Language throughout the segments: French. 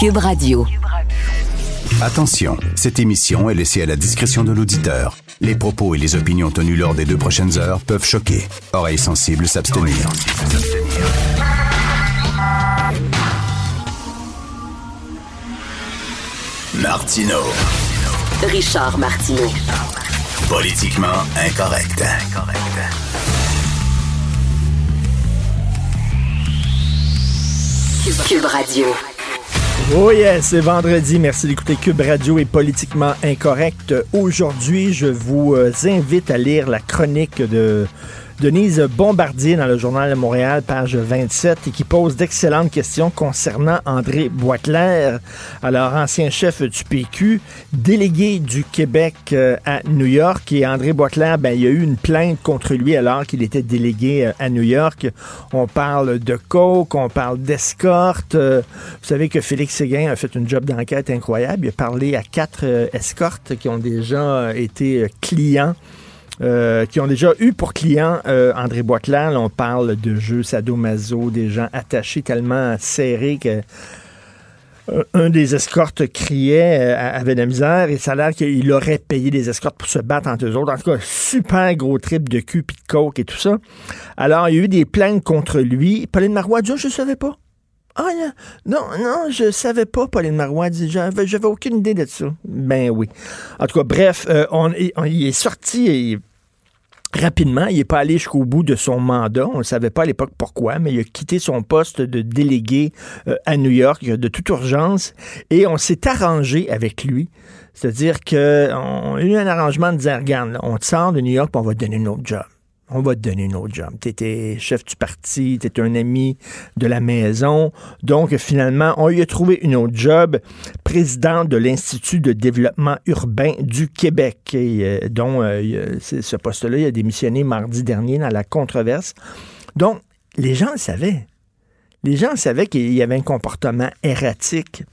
Cube Radio. Attention, cette émission est laissée à la discrétion de l'auditeur. Les propos et les opinions tenues lors des deux prochaines heures peuvent choquer. Oreilles sensibles s'abstenir. Martino. Richard Martineau. Politiquement incorrect. Cube Radio. Oh yeah, c'est vendredi. Merci d'écouter Cube Radio et Politiquement Incorrect. Aujourd'hui, je vous euh, invite à lire la chronique de Denise Bombardier dans le Journal de Montréal, page 27, et qui pose d'excellentes questions concernant André Boitler, alors ancien chef du PQ, délégué du Québec euh, à New York. Et André Boitler, ben, il y a eu une plainte contre lui alors qu'il était délégué euh, à New York. On parle de coke, on parle d'escorte. Euh, vous savez que Félix Séguin a fait une job d'enquête incroyable. Il a parlé à quatre escortes qui ont déjà été clients euh, qui ont déjà eu pour client euh, André Boitler. on parle de jeux sadomaso, des gens attachés tellement serrés que euh, un des escortes criait, avait de la misère, et ça a l'air qu'il aurait payé des escortes pour se battre entre eux autres. En tout cas, super gros trip de cul, puis de coke et tout ça. Alors, il y a eu des plaintes contre lui. Pauline Marois dit, oh, je ne savais pas. Ah, non, non, je savais pas, Pauline Marois. J'avais, j'avais aucune idée de ça. Ben oui. En tout cas, bref, on, il est sorti et rapidement. Il n'est pas allé jusqu'au bout de son mandat. On ne savait pas à l'époque pourquoi, mais il a quitté son poste de délégué euh, à New York de toute urgence et on s'est arrangé avec lui. C'est-à-dire qu'on a eu un arrangement de dire, regarde, on te sort de New York, on va te donner un autre job on va te donner une autre job. Tu étais chef du parti, tu étais un ami de la maison. Donc, finalement, on lui a trouvé une autre job, président de l'Institut de développement urbain du Québec, euh, dont euh, ce poste-là, il a démissionné mardi dernier dans la controverse. Donc, les gens savaient. Les gens savaient qu'il y avait un comportement erratique.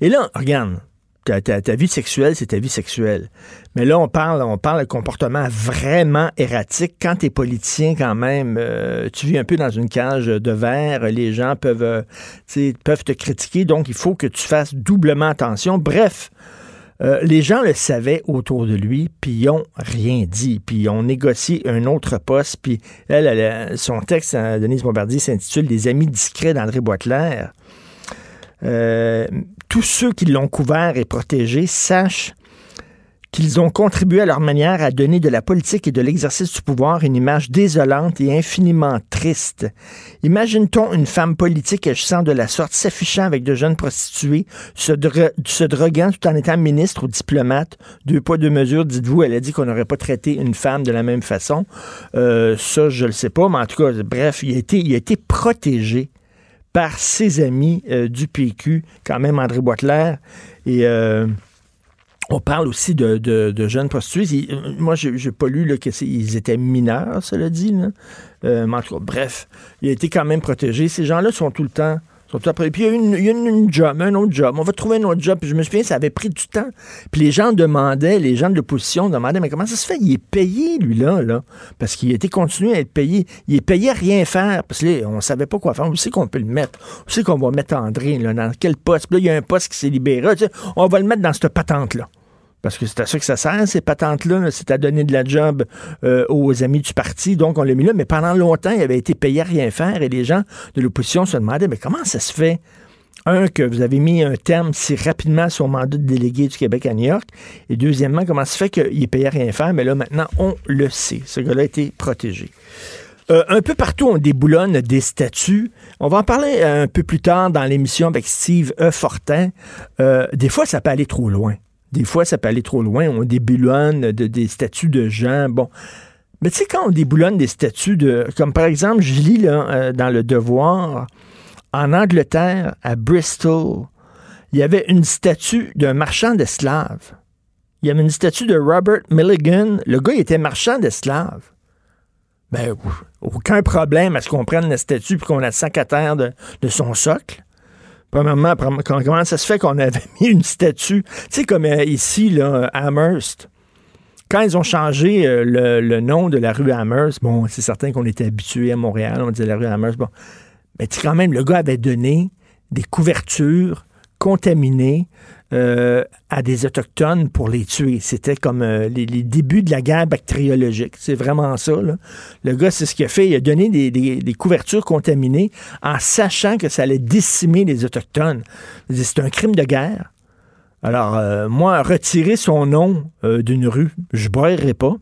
Et là, regarde, ta, vie sexuelle, c'est ta vie sexuelle. Mais là, on parle, on parle de comportement vraiment erratique. Quand tu es politicien, quand même, euh, tu vis un peu dans une cage de verre. Les gens peuvent, euh, peuvent te critiquer. Donc, il faut que tu fasses doublement attention. Bref, euh, les gens le savaient autour de lui, puis ils n'ont rien dit. Puis ils ont négocié un autre poste. Puis elle, son texte, Denise Bombardier, s'intitule Les amis discrets d'André Boitler. Tous ceux qui l'ont couvert et protégé sachent qu'ils ont contribué à leur manière à donner de la politique et de l'exercice du pouvoir une image désolante et infiniment triste. Imagine-t-on une femme politique agissant de la sorte, s'affichant avec de jeunes prostituées, se, droguant tout en étant ministre ou diplomate? Deux poids, deux mesures, dites-vous, elle a dit qu'on n'aurait pas traité une femme de la même façon. Euh, ça, je le sais pas, mais en tout cas, bref, il a été, il a été protégé par ses amis euh, du PQ, quand même André Boitler. Et euh, on parle aussi de, jeunes prostituées. Euh, moi, je n'ai pas lu qu'ils étaient mineurs, cela dit. mais en tout cas, bref, il a été quand même protégé. Ces gens-là sont tout le temps puis il y a une, job, un autre job. On va trouver un autre job. Puis je me souviens, ça avait pris du temps. Puis les gens demandaient, les gens de l'opposition demandaient, mais comment ça se fait? Il est payé, lui-là, là. Parce qu'il était continué à être payé. Il est payé à rien faire. Parce que là, on savait pas quoi faire. On sait qu'on peut le mettre? On sait qu'on va mettre André, là, dans quel poste? Puis là, il y a un poste qui s'est libéré. on va le mettre dans cette patente-là. Parce que c'est à ça que ça sert, ces patentes-là. c'est à donner de la job euh, aux amis du parti. Donc, on l'a mis là. Mais pendant longtemps, il avait été payé à rien faire. Et les gens de l'opposition se demandaient, mais comment ça se fait? Un, que vous avez mis un terme si rapidement sur le mandat de délégué du Québec à New York. Et deuxièmement, comment ça se fait qu'il est payé à rien faire? Mais là, maintenant, on le sait. Ce gars-là a été protégé. Euh, un peu partout, on déboulonne des statuts. On va en parler un peu plus tard dans l'émission avec Steve E. Fortin. Euh, des fois, ça peut aller trop loin. Des fois, ça peut aller trop loin. On déboulonne de, des statuts de gens. Bon. Mais tu sais, quand on déboulonne des statuts de. Comme par exemple, je lis euh, dans Le Devoir, en Angleterre, à Bristol, il y avait une statue d'un marchand d'esclaves. Il y avait une statue de Robert Milligan. Le gars, il était marchand d'esclaves. Ben, aucun problème à ce qu'on prenne la statue et qu'on la sac à de son socle. Premièrement, comment ça se fait qu'on avait mis une statue, tu sais, comme euh, ici, là, Amherst. Quand ils ont changé euh, le, nom de la rue Amherst, bon, c'est certain qu'on était habitué à Montréal, on disait la rue Amherst, bon. Mais tu quand même, le gars avait donné des couvertures contaminées euh, à des Autochtones pour les tuer. C'était comme euh, les, débuts de la guerre bactériologique. C'est vraiment ça. Le gars, c'est ce qu'il a fait. Il a donné des, couvertures contaminées en sachant que ça allait décimer les Autochtones. C'est un crime de guerre. Alors, euh, moi, retirer son nom d'une rue, je ne pas.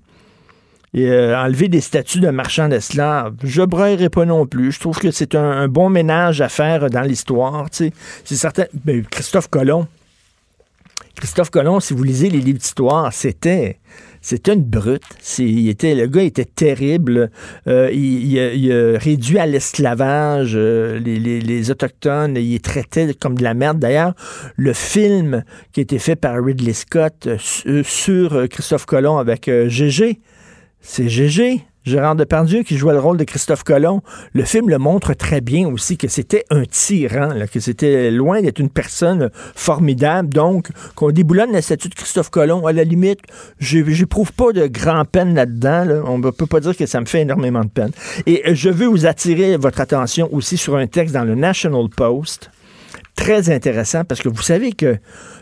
Et enlever des statuts de marchands d'esclaves, je ne pas non plus. Je trouve que c'est un, bon ménage à faire dans l'histoire. C'est certain. Ben, Christophe Colomb, Christophe Colomb, si vous lisez les livres d'histoire, c'était c'était une brute. Il était, le gars était terrible. Euh, il, a, réduit à l'esclavage euh, les, Autochtones. Il traitait comme de la merde. D'ailleurs, le film qui a été fait par Ridley Scott euh, sur Christophe Colomb avec Gégé, c'est Gégé. Gérard Depardieu qui jouait le rôle de Christophe Colomb, le film le montre très bien aussi que c'était un tyran, que c'était loin d'être une personne formidable. Donc, qu'on déboulonne la statue de Christophe Colomb, à la limite, j'éprouve pas de grand peine là-dedans. On ne peut pas dire que ça me fait énormément de peine. Et je veux vous attirer votre attention aussi sur un texte dans le National Post, très intéressant, parce que vous savez que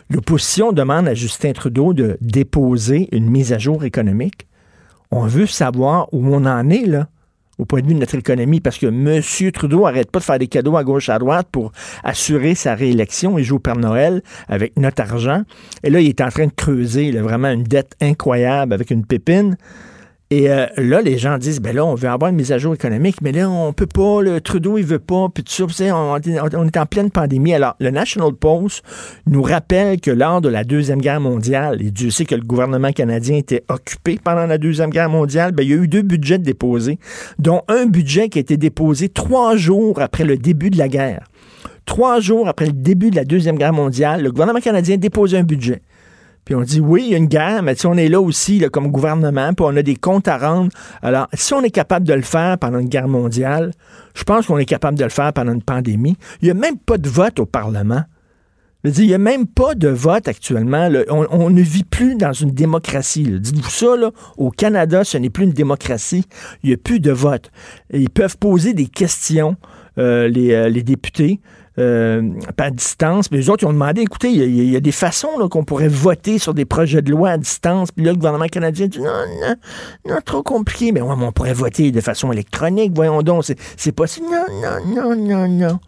l'opposition demande à Justin Trudeau de déposer une mise à jour économique. On veut savoir où on en est, là, au point de vue de notre économie, parce que M. Trudeau arrête pas de faire des cadeaux à gauche, à droite pour assurer sa réélection. Il joue au Père Noël avec notre argent. Et là, il est en train de creuser vraiment une dette incroyable avec une pépine. Et euh, là, les gens disent, ben là, on veut avoir une mise à jour économique, mais là, on peut pas, le Trudeau, il veut pas, puis tout ça, on, on, est en pleine pandémie. Alors, le National Post nous rappelle que lors de la Deuxième Guerre mondiale, et Dieu sait que le gouvernement canadien était occupé pendant la Deuxième Guerre mondiale, ben, il y a eu deux budgets déposés, dont un budget qui a été déposé trois jours après le début de la guerre. Trois jours après le début de la Deuxième Guerre mondiale, le gouvernement canadien déposé un budget. Puis on dit oui, il y a une guerre, mais on est là aussi comme gouvernement, puis on a des comptes à rendre. Alors, si on est capable de le faire pendant une guerre mondiale, je pense qu'on est capable de le faire pendant une pandémie. Il n'y a même pas de vote au Parlement. Il n'y a même pas de vote actuellement. On, ne vit plus dans une démocratie. Dites-vous ça, au Canada, ce n'est plus une démocratie. Il n'y a plus de vote. ils peuvent poser des questions, euh, euh, les députés. Euh, à distance. Mais les autres, ils ont demandé, écoutez, il y, a des façons qu'on pourrait voter sur des projets de loi à distance. Puis là, le gouvernement canadien dit, non, non, non, trop compliqué. Mais, ouais, on pourrait voter de façon électronique, voyons donc, c'est possible. Non, non, non, non, non.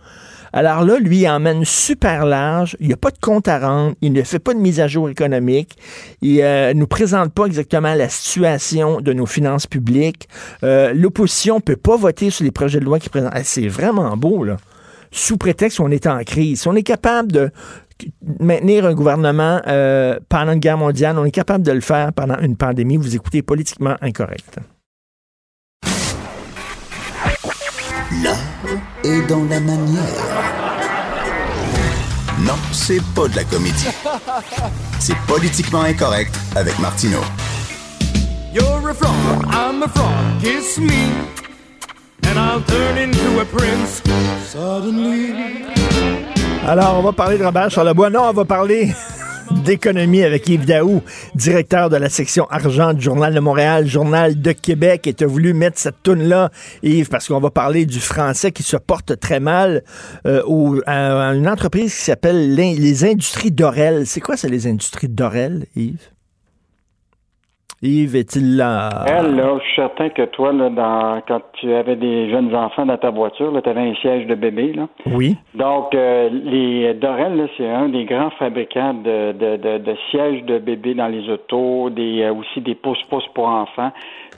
Alors là, lui, il emmène super large. Il n'y a pas de compte à rendre. Il ne fait pas de mise à jour économique. Il ne euh, nous présente pas exactement la situation de nos finances publiques. Euh, l'opposition ne peut pas voter sur les projets de loi qui présentent. c'est vraiment beau, là sous prétexte qu'on est en crise. Si on est capable de maintenir un gouvernement euh, pendant une guerre mondiale, on est capable de le faire pendant une pandémie. Vous écoutez politiquement incorrect. L'art est dans la manière. Non, c'est pas de la comédie. C'est politiquement incorrect avec Martineau. You're a frog, I'm a frog, kiss me and I'll turn into a prince suddenly. Alors, on va parler de Robert Charlebois. Non, on va parler d'économie avec Yves Daou, directeur de la section argent du Journal de Montréal, Journal de Québec. Et tu as voulu mettre cette toune-là, Yves, parce qu'on va parler du français qui se porte très mal euh, à, une entreprise qui s'appelle les Industries d'Orel. C'est quoi, ça, les Industries d'Orel, Yves? Yves, est-il là? Elle, là, je suis certain que toi, là, dans, quand tu avais des jeunes enfants dans ta voiture, tu avais un siège de bébé. Là. Oui. Donc, euh, les Dorel, c'est un des grands fabricants de, de, de, de, sièges de bébé dans les autos, des, euh, aussi des pouces-pouces pour enfants.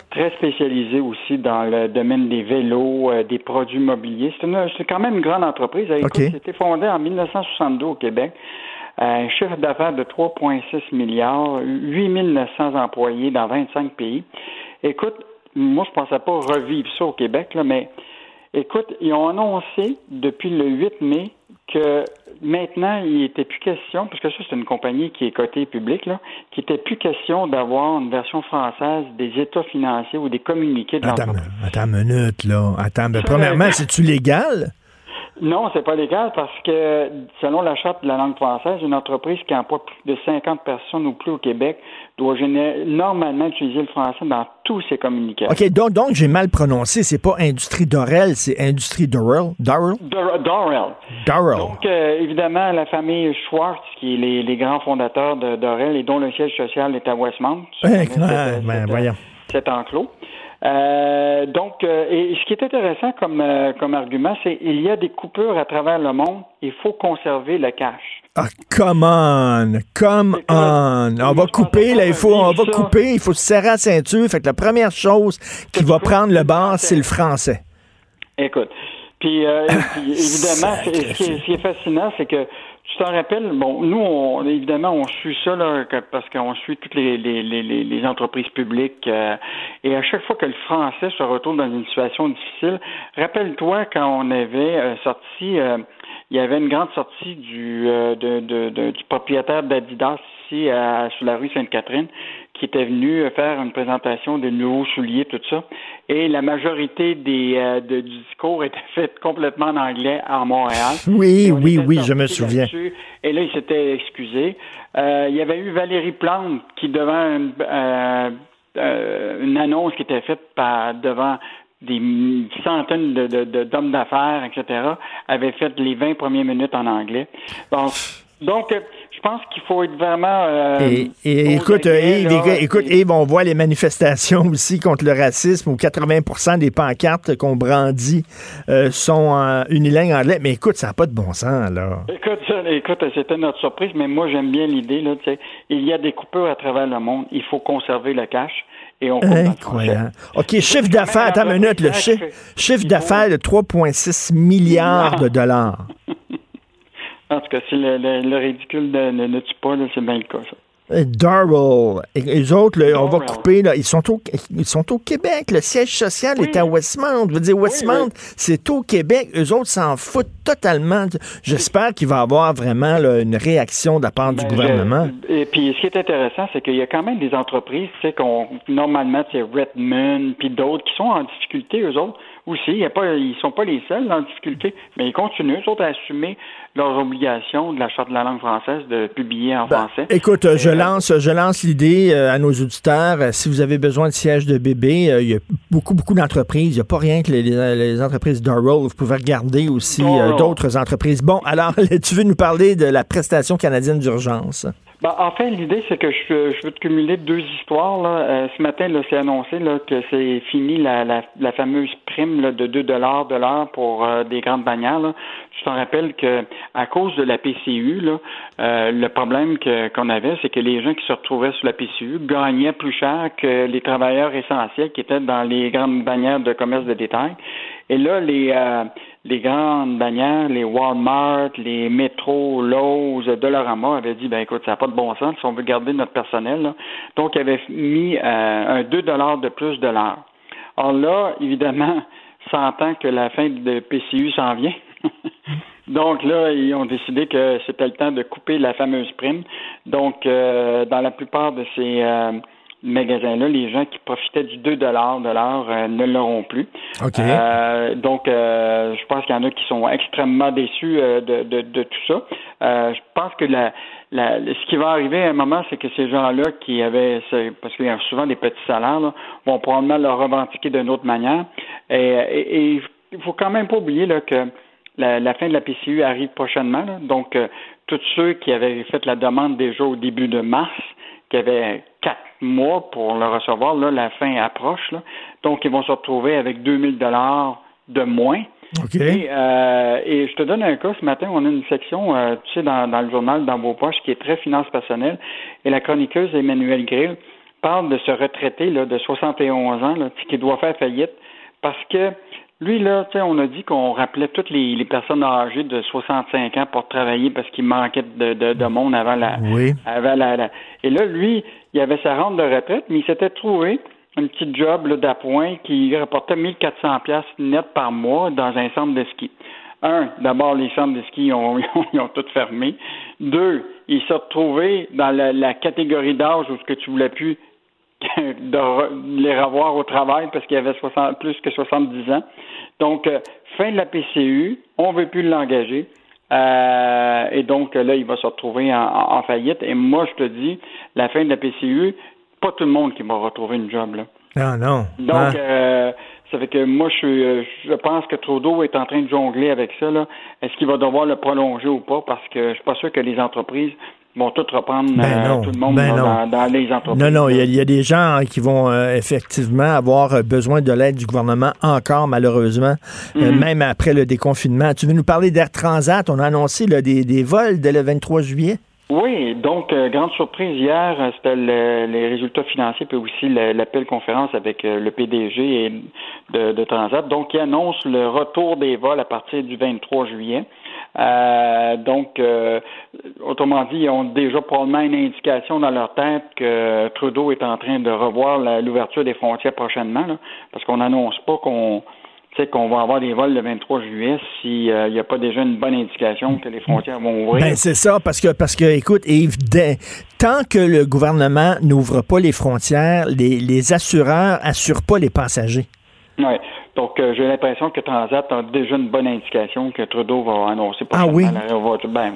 Très spécialisé aussi dans le domaine des vélos, euh, des produits mobiliers. C'est, quand même une grande entreprise. Okay. C'était fondé en 1962 au Québec un chiffre d'affaires de 3,6 milliards, 8 900 employés dans 25 pays. Écoute, moi, je ne pensais pas revivre ça au Québec, là, mais écoute, ils ont annoncé depuis le 8 mai que maintenant, il n'était plus question, parce que ça, c'est une compagnie qui est cotée publique, là, qu'il n'était plus question d'avoir une version française des états financiers ou des communiqués de Attends, attends une minute, là. Attends, mais premièrement, c'est-tu légal? Non, c'est pas légal parce que selon la charte de la langue française, une entreprise qui emploie plus de 50 personnes ou plus au Québec doit normalement utiliser le français dans tous ses communications. OK, donc, donc j'ai mal prononcé. C'est pas Industrie Dorel, c'est Industrie Dorel. Dorel? Dorel. Dorel. Donc, euh, évidemment, la famille Schwartz, qui est les, les grands fondateurs de Dorel et dont le siège social est à Westmount. Eh, ben, voyons. C'est enclos. Euh, donc, euh, et ce qui est intéressant comme, euh, comme argument, c'est il y a des coupures à travers le monde. Il faut conserver le cash. Ah, come on, come on. On va couper, là, il faut, on va couper, il faut se serrer la ceinture. Fait que la première chose qui va prendre le bar, c'est le français. Écoute, puis, évidemment, ce qui est fascinant, c'est que tu t'en rappelles, bon, nous, on, évidemment, on suit ça là, parce qu'on suit toutes les, les, les, les entreprises publiques. Euh, et à chaque fois que le français se retrouve dans une situation difficile, rappelle-toi quand on avait euh, sorti, euh, il y avait une grande sortie du, de, de, du propriétaire d'Adidas ici à, sur la rue Sainte-Catherine qui était venu faire une présentation de nouveaux souliers, tout ça. Et la majorité des, euh, du discours était faite complètement en anglais à Montréal. Oui, oui, oui, je me souviens. Et là, il s'était excusé. Euh, il y avait eu Valérie Plante qui, devant une, euh, une annonce qui était faite par, devant des centaines d'hommes de, de, d'affaires, etc., avait fait les 20 premières minutes en anglais. Donc, donc je pense qu'il faut être vraiment. Euh, et, écoute, Yves, écoute, Yves, on voit les manifestations aussi contre le racisme où 80% des pancartes qu'on brandit euh, sont en unilingue anglais. Mais écoute, ça n'a pas de bon sens, là. Écoute, écoute c'était notre surprise, mais moi, j'aime bien l'idée, là, tu sais. Il y a des coupures à travers le monde. Il faut conserver le cash. Et on Incroyable. OK, chiffre d'affaires, attends une minute, le chiffre, chiffre d'affaires de 3,6 milliards de dollars. En tout cas, si le, ridicule ne, ne, tue pas, c'est bien le cas, ça. Euh, Darrell. Et les autres, on va couper, là, ils, sont au, ils sont au Québec. Le siège social est à Westmount. Je veux dire, Westmount, c'est au Québec. Eux autres s'en foutent totalement. J'espère qu'il va y avoir vraiment une réaction de la part du ben, gouvernement. et puis, ce qui est intéressant, c'est qu'il y a quand même des entreprises, tu sais, qu'on, normalement, c'est Redmond, puis d'autres qui sont en difficulté, eux autres aussi. Il y a pas, ils sont pas les seuls en difficulté, mais ils continuent, eux autres, à assumer leurs obligations de la Charte de la langue française de publier en ben, français. Écoute, je euh, lance, je lance l'idée euh, à nos auditeurs. Euh, si vous avez besoin de siège de bébé, il y a beaucoup, beaucoup d'entreprises. Il n'y a pas rien que les, entreprises d'Arrow. Vous pouvez regarder aussi d'autres entreprises. Bon, alors, tu veux nous parler de la prestation canadienne d'urgence? Ben, en fait, l'idée, c'est que je, je, veux te cumuler deux histoires. Là. Euh, ce matin, là, c'est annoncé là, que c'est fini la, la, la, fameuse prime là, de 2 dollars de l'heure pour euh, des grandes bannières. Là. Je t'en rappelle que à cause de la PCU, là, euh, le problème que, qu'on avait, c'est que les gens qui se retrouvaient sur la PCU gagnaient plus cher que les travailleurs essentiels qui étaient dans les grandes bannières de commerce de détail. Et là, les les grandes bannières, les Walmart, les métros, Lowe's, Dollarama avaient dit, ben écoute, ça n'a pas de bon sens si on veut garder notre personnel. Donc, ils avaient mis euh, un 2 dollars de plus de l'heure. Alors là, évidemment, s'entend que la fin de PCU s'en vient. Donc là, ils ont décidé que c'était le temps de couper la fameuse prime. Donc, euh, dans la plupart de ces euh, magasins-là, les gens qui profitaient du 2 de l'heure euh, ne l'auront plus. Euh, donc, euh, je pense qu'il y en a qui sont extrêmement déçus de, de, tout ça. je pense que la, la, ce qui va arriver à un moment, c'est que ces gens-là qui avaient, parce qu'il y a souvent des petits salaires, là, vont probablement le revendiquer d'une autre manière. Et, il faut quand même pas oublier là, que la, la, fin de la PCU arrive prochainement. donc, tous ceux qui avaient fait la demande déjà au début de mars, qui avaient quatre mois pour le recevoir. Là, la fin approche. Là. Donc, ils vont se retrouver avec 2000 dollars de moins. Et, euh, et, je te donne un cas. Ce matin, on a une section, euh, tu sais, dans, le journal Dans vos poches qui est très finance personnelle. Et la chroniqueuse Emmanuelle Grill parle de ce retraité là, de 71 ans là, qui doit faire faillite parce que lui, là, tu sais, on a dit qu'on rappelait toutes les, personnes âgées de 65 ans pour travailler parce qu'il manquait de, de, monde avant la, oui. avant la, Et là, lui, il avait sa rente de retraite, mais il s'était trouvé un petit job d'appoint qui rapportait 1400 pièces net par mois dans un centre de ski. Un, d'abord, les centres de ski ont, tous fermé. Deux, il s'est retrouvé dans la, catégorie d'âge où ce que tu voulais plus de les revoir au travail parce qu'il avait 60, plus que 70 ans. Donc, euh, fin de la PCU, on ne veut plus l'engager. Euh, et donc là, il va se retrouver en, faillite. Et moi, je te dis, la fin de la PCU, pas tout le monde qui va retrouver une job. Là. Ah non. Donc, hein? euh, ça fait que moi, je, je pense que Trudeau est en train de jongler avec ça. Est-ce qu'il va devoir le prolonger ou pas? Parce que je suis pas sûr que les entreprises vont tout reprendre ben euh, tout le monde ben dans, les entreprises. Non, non, il y, a des gens qui vont euh, effectivement avoir besoin de l'aide du gouvernement encore, malheureusement, euh, mhm. même après le déconfinement. Tu veux nous parler d'Air Transat? On a annoncé des, des vols dès le 23 juillet. Oui, donc grande surprise hier, c'était les résultats financiers puis aussi l'appel conférence avec le PDG de, de, Transat. Donc, qui annonce le retour des vols à partir du 23 juillet. Euh, donc, euh, autrement dit, ils ont déjà probablement une indication dans leur tête que Trudeau est en train de revoir l'ouverture des frontières prochainement, parce qu'on n'annonce pas qu'on qu'on va avoir des vols le 23 juillet s'il euh, n'y a pas déjà une bonne indication que les frontières vont ouvrir. Ben c'est ça, parce que, parce que écoute, Yves, tant que le gouvernement n'ouvre pas les frontières, les, les assureurs assurent pas les passagers. Oui. Donc, euh, j'ai l'impression que Transat a déjà une bonne indication que Trudeau va annoncer. Ah oui? Ben,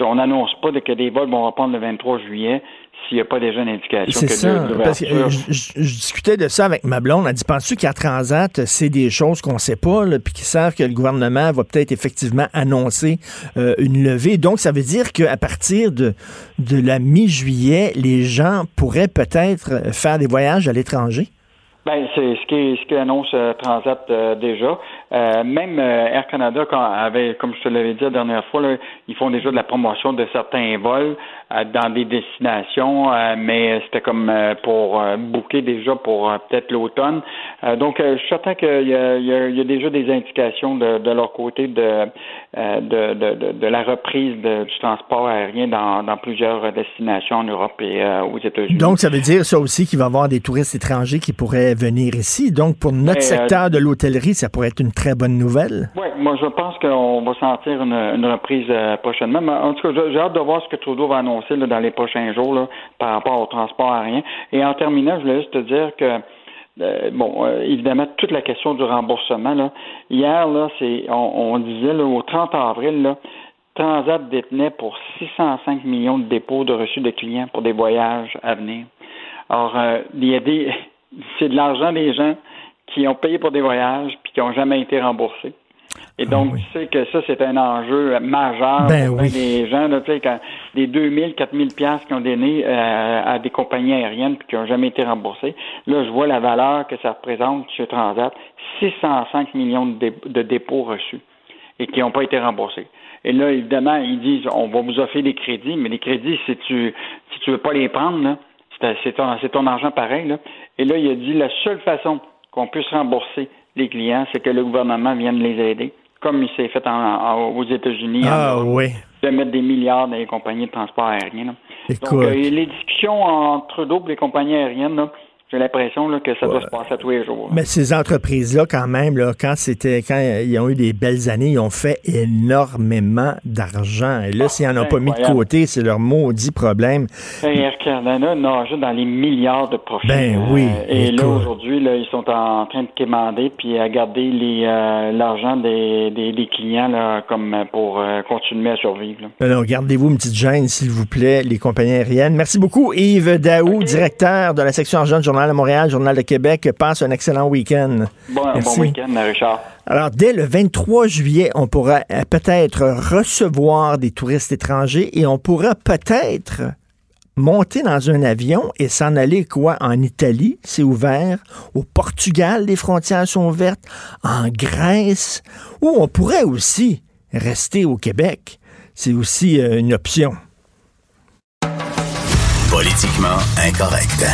on n'annonce pas que des vols vont reprendre le 23 juillet s'il n'y a pas déjà une indication que ça, parce que euh, je, discutais de ça avec ma blonde. Elle dit, penses-tu qu'à Transat, c'est des choses qu'on ne sait pas, puis qu'ils savent que le gouvernement va peut-être effectivement annoncer euh, une levée? Donc, ça veut dire qu'à partir de, de la mi-juillet, les gens pourraient peut-être faire des voyages à l'étranger? Ben, c'est ce qui ce qui annonce euh, Transat euh, déjà. Euh, même Air Canada, quand avait, comme je te l'avais dit la dernière fois, là, ils font déjà de la promotion de certains vols dans des destinations, mais c'était comme pour booker déjà pour peut-être l'automne. donc, je suis certain qu'il y, y, y a, déjà des indications de, de leur côté de, de, de, de, la reprise du transport aérien dans, dans plusieurs destinations en Europe et aux États-Unis. Donc, ça veut dire ça aussi qu'il va y avoir des touristes étrangers qui pourraient venir ici. Donc, pour notre euh, secteur de l'hôtellerie, ça pourrait être une très bonne nouvelle. Oui, moi, je pense qu'on va sentir une, reprise euh, prochainement. en tout cas, j'ai hâte de voir ce que Trudeau va annoncer dans les prochains jours par rapport au transport aérien. Et en terminant, je voulais juste te dire que euh, bon, évidemment, toute la question du remboursement. Hier, là, c'est, on, disait au 30 avril, là, Transat détenait pour 605 millions de dépôts de reçus de clients pour des voyages à venir. Alors, il y a des, c'est de l'argent des gens qui ont payé pour des voyages puis qui n'ont jamais été remboursés. Et donc, ah tu sais que ça, c'est un enjeu majeur ben pour les gens. Là, tu sais, quand des 2000, 4000 piastres qui ont donné euh, à des compagnies aériennes puis qui n'ont jamais été remboursés. Là, je vois la valeur que ça représente chez Transat. 605 millions de, dépôts reçus et qui n'ont pas été remboursés. Et là, évidemment, ils disent, on va vous offrir des crédits, mais les crédits, si tu si tu veux pas les prendre, là, c'est ton, ton, argent pareil. Là. Et là, il a dit la seule façon qu'on puisse rembourser les clients, c'est que le gouvernement vienne les aider, comme il s'est fait aux États-Unis. Ah oui. De mettre des milliards dans les compagnies de transport aérien. Donc, euh, les discussions entre Trudeau et les compagnies aériennes, là, j'ai l'impression que ça doit se passer à tous les jours. Mais ces entreprises-là, quand même, là, quand c'était quand ils ont eu des belles années, ils ont fait énormément d'argent. Et là, s'ils n'en ont pas mis de côté, c'est leur maudit problème. Air Canada nage dans les milliards de profits. Ben oui. Euh, et là, aujourd'hui, là, ils sont en train de quémander puis à garder les, euh, l'argent des, des, clients là, comme pour euh, continuer à survivre. Alors, gardez-vous une petite gêne, s'il vous plaît, les compagnies aériennes. Merci beaucoup, Yves Daou, directeur de la section argent du Journal à Montréal, Journal de Québec. Passe un excellent week-end. Bon, bon week-end, Richard. Alors, dès le 23 juillet, on pourra euh, peut-être recevoir des touristes étrangers et on pourra peut-être monter dans un avion et s'en aller quoi en Italie, c'est ouvert, au Portugal les frontières sont ouvertes, en Grèce, ou on pourrait aussi rester au Québec. C'est aussi euh, une option. Politiquement incorrect.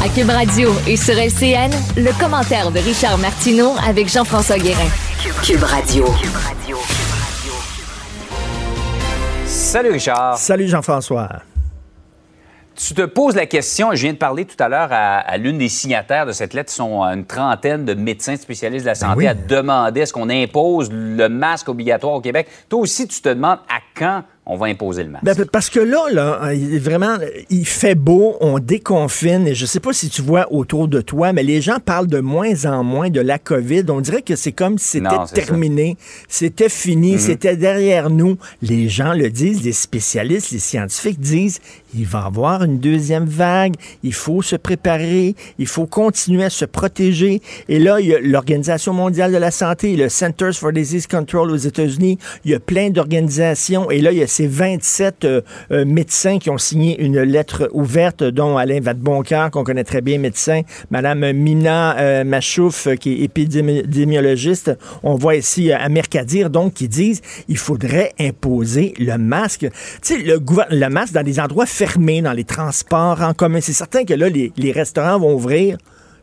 À Cube Radio et sur LCN, le commentaire de Richard Martineau avec Jean-François Guérin. Cube Radio. Salut Richard. Salut Jean-François. Tu te poses la question, je viens de parler tout à l'heure à, l'une des signataires de cette lettre, sont une trentaine de médecins spécialistes de la santé à demander est-ce qu'on impose le masque obligatoire au Québec. Toi aussi, tu te demandes à quand on va imposer le masque. Ben, parce que là, là, vraiment, il fait beau, on déconfine, et je sais pas si tu vois autour de toi, mais les gens parlent de moins en moins de la COVID. On dirait que c'est comme si c'était terminé, c'était fini, mhm. c'était derrière nous. Les gens le disent, les spécialistes, les scientifiques disent, il va y avoir une deuxième vague, il faut se préparer, il faut continuer à se protéger. Et là, il y a l'Organisation mondiale de la santé, le Centers for Disease Control aux États-Unis, il y a plein d'organisations, et là, il y a ces 27 euh, euh, médecins qui ont signé une lettre ouverte, dont Alain Vadeboncoeur, qu'on connaît très bien, médecin, Madame Mina euh, Machouf, qui est épidémiologiste. On voit ici Amir Kadir, donc, qui disent il faudrait imposer le masque. Tu sais, le, masque dans des endroits fermés, dans les transports en commun. C'est certain que là, les restaurants vont ouvrir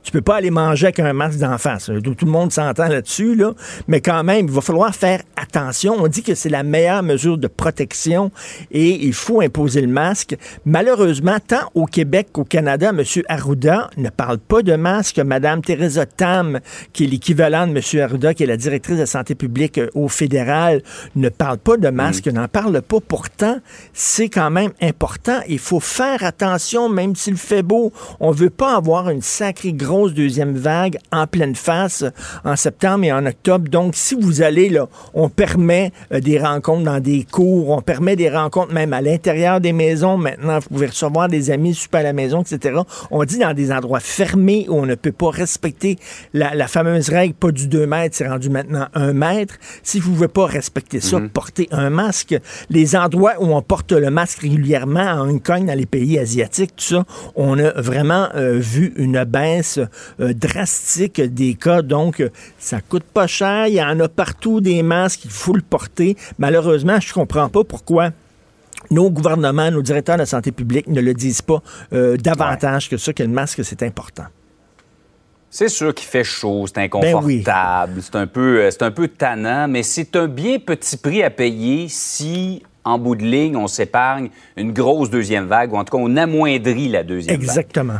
tu peux pas aller manger avec un masque d'en face. Tout, le monde s'entend là-dessus, là. Mais quand même, il va falloir faire attention. On dit que c'est la meilleure mesure de protection et il faut imposer le masque. Malheureusement, tant au Québec qu'au Canada, M. Arruda ne parle pas de masque. Mme Teresa Tam, qui est l'équivalent de M. Arruda, qui est la directrice de la santé publique euh, au fédéral, ne parle pas de masque, n'en parle pas. Pourtant, c'est quand même important. Il faut faire attention, même s'il fait beau. On veut pas avoir une sacrée grosse deuxième vague en pleine face en septembre et en octobre. Donc, si vous allez là, on permet euh, des rencontres dans des cours, on permet des rencontres même à l'intérieur des maisons. Maintenant, vous pouvez recevoir des amis super à la maison, etc. On dit dans des endroits fermés où on ne peut pas respecter la, fameuse règle, pas du 2 mètres, c'est rendu maintenant 1 mètre. Si vous ne pouvez pas respecter ça, mhm. portez un masque. Les endroits où on porte le masque régulièrement, à Hong Kong, dans les pays asiatiques, tout ça, on a vraiment euh, vu une baisse euh, drastique des cas. Donc, ça coûte pas cher. Il y en a partout des masques. Il faut le porter. Malheureusement, je comprends pas pourquoi nos gouvernements, nos directeurs de la santé publique ne le disent pas euh, davantage que ça, que le masque, c'est important. C'est sûr qu'il fait chaud, c'est ben inconfortable, c'est un peu, euh, c'est un peu tannant, mais c'est un bien petit prix à payer si, en bout de ligne, on s'épargne une grosse deuxième vague, ou en tout cas, on amoindrit la deuxième vague. Exactement.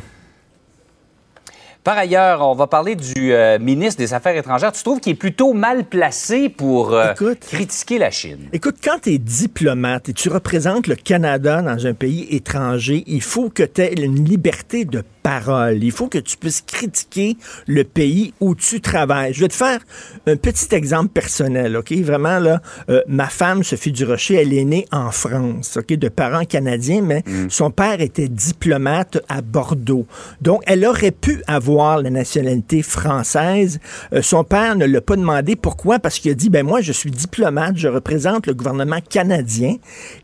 Par ailleurs, on va parler du euh, ministre des Affaires étrangères. Tu trouves qu'il est plutôt mal placé pour euh, critiquer la Chine? Écoute, quand tu es diplomate et tu représentes le Canada dans un pays étranger, il faut que tu aies une liberté de parole. Il faut que tu puisses critiquer le pays où tu travailles. Je vais te faire un petit exemple personnel, OK? Vraiment, là, euh, ma femme, Sophie Durocher, elle est née en France, OK? De parents canadiens, mais mm. son père était diplomate à Bordeaux. Donc, elle aurait pu avoir la nationalité française. Euh, son père ne l'a pas demandé. Pourquoi? Parce qu'il a dit, ben moi, je suis diplomate, je représente le gouvernement canadien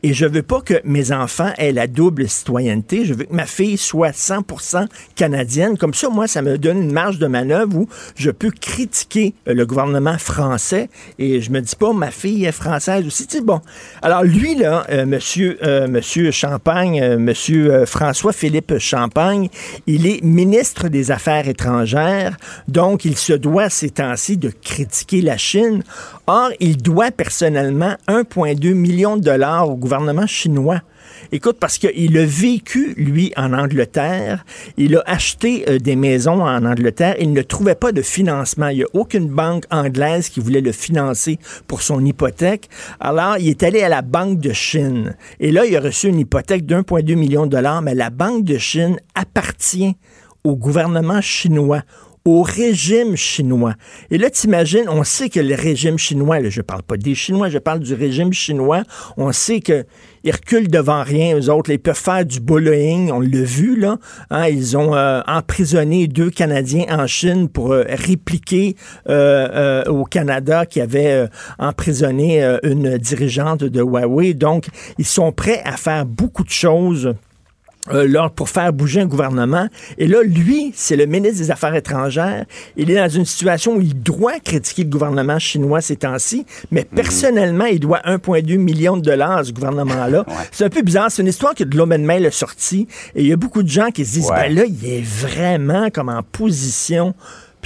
et je veux pas que mes enfants aient la double citoyenneté. Je veux que ma fille soit 100% canadienne. Comme ça, moi, ça me donne une marge de manœuvre où je peux critiquer euh, le gouvernement français et je me dis pas, ma fille est française aussi. Bon. Alors, lui, là, euh, monsieur, euh, monsieur Champagne, monsieur François-Philippe Champagne, il est ministre des Affaires étrangères. Donc, il se doit ces temps-ci de critiquer la Chine. Or, il doit personnellement 1,2 million de dollars au gouvernement chinois. Écoute, parce qu'il a vécu, lui, en Angleterre. Il a acheté euh, des maisons en Angleterre. Il ne trouvait pas de financement. Il n'y a aucune banque anglaise qui voulait le financer pour son hypothèque. Alors, il est allé à la Banque de Chine. Et là, il a reçu une hypothèque d'1,2 million de dollars, mais la Banque de Chine appartient au gouvernement chinois, au régime chinois. Et là, t'imagines, on sait que le régime chinois, là, je parle pas des Chinois, je parle du régime chinois, on sait que ils reculent devant rien, eux autres, ils peuvent faire du bullying, on l'a vu, là. Hein, ils ont euh, emprisonné deux Canadiens en Chine pour euh, répliquer euh, au Canada qui avait emprisonné une dirigeante de Huawei. Donc, ils sont prêts à faire beaucoup de choses euh, pour faire bouger un gouvernement. Et là, lui, c'est le ministre des Affaires étrangères. Il est dans une situation où il doit critiquer le gouvernement chinois ces temps-ci, mais mhm. personnellement, il doit 1,2 million de dollars à ce gouvernement-là. C'est un peu bizarre. C'est une histoire que de l'homme Mail a sorti. Et il y a beaucoup de gens qui se disent, ben là, il est vraiment comme en position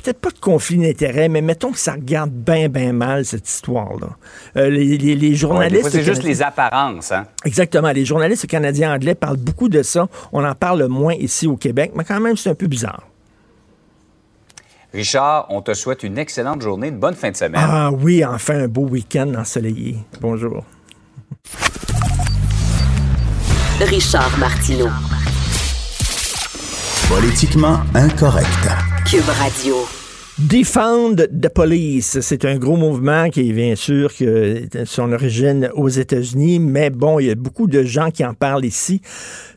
peut-être pas de conflit d'intérêts, mais mettons que ça regarde bien, bien mal, cette histoire-là. Euh, les, journalistes... c'est juste les apparences, hein? Exactement. Les journalistes canadiens anglais parlent beaucoup de ça. On en parle moins ici au Québec, mais quand même, c'est un peu bizarre. Richard, on te souhaite une excellente journée, une bonne fin de semaine. Ah oui, enfin un beau week-end ensoleillé. Bonjour. Richard Martineau. Politiquement incorrect. Cube Radio. Defund the Police, c'est un gros mouvement qui est bien sûr que son origine aux États-Unis, mais bon, il y a beaucoup de gens qui en parlent ici.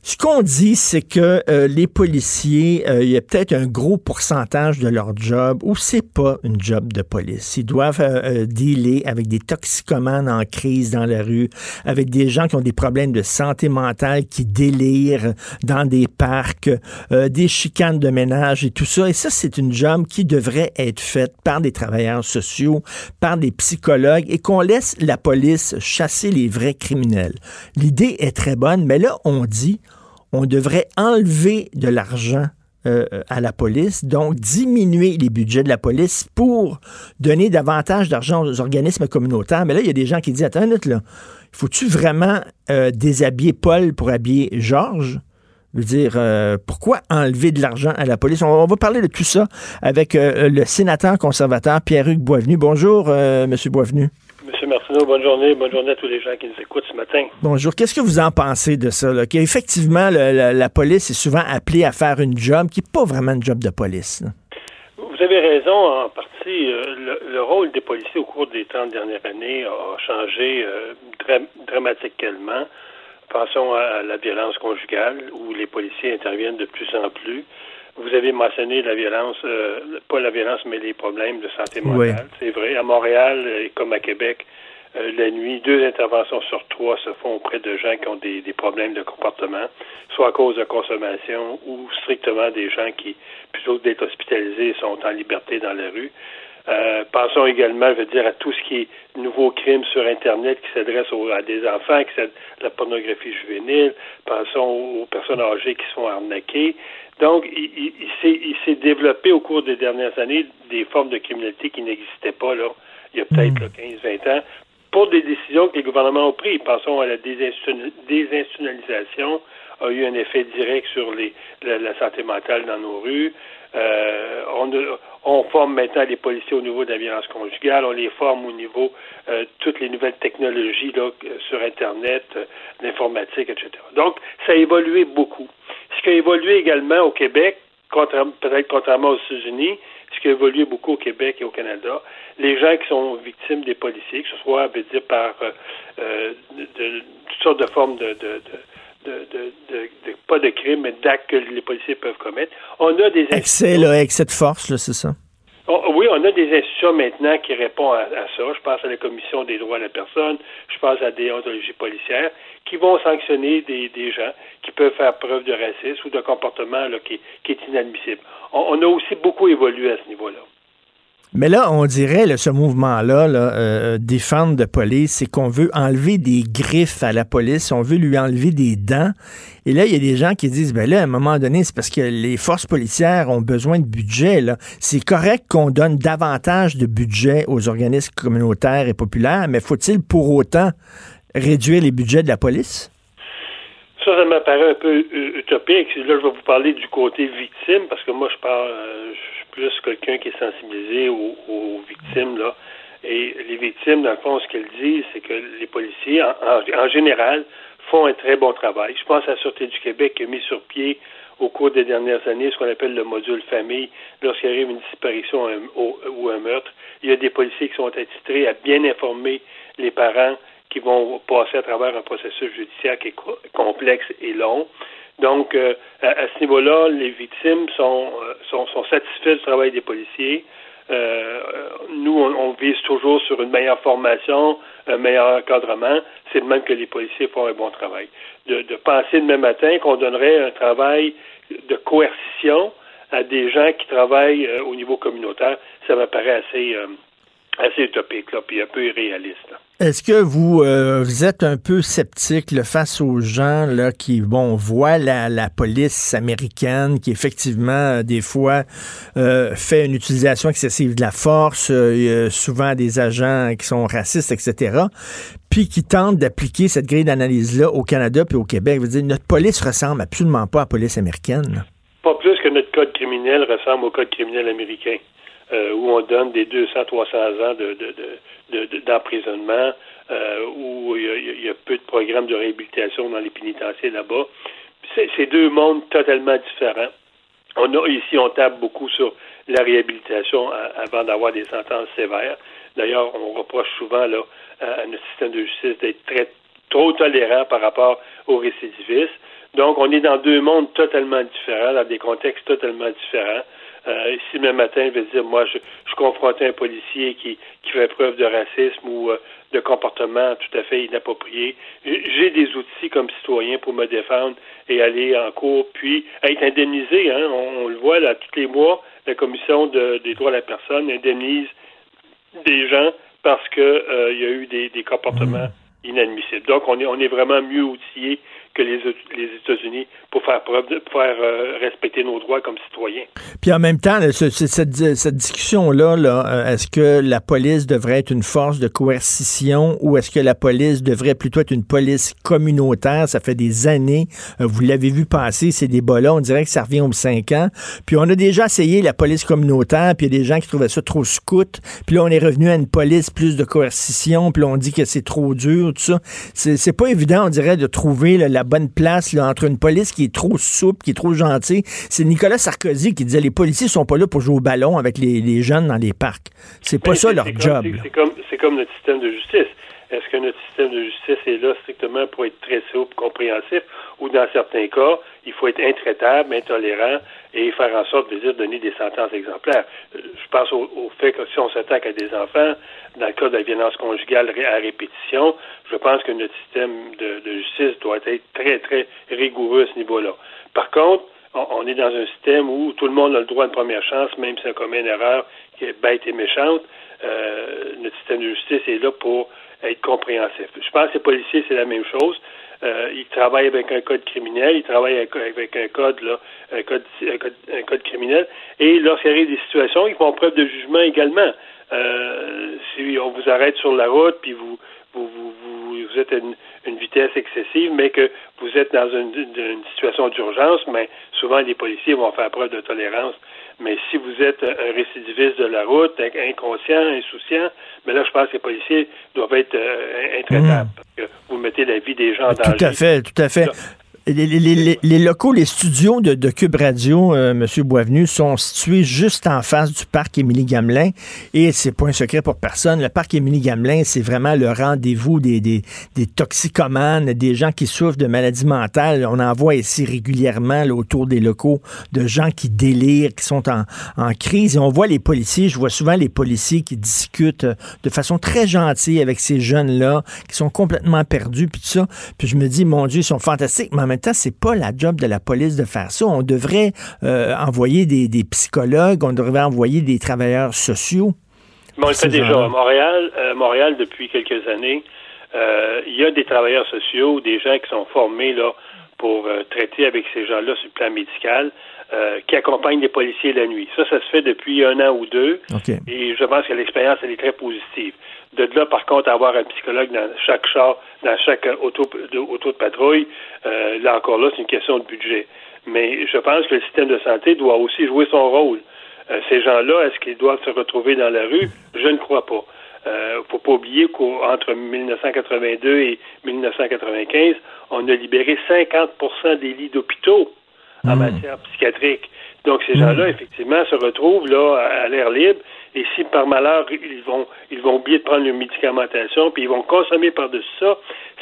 Ce qu'on dit, c'est que euh, les policiers, euh, il y a peut-être un gros pourcentage de leur job où c'est pas une job de police. Ils doivent euh, dealer avec des toxicomanes en crise dans la rue, avec des gens qui ont des problèmes de santé mentale, qui délirent dans des parcs, des chicanes de ménage et tout ça. Et ça, c'est une job qui devrait être faite par des travailleurs sociaux, par des psychologues et qu'on laisse la police chasser les vrais criminels. L'idée est très bonne, mais là, on dit on devrait enlever de l'argent euh, à la police, donc diminuer les budgets de la police pour donner davantage d'argent aux organismes communautaires. Mais là, il y a des gens qui disent, attends une là, faut-tu vraiment euh, déshabiller Paul pour habiller Georges? Je veux dire, euh, pourquoi enlever de l'argent à la police? On, va parler de tout ça avec le sénateur conservateur Pierre-Hugues Boisvenu. Bonjour, Monsieur Boisvenu. Monsieur Martineau, bonne journée. Bonne journée à tous les gens qui nous écoutent ce matin. Bonjour. Qu'est-ce que vous en pensez de ça? Qu'effectivement, la, police est souvent appelée à faire une job qui n'est pas vraiment une job de police. Vous avez raison en partie. Euh, le, rôle des policiers au cours des 30 dernières années a changé euh, dramatiquement. Pensons à la violence conjugale, où les policiers interviennent de plus en plus. Vous avez mentionné la violence, euh, pas la violence, mais les problèmes de santé mentale. C'est vrai. À Montréal, et comme à Québec, euh, la nuit, deux interventions sur trois se font auprès de gens qui ont des, des, problèmes de comportement, soit à cause de consommation ou strictement des gens qui, plutôt que d'être hospitalisés, sont en liberté dans la rue. Euh, pensons également, je veux dire, à tout ce qui est nouveaux crimes sur Internet qui s'adressent à des enfants, qui à la pornographie juvénile. Pensons aux personnes âgées qui se font arnaquer. Donc, il, il, s'est développé au cours des dernières années des formes de criminalité qui n'existaient pas là, il y a peut-être 15-20 ans, pour des décisions que les gouvernements ont prises. Pensons à la désinstitutionnalisation, a eu un effet direct sur les, la, santé mentale dans nos rues. Euh, on, on, forme maintenant les policiers au niveau de la violence conjugale, on les forme au niveau euh, toutes les nouvelles technologies là, sur Internet, euh, l'informatique, etc. Donc, ça a évolué beaucoup. Ce qui a évolué également au Québec, peut-être contrairement aux États-Unis, ce qui a évolué beaucoup au Québec et au Canada, les gens qui sont victimes des policiers, que ce soit, veut dire, par euh, euh de, toutes sortes de formes de, de, de de, de, pas de crimes, mais d'actes que les policiers peuvent commettre. On a des excès, là, excès de force, là, c'est ça? Oh, oui, on a des institutions maintenant qui répondent à, ça. Je pense à la Commission des droits de la personne, je pense à des ontologies policières qui vont sanctionner des, des gens qui peuvent faire preuve de racisme ou de comportement là, qui, qui, est inadmissible. On, on a aussi beaucoup évolué à ce niveau-là. Mais là, on dirait, ce mouvement-là, là, euh, défendre de police, c'est qu'on veut enlever des griffes à la police, on veut lui enlever des dents. Et là, il y a des gens qui disent, ben là, à un moment donné, c'est parce que les forces policières ont besoin de budget. C'est correct qu'on donne davantage de budget aux organismes communautaires et populaires, mais faut-il pour autant réduire les budgets de la police? Ça, ça m'apparaît un peu utopique. Là, je vais vous parler du côté victime, parce que moi, je parle, euh, plus quelqu'un qui est sensibilisé aux, victimes, là. Et les victimes, dans le fond, ce qu'elles disent, c'est que les policiers, en, général, font un très bon travail. Je pense à la Sûreté du Québec qui a mis sur pied au cours des dernières années ce qu'on appelle le module famille. Lorsqu'il arrive une disparition ou un meurtre, il y a des policiers qui sont attitrés à bien informer les parents qui vont passer à travers un processus judiciaire qui est complexe et long. Donc, euh, à, ce niveau-là, les victimes sont, euh, sont, sont, satisfaits du travail des policiers. Euh, nous, on, vise toujours sur une meilleure formation, un meilleur encadrement. C'est de même que les policiers font un bon travail. De, de penser demain matin qu'on donnerait un travail de coercition à des gens qui travaillent au niveau communautaire, ça me paraît assez, assez utopique, là, puis un peu irréaliste. Est-ce que vous, euh, vous êtes un peu sceptique face aux gens là, qui bon, voient la, la police américaine qui effectivement, euh, des fois, euh, fait une utilisation excessive de la force, souvent des agents qui sont racistes, etc., puis qui tentent d'appliquer cette grille d'analyse-là au Canada puis au Québec. Vous dire, notre police ressemble absolument pas à la police américaine. Pas plus que notre code criminel ressemble au code criminel américain. Euh, où on donne des 200, 300 ans de, d'emprisonnement, euh, où il y, a, peu de programme de réhabilitation dans les pénitentiaires là-bas. C'est deux mondes totalement différents. On a ici, on tape beaucoup sur la réhabilitation avant d'avoir des sentences sévères. D'ailleurs, on reproche souvent à notre système de justice d'être très trop tolérant par rapport aux récidivistes. Donc, on est dans deux mondes totalement différents, dans des contextes totalement différents. Euh, si le matin, je vais dire, moi, je, je confrontais un policier qui, qui fait preuve de racisme ou euh, de comportement tout à fait inapproprié, j'ai des outils comme citoyen pour me défendre et aller en cours, puis être indemnisé. Hein, on, le voit là, tous les mois, la Commission des droits de la personne indemnise des gens parce qu'il euh, y a eu des, des comportements inadmissibles. Donc, on est, on est vraiment mieux outillé que les, les États-Unis pour faire preuve de, pour faire euh, respecter nos droits comme citoyens. Puis en même temps, cette, cette discussion-là, là, euh, est-ce que la police devrait être une force de coercition ou est-ce que la police devrait plutôt être une police communautaire? Ça fait des années, euh, vous l'avez vu passer, ces débats-là, on dirait que ça revient aux cinq ans. Puis on a déjà essayé la police communautaire, puis il y a des gens qui trouvaient ça trop scout. Puis là, on est revenu à une police plus de coercition, puis là, on dit que c'est trop dur, tout ça. C'est pas évident, on dirait, de trouver la bonne place là, entre une police qui est trop souple, qui est trop gentille. C'est Nicolas Sarkozy qui disait les policiers sont pas là pour jouer au ballon avec les, jeunes dans les parcs. C'est pas ça leur job. C'est comme, comme notre système de justice. Est-ce que notre système de justice est là strictement pour être très souple, compréhensif, ou dans certains cas, il faut être intraitable, intolérant et faire en sorte de donner des sentences exemplaires? Euh, je pense au, fait que si on s'attaque à des enfants, dans le cas de la violence conjugale à répétition, je pense que notre système de, justice doit être très, très rigoureux à ce niveau-là. Par contre, on, est dans un système où tout le monde a le droit à une première chance, même si on commet une erreur qui est bête et méchante. Euh, notre système de justice est là pour être compréhensif. Je pense que les policiers, c'est la même chose. Euh, ils travaillent avec un code criminel, ils travaillent avec, un code, là, un code, un code, criminel. Et lorsqu'il arrive des situations, ils font preuve de jugement également. Euh, si on vous arrête sur la route, puis vous vous, vous, vous, êtes à une, vitesse excessive, mais que vous êtes dans une, une situation d'urgence, mais souvent les policiers vont faire preuve de tolérance mais si vous êtes un récidiviste de la route, inconscient, insouciant, mais là, je pense que les policiers doivent être euh, intraitables. Mmh. Parce que vous mettez la vie des gens en danger. Tout à fait, tout à fait. Les, locaux, les studios de, Cube Radio, euh, M. Boisvenu, sont situés juste en face du parc Émilie-Gamelin. Et c'est pas un secret pour personne. Le parc Émilie-Gamelin, c'est vraiment le rendez-vous des, des, toxicomanes, des gens qui souffrent de maladies mentales. On en voit ici régulièrement autour des locaux de gens qui délirent, qui sont en, en crise. Et on voit les policiers, je vois souvent les policiers qui discutent de façon très gentille avec ces jeunes-là, qui sont complètement perdus, puis tout ça. Puis je me dis, mon Dieu, ils sont fantastiques, même temps, c'est pas la job de la police de faire ça. On devrait euh, envoyer des, psychologues, on devrait envoyer des travailleurs sociaux. on le fait déjà à Montréal. Euh, Montréal, depuis quelques années, euh, il y a des travailleurs sociaux, des gens qui sont formés là pour traiter avec ces gens-là sur le plan médical. qui accompagnent les policiers la nuit. Ça, ça se fait depuis un an ou deux. Et je pense que l'expérience, elle est très positive. De là, par contre, avoir un psychologue dans chaque char, dans chaque auto de, auto de patrouille, euh, là encore là, c'est une question de budget. Mais je pense que le système de santé doit aussi jouer son rôle. Euh, ces gens-là, est-ce qu'ils doivent se retrouver dans la rue? Je ne crois pas. Euh, faut pas oublier qu'entre 1982 et 1995, on a libéré 50% des lits d'hôpitaux en hmm. matière psychiatrique. Donc ces gens-là, hmm. effectivement, se retrouvent là à l'air libre et si par malheur ils vont ils vont oublier de prendre une médicamentation, puis ils vont consommer par-dessus ça,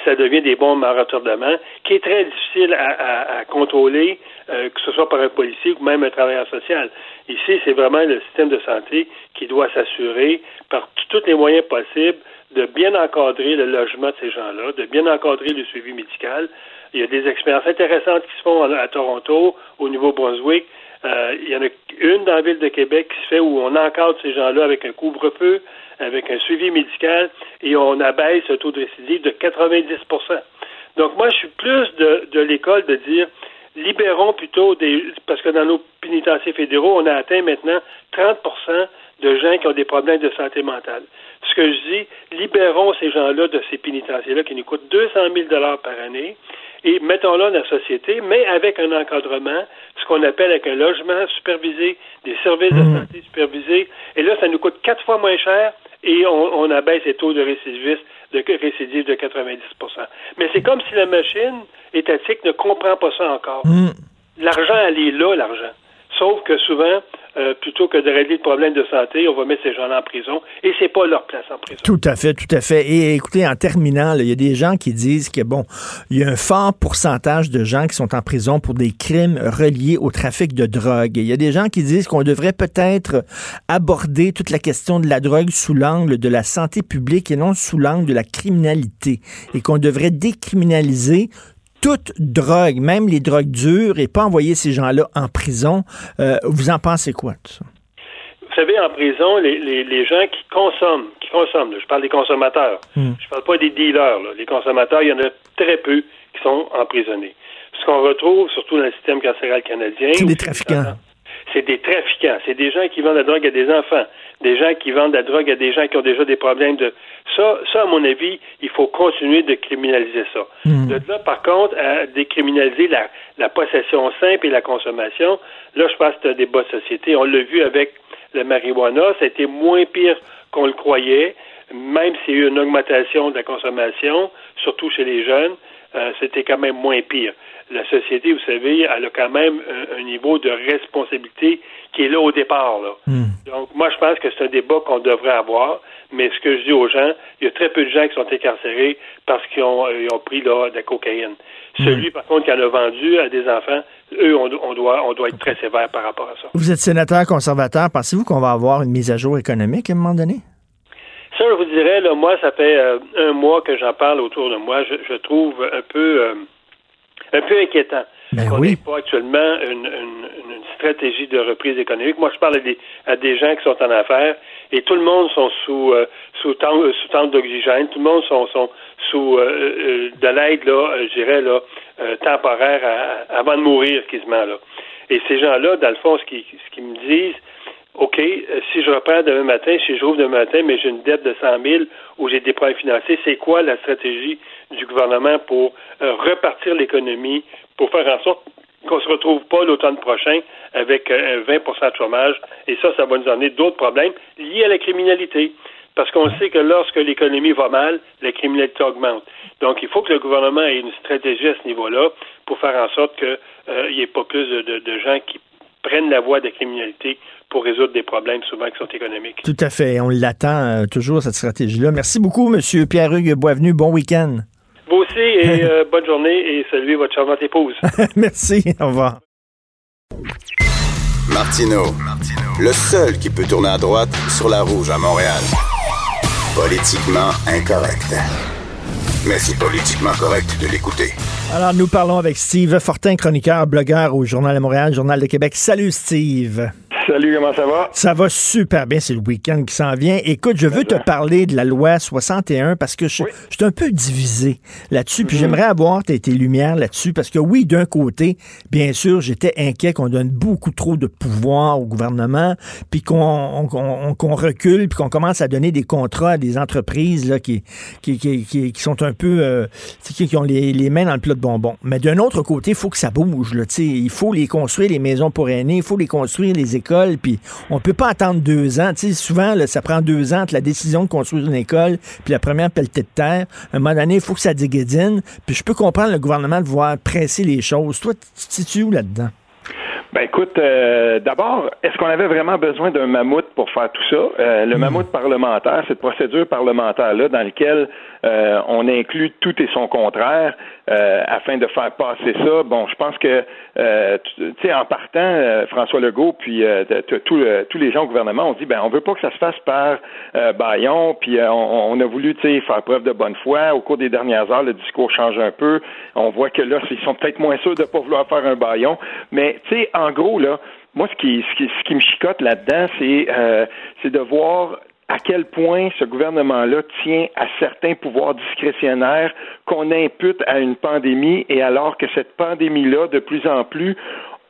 ça devient des bombes à retardement, qui est très difficile à, contrôler, euh, que ce soit par un policier ou même un travailleur social. Ici, c'est vraiment le système de santé qui doit s'assurer par tous les moyens possibles de bien encadrer le logement de ces gens-là, de bien encadrer le suivi médical. Il y a des expériences intéressantes qui se font à, Toronto, au Nouveau-Brunswick, il y en a une dans la ville de Québec qui se fait où on encadre ces gens-là avec un couvre-feu, avec un suivi médical, et on abaisse le taux de récidive de 90% Donc moi, je suis plus de, de l'école de dire libérons plutôt des parce que dans nos pénitenciers fédéraux, on a atteint maintenant 30% de gens qui ont des problèmes de santé mentale. Ce que je dis, libérons ces gens-là de ces pénitenciers-là qui nous coûtent 200 000 par année et mettons-le dans la société, mais avec un encadrement, ce qu'on appelle avec un logement supervisé, des services de hmm. santé supervisés. Et là, ça nous coûte quatre fois moins cher et on, abaisse les taux de récidivisme de récidive de 90% Mais c'est comme si la machine étatique ne comprend pas ça encore. Hmm. L'argent, elle est là, l'argent. Sauf que souvent, euh, plutôt que de régler le problème de santé, on va mettre ces gens-là en prison et c'est pas leur place en prison. Tout à fait, tout à fait. Et écoutez, en terminant, il y a des gens qui disent que bon, il y a un fort pourcentage de gens qui sont en prison pour des crimes reliés au trafic de drogue. Il y a des gens qui disent qu'on devrait peut-être aborder toute la question de la drogue sous l'angle de la santé publique et non sous l'angle de la criminalité et qu'on devrait décriminaliser toute drogue, même les drogues dures, et pas envoyer ces gens-là en prison. Euh, vous en pensez quoi de ça? Vous savez, en prison, les, gens qui consomment, qui consomment, je parle des consommateurs, hmm. je parle pas des dealers, les consommateurs, il y en a très peu qui sont emprisonnés. Ce qu'on retrouve, surtout dans le système carcéral canadien... C'est des trafiquants. C'est des trafiquants. C'est des gens qui vendent la drogue à des enfants des gens qui vendent de la drogue à des gens qui ont déjà des problèmes de ça, ça à mon avis, il faut continuer de criminaliser ça. Hmm. De là, par contre, à décriminaliser la, la possession simple et la consommation, là, je pense que c'est un débat de société. On l'a vu avec le marijuana, ça a été moins pire qu'on le croyait, même s'il y a eu une augmentation de la consommation, surtout chez les jeunes, euh, c'était quand même moins pire. La société, vous savez, elle a quand même un niveau de responsabilité qui est là au départ. Là. Hmm. Donc, moi, je pense que c'est un débat qu'on devrait avoir. Mais ce que je dis aux gens, il y a très peu de gens qui sont incarcérés parce qu'ils ont, ont, pris là, de la cocaïne. Hmm. Celui, par contre, qui en a vendu à des enfants, eux, on, doit, on doit être très sévère par rapport à ça. Vous êtes sénateur conservateur. Pensez-vous qu'on va avoir une mise à jour économique à un moment donné? Ça, je vous dirais, là, moi, ça fait euh, un mois que j'en parle autour de moi. Je, trouve un peu, euh, un peu inquiétant. Ben on oui. pas actuellement une, une, stratégie de reprise économique. Moi, je parle à des, à des gens qui sont en affaires et tout le monde sont sous euh, sous temps sous tente d'oxygène. Tout le monde sont, sont sous euh, euh, de l'aide là, je dirais là temporaire avant de mourir quasiment là. Et ces gens-là, dans le fond, ce qu'ils ce qu'ils me disent, OK, si je reprends demain matin, si je rouvre demain matin, mais j'ai une dette de 100 000 ou j'ai des problèmes financiers, c'est quoi la stratégie du gouvernement pour repartir l'économie, pour faire en sorte qu'on ne se retrouve pas l'automne prochain avec un 20% de chômage? Et ça, ça va nous amener d'autres problèmes liés à la criminalité. Parce qu'on sait que lorsque l'économie va mal, la criminalité augmente. Donc, il faut que le gouvernement ait une stratégie à ce niveau-là pour faire en sorte qu'il euh, n'y ait pas plus de, gens qui prennent la voie de la criminalité pour résoudre des problèmes souvent qui sont économiques. Tout à fait. On l'attend euh, toujours, cette stratégie-là. Merci beaucoup, M. Pierre-Hugues Boisvenu. Bon week-end. Vous aussi, et euh, bonne journée et saluez votre charmante épouse. Merci, au revoir. Martino, le seul qui peut tourner à droite sur la rouge à Montréal. Politiquement incorrect. Mais c'est politiquement correct de l'écouter. Alors, nous parlons avec Steve Fortin, chroniqueur, blogueur au Journal de Montréal, Journal de Québec. Salut, Steve. Salut, comment ça va? Ça va super bien, c'est le week-end qui s'en vient. Écoute, je veux te parler de la loi 61 parce que je, suis un peu divisé là-dessus, puis mhm. j'aimerais avoir tes, lumières là-dessus parce que oui, d'un côté, bien sûr, j'étais inquiet qu'on donne beaucoup trop de pouvoir au gouvernement, puis qu'on recule, puis qu'on commence à donner des contrats à des entreprises là, qui, qui, sont un peu, euh, qui, ont les, les, mains dans le plat de bonbons. Mais d'un autre côté, il faut que ça bouge. Là, il faut les construire, les maisons pour aînés, il faut les construire, les écoles puis on peut pas attendre deux ans. Souvent, ça prend deux ans entre la décision de construire une école puis la première pelletée de terre. À un moment donné, il faut que ça déguédine. Puis je peux comprendre le gouvernement de voir presser les choses. Toi, tu te situes où là-dedans? Ben écoute, euh, d'abord, est-ce qu'on avait vraiment besoin d'un mammouth pour faire tout ça? Euh, le hmm. mammouth parlementaire, cette procédure parlementaire-là dans laquelle euh, on inclut tout et son contraire afin de faire passer ça. Bon, je pense que, tu sais, en partant, François Legault, puis tous les gens au gouvernement ont dit, ben on veut pas que ça se fasse par baillon, puis on, on, a voulu, tu sais, faire preuve de bonne foi. Au cours des dernières heures, le discours change un peu. On voit que là, ils sont peut-être moins sûrs de pas vouloir faire un baillon, mais tu sais, en gros, là, moi, ce qui, ce qui, me chicote là-dedans, c'est, euh, c'est de voir à quel point ce gouvernement-là tient à certains pouvoirs discrétionnaires qu'on impute à une pandémie et alors que cette pandémie-là, de plus en plus,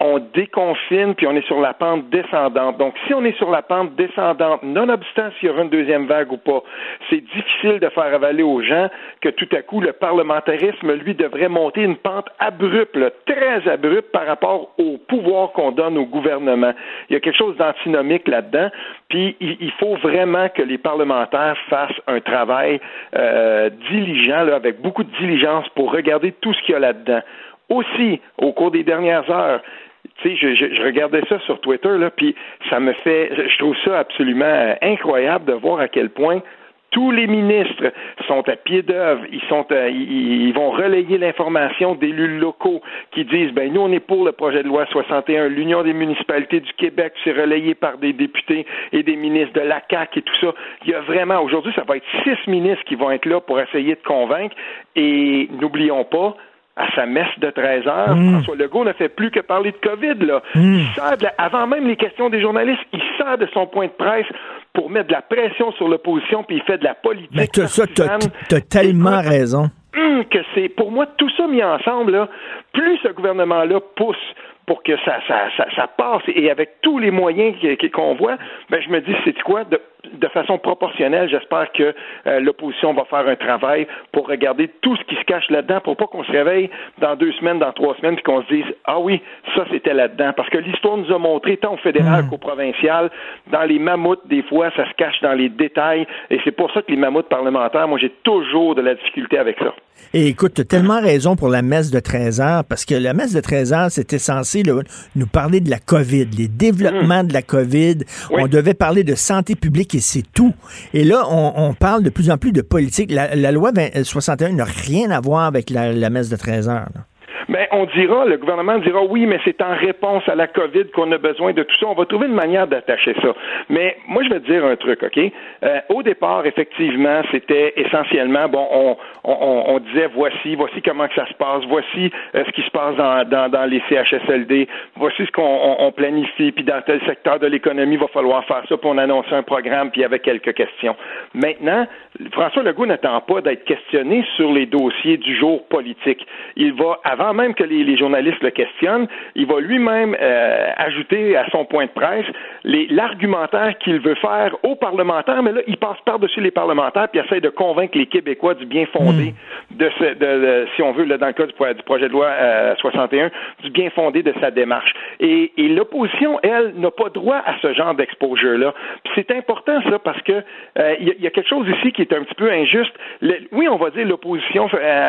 on déconfine, puis on est sur la pente descendante. Donc, si on est sur la pente descendante, nonobstant s'il y aura une deuxième vague ou pas, c'est difficile de faire avaler aux gens que tout à coup, le parlementarisme, lui, devrait monter une pente abrupte, très abrupte par rapport au pouvoir qu'on donne au gouvernement. Il y a quelque chose d'antinomique là-dedans, puis il, faut vraiment que les parlementaires fassent un travail euh, diligent, avec beaucoup de diligence pour regarder tout ce qu'il y a là-dedans. Aussi, au cours des dernières heures, tu sais, je, regardais ça sur Twitter, puis ça me fait, je trouve ça absolument euh, incroyable de voir à quel point tous les ministres sont à pied d'œuvre, ils sont, euh, ils, vont relayer l'information d'élus locaux qui disent, ben nous on est pour le projet de loi 61, l'Union des municipalités du Québec, c'est relayé par des députés et des ministres de la CAC et tout ça. Il y a vraiment aujourd'hui, ça va être six ministres qui vont être là pour essayer de convaincre. Et n'oublions pas, à sa messe de 13 heures, mm. François Legault ne fait plus que parler de COVID. Là. Mm. avant même les questions des journalistes, il sort de son point de presse pour mettre de la pression sur l'opposition, puis il fait de la politique. Mais tu as, tellement raison. Hum, que c'est, pour moi, tout ça mis ensemble, là, plus ce gouvernement-là pousse pour que ça, ça, ça, passe et avec tous les moyens qu'on voit, ben, je me dis, c'est quoi, de, de façon proportionnelle, j'espère que euh, l'opposition va faire un travail pour regarder tout ce qui se cache là-dedans pour pas qu'on se réveille dans deux semaines, dans trois semaines, puis qu'on se dise ah oui, ça c'était là-dedans. Parce que l'histoire nous a montré, tant au fédéral hmm. qu'au provincial, dans les mammouths, des fois, ça se cache dans les détails. Et c'est pour ça que les mammouths parlementaires, moi j'ai toujours de la difficulté avec ça. Et écoute, tu as tellement raison pour la messe de 13 heures, parce que la messe de 13 heures, c'était censé nous parler de la COVID, les développements de la COVID. On devait parler de santé publique et c'est tout. Et là, on, parle de plus en plus de politique. La, loi 61 n'a rien à voir avec la, messe de 13 heures. Ben, on dira, le gouvernement dira oui, mais c'est en réponse à la COVID qu'on a besoin de tout ça. On va trouver une manière d'attacher ça. Mais moi, je vais te dire un truc, OK? Euh, au départ, effectivement, c'était essentiellement, bon, on, on, on, disait voici, voici comment que ça se passe, voici euh, ce qui se passe dans, dans, dans les CHSLD, voici ce qu'on on, planifie, puis dans tel secteur de l'économie, il va falloir faire ça, puis on annoncer un programme, puis avec quelques questions. Maintenant, François Legault n'attend pas d'être questionné sur les dossiers du jour politique. Il va, avant même que les, journalistes le questionnent, il va lui-même euh, ajouter à son point de presse l'argumentaire qu'il veut faire aux parlementaires, mais là, il passe par-dessus les parlementaires puis essaie de convaincre les Québécois du bien fondé hmm. de, ce, de, si on veut, là, dans le cas du, projet de loi 61, euh, du bien fondé de sa démarche. Et, l'opposition, elle, n'a pas droit à ce genre d'exposure-là. c'est important, ça, parce que euh, il y, a quelque chose ici qui est un petit peu injuste. oui, on va dire l'opposition,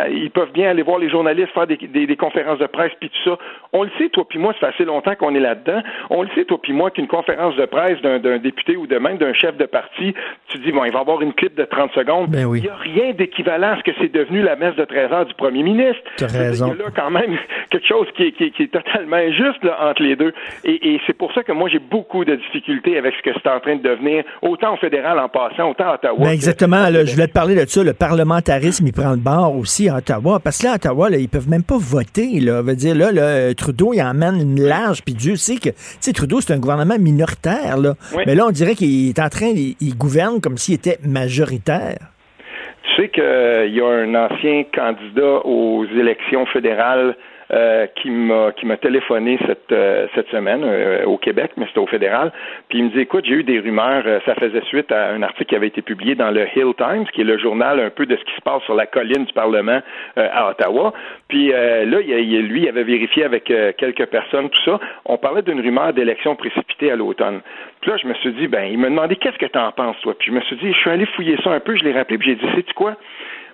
ils peuvent bien aller voir les journalistes faire des, des conférences de presse puis tout ça. On le sait, toi puis moi, ça fait assez longtemps qu'on est là-dedans. On le sait, toi puis moi, qu'une conférence de presse d'un député ou de même d'un chef de parti, tu dis, bon, il va y avoir une clip de 30 secondes. Ben il n'y a rien d'équivalent à ce que c'est devenu la messe de 13 heures du premier ministre. Tu as raison. Il y a là quand même quelque chose qui est, qui est, totalement injuste là, entre les deux. Et, et c'est pour ça que moi, j'ai beaucoup de difficultés avec ce que c'est en train de devenir, autant au fédéral en passant, autant à Ottawa. Ben exactement. Là, je voulais te parler de ça. Le parlementarisme, il prend le bord aussi à Ottawa. Parce que là, à Ottawa, là, ils peuvent même pas voter Là. Veut dire, là, Trudeau, il emmène une large, puis Dieu sait que, tu Trudeau, c'est un gouvernement minoritaire, là. Mais là, on dirait qu'il est en train, il, gouverne comme s'il était majoritaire. Tu sais qu'il y a un ancien candidat aux élections fédérales euh, qui m'a qui m'a téléphoné cette euh, cette semaine euh, au Québec, mais c'était au fédéral. Puis il me dit écoute, j'ai eu des rumeurs. ça faisait suite à un article qui avait été publié dans le Hill Times, qui est le journal un peu de ce qui se passe sur la colline du Parlement à Ottawa. Puis là, il, lui, il avait vérifié avec quelques personnes tout ça. On parlait d'une rumeur d'élection précipitée à l'automne. Puis là, je me suis dit, ben, il m'a demandé qu'est-ce que tu en penses, toi? Puis je me suis dit, je suis allé fouiller ça un peu, je l'ai rappelé, puis j'ai dit, sais-tu quoi?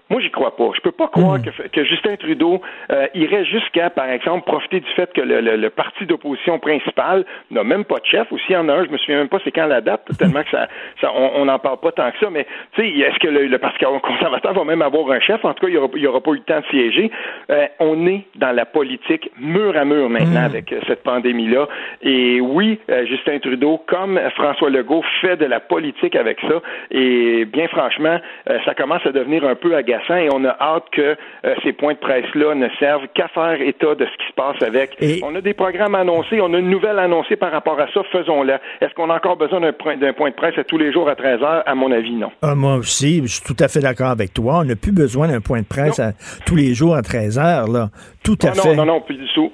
Moi, j'y crois pas. Je peux pas croire hmm. que, que, Justin Trudeau euh, irait jusqu'à, par exemple, profiter du fait que le, le, parti d'opposition principal n'a même pas de chef. Ou s'il y en a un, je me souviens même pas c'est quand la date, tellement que ça, ça on n'en parle pas tant que ça. Mais tu sais, est-ce que le, Parti conservateur va même avoir un chef? En tout cas, il n'y aura, aura pas eu le temps de siéger. Euh, on est dans la politique mur à mur maintenant hmm. avec euh, cette pandémie-là. Et oui, euh, Justin Trudeau, comme François Legault, fait de la politique avec ça. Et bien franchement, ça commence à devenir un peu agaçant et on a hâte que euh, ces points de presse-là ne servent qu'à faire état de ce qui se passe avec. On a des programmes annoncés, on a une nouvelle annoncée par rapport à ça, faisons-la. Est-ce qu'on a encore besoin d'un point, de presse à tous les jours à 13 heures? À mon avis, non. Ah, moi aussi, je suis tout à fait d'accord avec toi. On n'a plus besoin d'un point de presse à, tous les jours à 13 heures, là. Tout à fait. Non, non, non, plus du tout.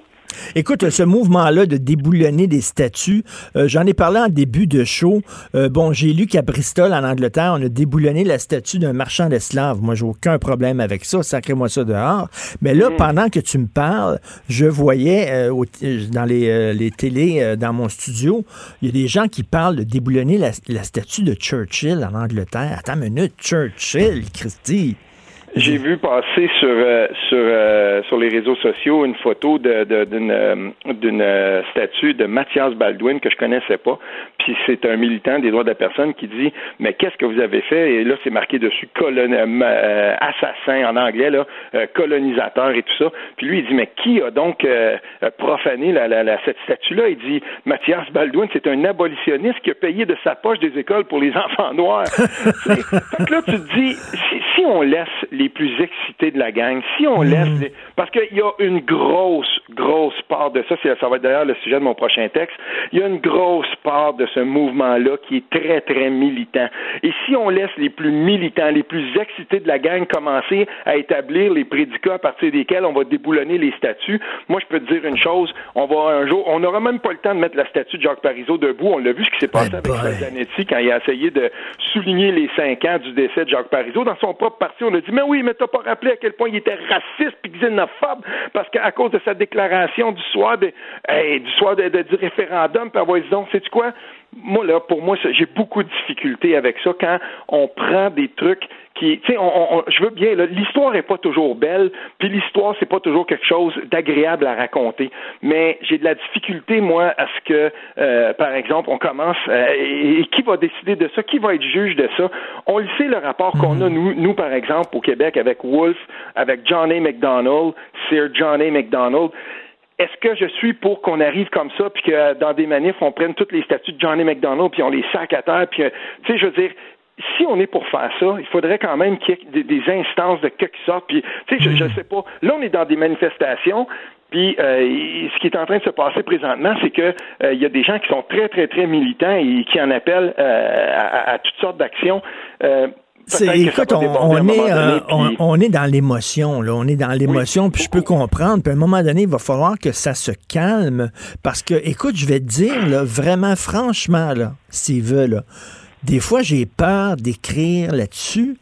Écoute, ce mouvement-là de déboulonner des statues, euh, j'en ai parlé en début de show. Euh, bon, j'ai lu qu'à Bristol, en Angleterre, on a déboulonné la statue d'un marchand d'esclaves. Moi, j'ai aucun problème avec ça. Sacrez-moi ça dehors. Mais là, mm. pendant que tu me parles, je voyais euh, dans les, les télés, dans mon studio, il y a des gens qui parlent de déboulonner la, la statue de Churchill en Angleterre. Attends une minute, Churchill, Christy. J'ai vu passer sur euh, sur euh, sur les réseaux sociaux une photo de, d'une euh, d'une statue de Mathias Baldwin que je connaissais pas. Puis c'est un militant des droits de la personne qui dit mais qu'est-ce que vous avez fait Et là c'est marqué dessus colon assassin en anglais là, colonisateur et tout ça. Puis lui il dit mais qui a donc profané la, la, cette statue là Il dit Mathias Baldwin c'est un abolitionniste qui a payé de sa poche des écoles pour les enfants noirs. fait là tu te dis si, si on laisse les les plus excités de la gang, si on laisse... Hmm. Parce qu'il y a une grosse, grosse part de ça, ça va être d'ailleurs le sujet de mon prochain texte, il y a une grosse part de ce mouvement-là qui est très, très militant. Et si on laisse les plus militants, les plus excités de la gang commencer à établir les prédicats à partir desquels on va déboulonner les statuts, moi, je peux te dire une chose, on va un jour, on n'aura même pas le temps de mettre la statue de Jacques Parizeau debout. On l'a vu ce qui s'est passé eh avec Zanetti quand il a essayé de souligner les cinq ans du décès de Jacques Parizeau. Dans son on a dit, mais oui, mais t'as pas rappelé à quel point il était raciste puis xénophobe parce qu'à cause de sa déclaration du soir du soir du référendum, puis avoir donc, sais-tu quoi? Moi, là, pour moi, j'ai beaucoup de difficultés avec ça quand on prend des trucs qui, tu sais, on, je veux bien, l'histoire est pas toujours belle, puis l'histoire c'est pas toujours quelque chose d'agréable à raconter, mais j'ai de la difficulté moi à ce que, euh, par exemple, on commence euh, et, qui va décider de ça, qui va être juge de ça? On le sait le rapport qu'on a mhm. nous, nous par exemple au Québec avec Wolfe, avec John A. McDonald, Sir John A. McDonald est-ce que je suis pour qu'on arrive comme ça, puis que dans des manifs, on prenne toutes les statuts de Johnny McDonald, puis on les sac à terre, puis, tu sais, je veux dire, si on est pour faire ça, il faudrait quand même qu'il y ait des, instances de quelque sorte. Puis, tu sais, je, ne sais pas. Là, on est dans des manifestations. Puis, euh, ce qui est en train de se passer présentement, c'est que euh, il y a des gens qui sont très, très, très militants et qui en appellent euh, à, toutes sortes d'actions. Écoute, on, est, on, est dans l'émotion, là. On est dans l'émotion, puis je peux comprendre. Puis à un moment donné, il va falloir que ça se calme. Parce que, écoute, je vais te dire, là, vraiment, franchement, là, s'il veut, là, des fois, j'ai peur d'écrire là-dessus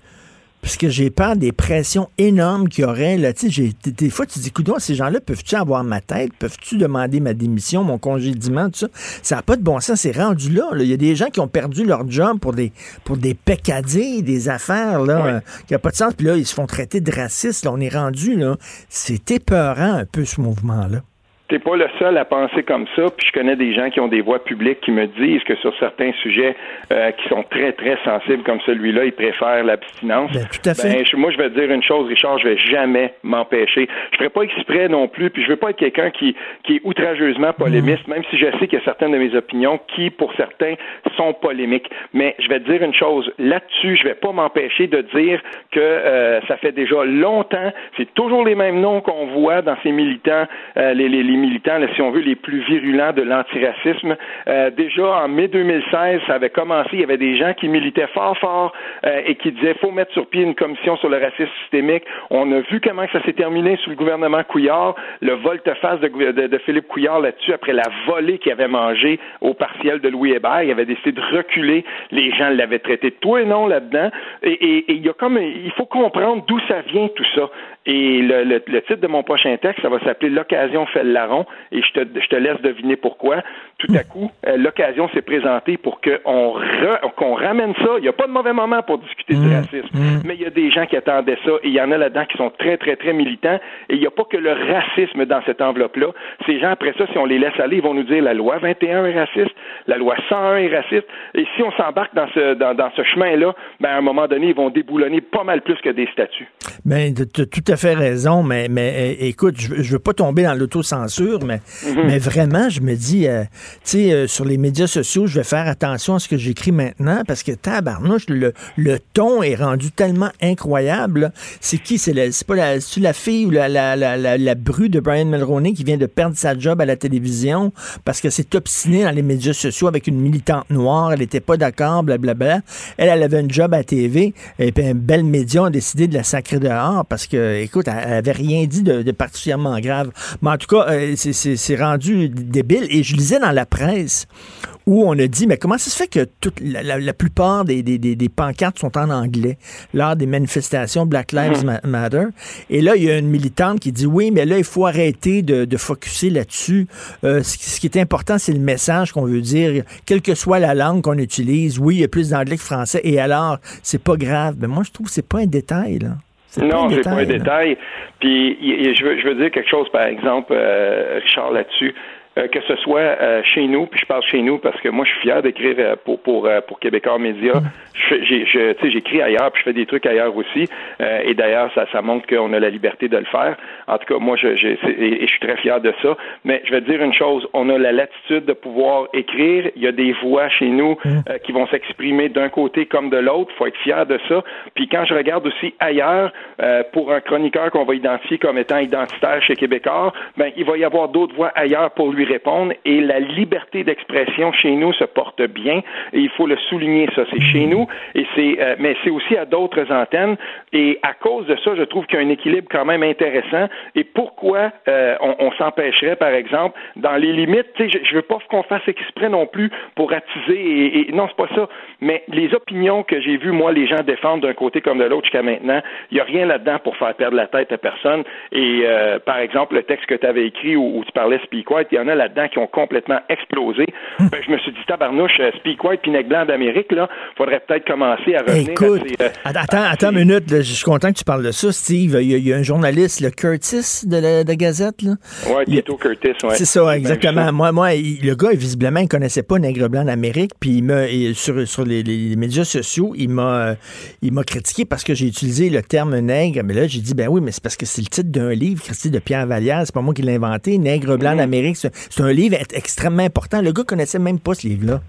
parce que j'ai peur des pressions énormes qu'il y aurait. Là. Des fois, tu te dis, écoute, ces gens-là, peuvent-tu avoir ma tête? Peuvent-tu demander ma démission, mon congédiement, tout ça? Ça n'a pas de bon sens, c'est rendu là, Il y a des gens qui ont perdu leur job pour des, pour des peccadilles, des affaires là, euh, qui n'ont pas de sens. Puis là, ils se font traiter de racistes. Là. On est rendu, là. C'est épeurant un peu ce mouvement-là t'es pas le seul à penser comme ça, puis je connais des gens qui ont des voix publiques qui me disent que sur certains sujets euh, qui sont très, très sensibles comme celui-là, ils préfèrent l'abstinence. Ben, tout à fait. Ben, moi, je vais te dire une chose, Richard, je vais jamais m'empêcher. Je ferai pas exprès non plus, puis je veux pas être quelqu'un qui, qui est outrageusement polémiste, même si je sais qu'il y a certaines de mes opinions qui, pour certains, sont polémiques. Mais je vais te dire une chose, là-dessus, je vais pas m'empêcher de dire que euh, ça fait déjà longtemps, c'est toujours les mêmes noms qu'on voit dans ces militants, euh, les, les, les militants, si on veut, les plus virulents de l'antiracisme. Euh, déjà en mai 2016, ça avait commencé, il y avait des gens qui militaient fort, fort euh, et qui disaient faut mettre sur pied une commission sur le racisme systémique. On a vu comment ça s'est terminé sous le gouvernement Couillard, le volte-face de, Philippe Couillard là-dessus après la volée qu'il avait mangée au partiel de Louis Hébert. Il avait décidé de reculer. Les gens l'avaient traité de tout et non là-dedans. Et, il y a comme, il faut comprendre d'où ça vient tout ça. Et le, le, titre de mon prochain texte, ça va s'appeler L'occasion fait le Et je te, je te laisse deviner pourquoi. Tout à coup, euh, l'occasion s'est présentée pour qu'on qu'on ramène ça. Il n'y a pas de mauvais moment pour discuter de mmh. racisme, mmh. mais il y a des gens qui attendaient ça. Et il y en a là-dedans qui sont très, très, très militants. Et il n'y a pas que le racisme dans cette enveloppe-là. Ces gens, après ça, si on les laisse aller, ils vont nous dire la loi 21 est raciste, la loi 101 est raciste. Et si on s'embarque dans ce, dans, dans ce chemin-là, ben, à un moment donné, ils vont déboulonner pas mal plus que des statuts. Ben, tout à fait raison, mais, mais eh, écoute, je, je veux pas tomber dans l'autocensure, mais, mhm. mais vraiment, je me dis, euh, tu sais, euh, sur les médias sociaux, je vais faire attention à ce que j'écris maintenant parce que tabarnouche, le, le ton est rendu tellement incroyable. C'est qui? C'est pas la, la fille ou la, la, la, la, bru de Brian Mulroney qui vient de perdre sa job à la télévision parce que c'est obstiné dans les médias sociaux avec une militante noire. Elle n'était pas d'accord, blablabla. Elle, elle avait un job à TV et puis un bel média a décidé de la sacrer dehors parce que, écoute, elle avait rien dit de, particulièrement grave. Mais en tout cas, c'est rendu débile. Et je lisais dans la presse où on a dit, mais comment ça se fait que toute la, plupart des, des, pancartes sont en anglais lors des manifestations Black Lives mhm. Matter? Et là, il y a une militante qui dit, oui, mais là, il faut arrêter de, de focuser là-dessus. Euh, ce, qui est important, c'est le message qu'on veut dire, quelle que soit la langue qu'on utilise. Oui, il y a plus d'anglais que français. Et alors, c'est pas grave. Mais moi, je trouve que c'est pas un détail, là. Non, c'est pas un détail. Puis je veux, je veux dire quelque chose, par exemple, euh, Richard, là-dessus. Euh, que ce soit euh, chez nous, puis je parle chez nous parce que moi je suis fier d'écrire euh, pour pour pour Québécois Média. J'écris ailleurs, puis je fais des trucs ailleurs aussi. et d'ailleurs, ça, ça montre qu'on a la liberté de le faire. En tout cas, moi, je, je et, je suis très fier de ça. Mais je vais te dire une chose, on a la latitude de pouvoir écrire. Il y a des voix chez nous qui vont s'exprimer d'un côté comme de l'autre. faut être fier de ça. Puis quand je regarde aussi ailleurs, pour un chroniqueur qu'on va identifier comme étant identitaire chez Québécois, ben il va y avoir d'autres voix ailleurs pour lui répondre. Et la liberté d'expression chez nous se porte bien. Et il faut le souligner ça c'est chez nous. Et c'est euh, mais c'est aussi à d'autres antennes. Et à cause de ça je trouve qu'il y a un équilibre quand même intéressant. Et pourquoi euh, on, s'empêcherait par exemple dans les limites tu sais je, je veux pas qu'on fasse exprès non plus pour attiser et, non c'est pas ça. Mais les opinions que j'ai vues moi les gens défendre d'un côté comme de l'autre jusqu'à maintenant il y a rien là-dedans pour faire perdre la tête à personne. Et euh, par exemple le texte que tu avais écrit où, tu parlais speak white il y en a là-dedans qui ont complètement explosé. Hmm. Ben, je me suis dit, tabarnouche, euh, Speak White puis Blanc d'Amérique, là, faudrait peut-être commencer à revenir Écoute, euh, attends, attends une minute, je suis content que tu parles de ça, Steve. Il y a, un journaliste, le Curtis de la, Gazette, là. Ouais, Tito Curtis, ouais. C'est ça, exactement. Moi, moi, le gars, visiblement, il connaissait pas Nègre Blanc d'Amérique, puis il m'a, sur, sur les, médias sociaux, il m'a, il m'a critiqué parce que j'ai utilisé le terme nègre, mais là, j'ai dit, ben oui, mais c'est parce que c'est le titre d'un livre, Christy de Pierre Vallière, c'est pas moi qui l'ai inventé. Nègre Blanc mm-hmm. d'Amérique, c'est un livre extrêmement important. Le gars connaissait même pas ce livre-là.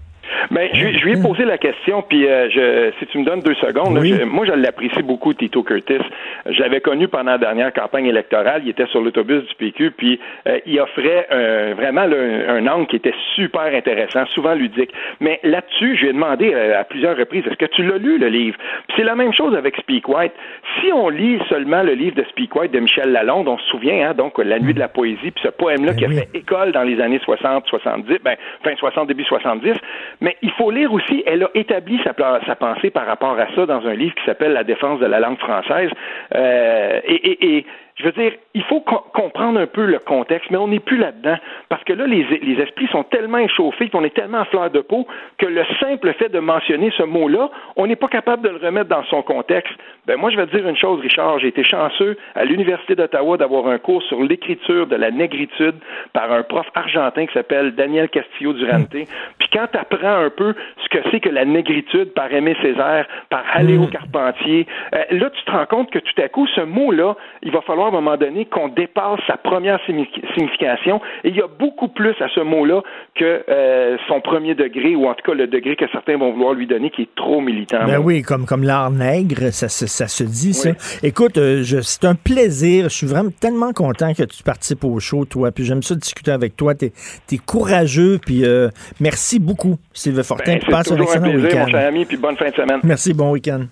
Ben, je, je, lui ai posé la question, puis euh, je, si tu me donnes deux secondes, moi je l'apprécie beaucoup, Tito Curtis. Je l'avais connu pendant la dernière campagne électorale. Il était sur l'autobus du PQ, puis euh, il offrait vraiment un, angle qui était super intéressant, souvent ludique. Mais là-dessus, je lui ai demandé euh, à plusieurs reprises, est-ce que tu l'as lu, le livre? c'est la même chose avec Speak White. Si on lit seulement le livre de Speak White de Michel Lalonde, on se souvient, hein, donc La nuit de la poésie, puis ce poème-là ben qui a fait école dans les années 60, 70, ben, fin 60, début 70, mais il faut lire aussi, elle a établi sa, sa, pensée par rapport à ça dans un livre qui s'appelle La défense de la langue française. Euh, et, je veux dire, il faut comprendre un peu le contexte, mais on n'est plus là-dedans. Parce que là, les, les esprits sont tellement échauffés, qu'on est tellement à fleur de peau, que le simple fait de mentionner ce mot-là, on n'est pas capable de le remettre dans son contexte. Ben, moi, je vais te dire une chose, Richard. J'ai été chanceux à l'Université d'Ottawa d'avoir un cours sur l'écriture de la négritude par un prof argentin qui s'appelle Daniel Castillo Durante. Puis quand tu apprends un peu ce que c'est que la négritude par Aimé Césaire, par Aléo mm. Carpentier, euh, là, tu te rends compte que tout à coup, ce mot-là, il va falloir à un moment donné qu'on dépasse sa première signification. Et il y a beaucoup plus à ce mot-là que euh, son premier degré, ou en tout cas le degré que certains vont vouloir lui donner, qui est trop militant. Ben oui, comme, comme l'art nègre, ça, ça, se dit, ça. Écoute, euh, c'est un plaisir. Je suis vraiment tellement content que tu participes au show, toi. Puis j'aime ça discuter avec toi. Tu es, courageux. Puis euh, merci beaucoup, Sylvain Fortin. Ben, toujours un, plaisir, mon cher ami. Puis bonne fin de semaine. Merci, bon week-end.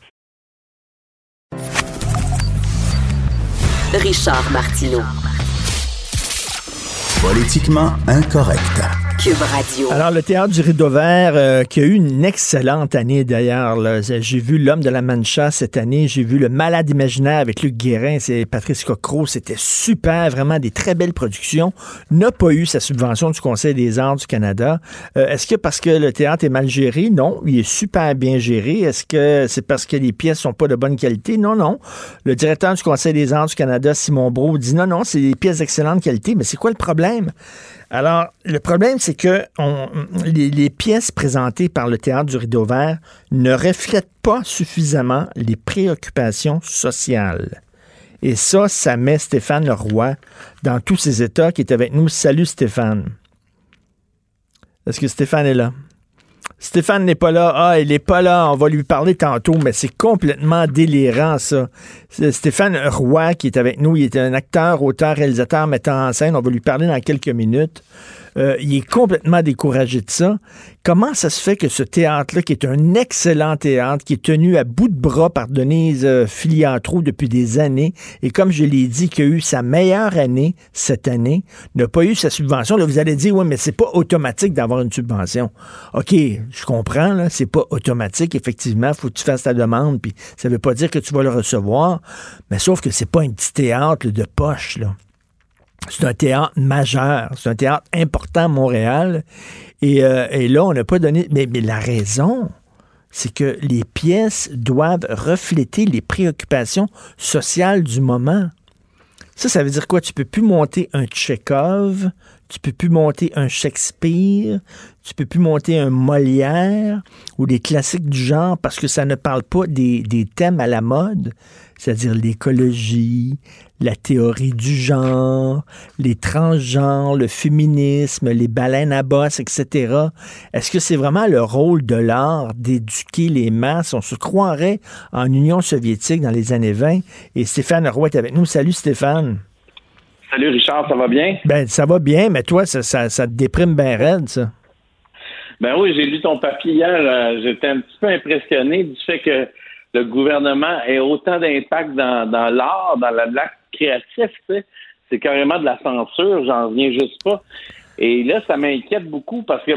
Richard Martineau. Politiquement incorrect. Alors, le théâtre du Rideau Vert, euh, qui a eu une excellente année d'ailleurs. J'ai vu L'Homme de la Mancha cette année. J'ai vu Le Malade imaginaire avec Luc Guérin et Patrice Cocro. C'était super, vraiment des très belles productions. N'a pas eu sa subvention du Conseil des arts du Canada. Euh, est-ce que parce que le théâtre est mal géré? Non, il est super bien géré. Est-ce que c'est parce que les pièces sont pas de bonne qualité? Non, non. Le directeur du Conseil des arts du Canada, Simon Brault, dit non, non, c'est des pièces d'excellente qualité. Mais c'est quoi le problème? Alors, le problème, c'est que les, pièces présentées par le Théâtre du Rideau Vert ne reflètent pas suffisamment les préoccupations sociales. Et ça, ça met Stéphane Leroy dans tous ses états qui est avec nous. Salut Stéphane. Est-ce que Stéphane est là? Stéphane n'est pas là. Ah, il n'est pas là. On va lui parler tantôt, mais c'est complètement délirant, ça. Stéphane Roy, qui est avec nous, il est un acteur, auteur, réalisateur, metteur en scène. On va lui parler dans quelques minutes. Euh, il est complètement découragé de ça. Comment ça se fait que ce théâtre-là, qui est un excellent théâtre, qui est tenu à bout de bras par Denise euh, Filiatro depuis des années, et comme je l'ai dit, qui a eu sa meilleure année cette année, n'a pas eu sa subvention, là, vous allez dire, oui, mais c'est pas automatique d'avoir une subvention. OK, je comprends, là, c'est pas automatique, effectivement, faut que tu fasses ta demande, puis ça veut pas dire que tu vas le recevoir, mais sauf que c'est pas un petit théâtre de poche, là. C'est un théâtre majeur, c'est un théâtre important à Montréal. Et, euh, là, on n'a pas donné. Mais, la raison, c'est que les pièces doivent refléter les préoccupations sociales du moment. Ça, ça veut dire quoi? Tu peux plus monter un Tchekhov, tu peux plus monter un Shakespeare, tu peux plus monter un Molière ou des classiques du genre parce que ça ne parle pas des, des thèmes à la mode, c'est-à-dire l'écologie, la théorie du genre, les transgenres, le féminisme, les baleines à bosse, etc. Est-ce que c'est vraiment le rôle de l'art d'éduquer les masses? On se croirait en Union soviétique dans les années 20. Et Stéphane Roy est avec nous. Salut Stéphane. Salut Richard, ça va bien? Ben, ça va bien, mais toi, ça, ça, te déprime bien raide, ça. Ben oui, j'ai lu ton papier hier. Euh, j'étais un petit peu impressionné du fait que le gouvernement ait autant d'impact dans, dans l'art, dans la blague créatif, tu sais. C'est carrément de la censure, j'en reviens juste pas. Et là, ça m'inquiète beaucoup parce que,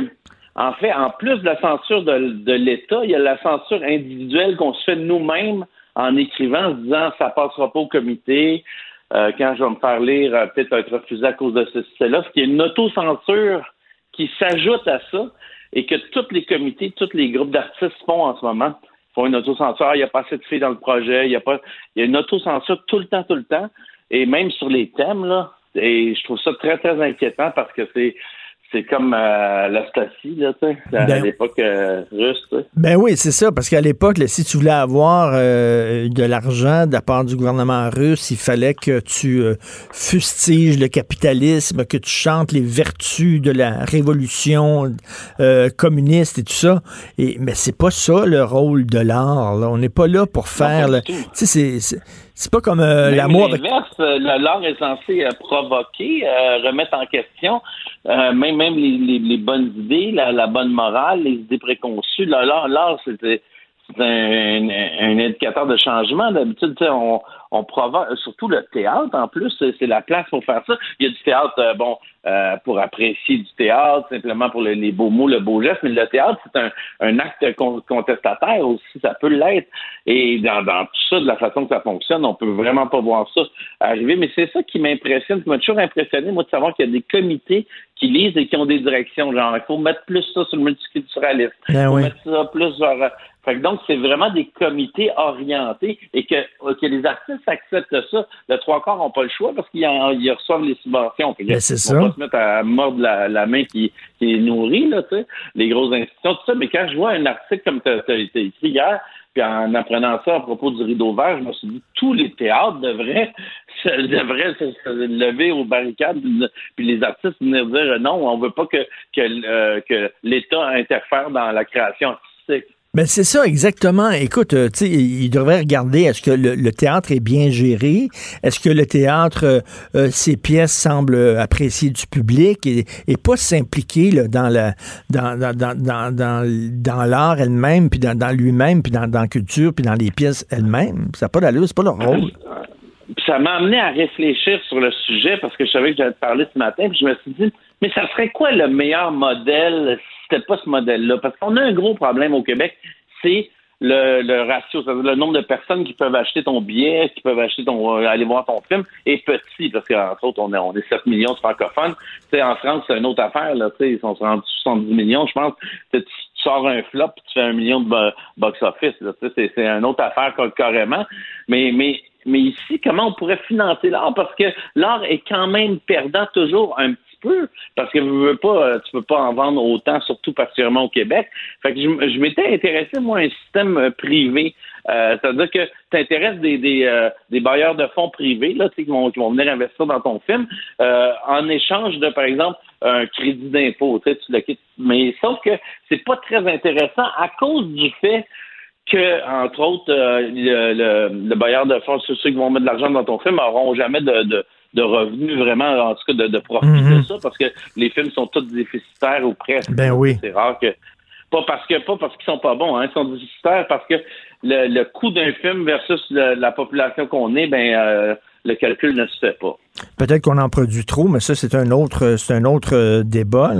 en fait, en plus de la censure de, l'État, il y a la censure individuelle qu'on se fait nous-mêmes en écrivant, en se disant ça passera pas au comité. Euh, quand je vais me faire lire, euh, peut-être être refusé à cause de ceci, là. Ce qui est une autocensure qui s'ajoute à ça et que tous les comités, tous les groupes d'artistes font en ce moment font une autocensure. Il n'y a pas assez de filles dans le projet. Il y a pas, il y a une autocensure tout le temps, tout le temps. Et même sur les thèmes, là. Et je trouve ça très, très inquiétant parce que c'est, c'est comme euh, la Stasi, là, tu sais, à ben l'époque euh, russe. Ben oui, c'est ça, parce qu'à l'époque, si tu voulais avoir euh, de l'argent de la part du gouvernement russe, il fallait que tu fustiges le capitalisme, que tu chantes les vertus de la révolution communiste et tout ça. Et, mais c'est pas ça le rôle de l'art. On n'est pas là pour faire... Tu sais, c'est c'est pas comme euh, l'amour. L'inverse, euh, l'art est censé euh, provoquer, remettre en question même, même les, bonnes idées, la, bonne morale, les idées préconçues. L'art, l'art c'est un, un, indicateur de changement. D'habitude, on, on provoque, surtout le théâtre en plus, c'est la place pour faire ça. Il y a du théâtre, euh, bon, euh, pour apprécier du théâtre, simplement pour les beaux mots, le beau geste, mais le théâtre, c'est un, un, acte contestataire aussi, ça peut l'être. Et dans, dans, tout ça, de la façon que ça fonctionne, on peut vraiment pas voir ça arriver. Mais c'est ça qui m'impressionne, qui m'a toujours impressionné, moi, de savoir qu'il y a des comités qui lisent et qui ont des directions. Genre, il faut mettre plus ça sur le multiculturalisme. Ben il faut mettre ça plus genre fait que donc, c'est vraiment des comités orientés et que, que les artistes acceptent ça. Le trois quarts n'ont pas le choix parce qu'ils reçoivent les subventions. Ben, c'est ça. pas se mettre à mordre la, main qui, qui est nourrie, là, les grosses institutions, tout ça. Mais quand je vois un article comme tu as, écrit hier, puis en apprenant ça à propos du rideau vert, je me suis dit tous les théâtres devraient se, devraient se, lever aux barricades, puis les artistes venir dire non, on veut pas que que, euh, que l'État interfère dans la création artistique. Ben c'est ça, exactement. Écoute, euh, tu il devrait regarder est-ce que le, théâtre est bien géré, est-ce que le théâtre, euh, euh, ses pièces semblent appréciées du public? Et, pas s'impliquer dans la dans, dans, dans, dans, dans l'art elle-même, puis dans, lui-même, puis dans, dans la culture, puis dans les pièces elles-mêmes. Ça n'a pas d'allure, c'est pas leur rôle. Ça m'a amené à réfléchir sur le sujet parce que je savais que j'allais te parler ce matin, puis je me suis dit, mais ça serait quoi le meilleur modèle c'était pas ce modèle-là. Parce qu'on a un gros problème au Québec, c'est le, ratio, c'est-à-dire le nombre de personnes qui peuvent acheter ton billet, qui peuvent acheter ton euh, aller voir ton film est petit, parce qu'entre autres, on est, on est 7 millions de francophones. sais, en France, c'est une autre affaire, là, ils sont rendus 70 millions, je pense. Tu, sors un flop tu fais un million de box-office. C'est, c'est une autre affaire carrément. Mais, mais mais ici, comment on pourrait financer l'art? Parce que l'art est quand même perdant toujours un parce que tu veux euh, tu peux pas en vendre autant, surtout particulièrement au Québec. Fait que je, m'étais intéressé, moi, à un système euh, privé Euh, C'est-à-dire que tu intéresses des, des, bailleurs de fonds privés là, qui, vont, qui vont venir investir dans ton film en échange de, par exemple, un crédit d'impôt. Tu le quittes. Mais sauf que c'est pas très intéressant à cause du fait que, entre autres, le, le, bailleur de fonds, ceux qui vont mettre de l'argent dans ton film, n'auront jamais de, de, revenus vraiment, en tout cas, de, de profit de mhm. ça, parce que les films sont tous déficitaires ou presque. Ben oui. C'est rare que. Pas parce que pas parce qu'ils sont pas bons, hein, ils sont déficitaires parce que le, le coût d'un film versus la population qu'on est, ben euh, le calcul ne se fait pas. Peut-être qu'on en produit trop, mais ça, c'est un autre, c'est un autre euh, débat.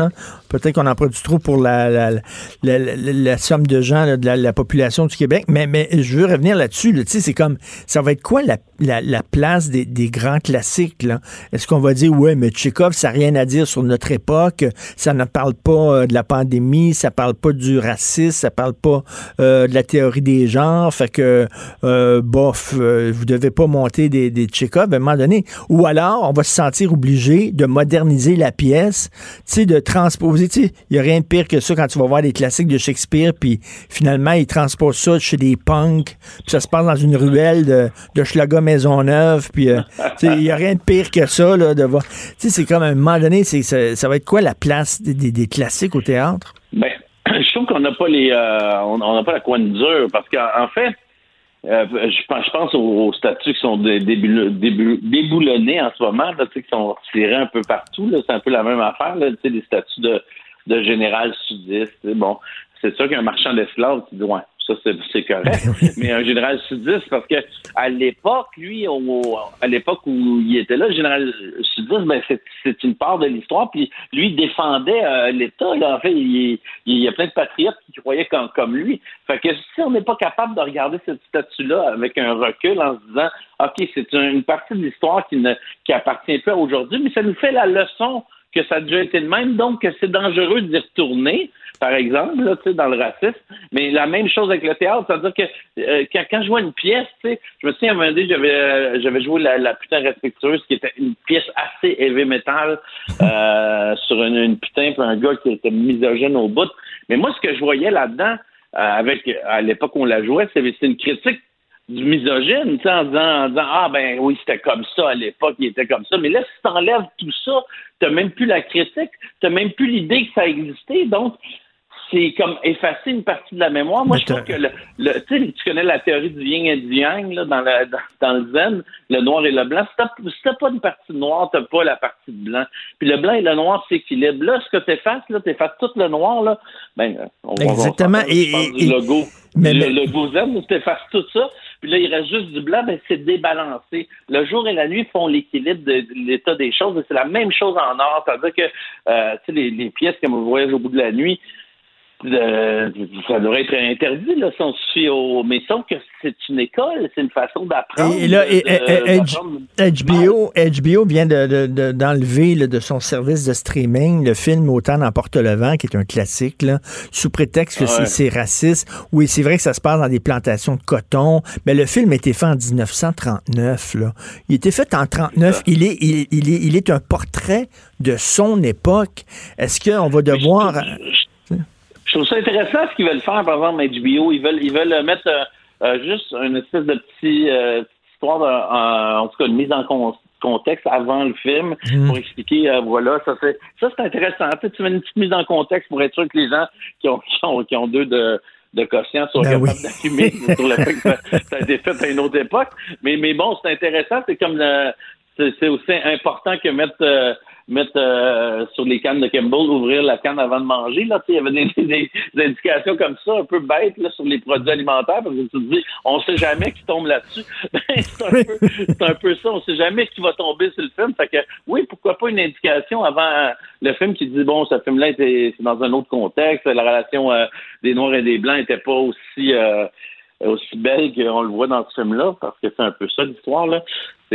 Peut-être qu'on en produit trop pour la, la, la, la somme de gens de la, population du Québec. Mais, mais je veux revenir là-dessus. Là. C'est comme, ça va être quoi la, place des, des, grands classiques? Est-ce qu'on va dire, ouais, mais Tchekhov, ça n'a rien à dire sur notre époque, ça ne parle pas euh, de la pandémie, ça parle pas du racisme, ça parle pas euh, de la théorie des genres, fait que, bof, vous devez pas monter des, des Tchekhov à un moment donné. Ou alors, on va se sentir obligé de moderniser la pièce, de transposer. Il n'y a rien de pire que ça quand tu vas voir des classiques de Shakespeare, puis finalement, ils transposent ça chez des punks, puis ça se passe dans une ruelle de, de Schlaga Maisonneuve, puis euh, il n'y a rien de pire que ça, là, de voir. C'est comme à un moment donné, ça, va être quoi la place des, classiques au théâtre? Ben, je trouve qu'on n'a pas les euh, la coin dure parce qu'en fait, euh, je, pense, aux, statuts qui sont déboulonnés en ce moment, là, qui sont tirés un peu partout. C'est un peu la même affaire, là, des statuts de, de général sudiste. Bon, c'est sûr qu'un marchand d'esclaves qui dit ouais, ça c'est correct. Ben Mais un général sudiste, parce que à l'époque, lui, à l'époque où il était là, le général sudiste, ben c'est une part de l'histoire. Puis lui défendait euh, l'État. En fait, il, y a plein de patriotes qui croyaient comme, comme lui. Fait que si on n'est pas capable de regarder cette statue-là avec un recul en se disant, ok, c'est une partie de l'histoire qui ne qui appartient pas aujourd'hui, mais ça nous fait la leçon que ça a déjà été le même, donc que c'est dangereux d'y retourner par exemple, là, dans le racisme. Mais la même chose avec le théâtre, c'est-à-dire que euh, quand, je vois une pièce, je me souviens, à un moment donné, j'avais, euh, j'avais joué la, putain respectueuse, qui était une pièce assez heavy metal euh, sur une, putain, puis un gars qui était misogyne au bout. Mais moi, ce que je voyais là-dedans, avec à l'époque où on la jouait, c'est, une critique du misogyne, en disant, en disant Ah ben oui, c'était comme ça à l'époque, il était comme ça. Mais là, si t'enlèves tout ça, t'as même plus la critique, t'as même plus l'idée que ça existait. Donc, c'est comme effacer une partie de la mémoire. Moi, je trouve que le, le tu connais la théorie du yin et du yang là, dans, le, dans, le zen, le noir et le blanc. Si t'as pas une partie noire, t'as pas la partie de blanc. Puis le blanc et le noir s'équilibrent. Là, ce que t'effaces, là, t'effaces tout le noir, là, ben, on Exactement. Va, et, et, le logo. Mais, le, logo zen, t'effaces tout ça. Puis là, il reste juste du blanc, ben, c'est débalancé. Le jour et la nuit font l'équilibre de, l'état des choses. C'est la même chose en or. C'est-à-dire que euh, les, les pièces comme vous voyez au bout de la nuit, ça devrait être interdit, là, si on au. Mais sauf que c'est une école, c'est une façon d'apprendre. Et, là, HBO, HBO vient d'enlever de, de, son service de streaming le film Autant n'emporte le vent, qui est un classique, là, sous prétexte que c'est raciste. Oui, c'est vrai que ça se passe dans des plantations de coton, mais le film a été fait en 1939. Là. Il a été fait en 39. Il est, il, il, est, il est un portrait de son époque. Est-ce qu'on va devoir. Je trouve ça intéressant ce qu'ils veulent faire, par exemple, HBO. Ils veulent, ils veulent mettre euh, euh, juste une espèce de petit, euh, histoire, de, en tout cas, une mise en contexte avant le film mhm. pour expliquer, voilà, ça c'est ça c'est intéressant. Tu mets une petite mise en contexte pour être sûr que les gens qui ont, qui ont, qui ont deux de de quotient soient ben d'assumer sur le fait que ça, a été fait à une autre époque. Mais, mais bon, c'est intéressant. C'est comme c'est aussi important que mettre mettre euh, sur les cannes de Campbell, ouvrir la canne avant de manger. Là, il y avait des, indications comme ça, un peu bêtes là, sur les produits alimentaires, parce que tu te dis, on sait jamais qui tombe là-dessus. Ben, c'est un, peu ça, on sait jamais qui va tomber sur le film. Fait que oui, pourquoi pas une indication avant le film qui dit bon, ce film-là était dans un autre contexte, la relation euh, des Noirs et des Blancs était pas aussi euh, aussi belle qu'on le voit dans ce film-là, parce que c'est un peu ça l'histoire, là.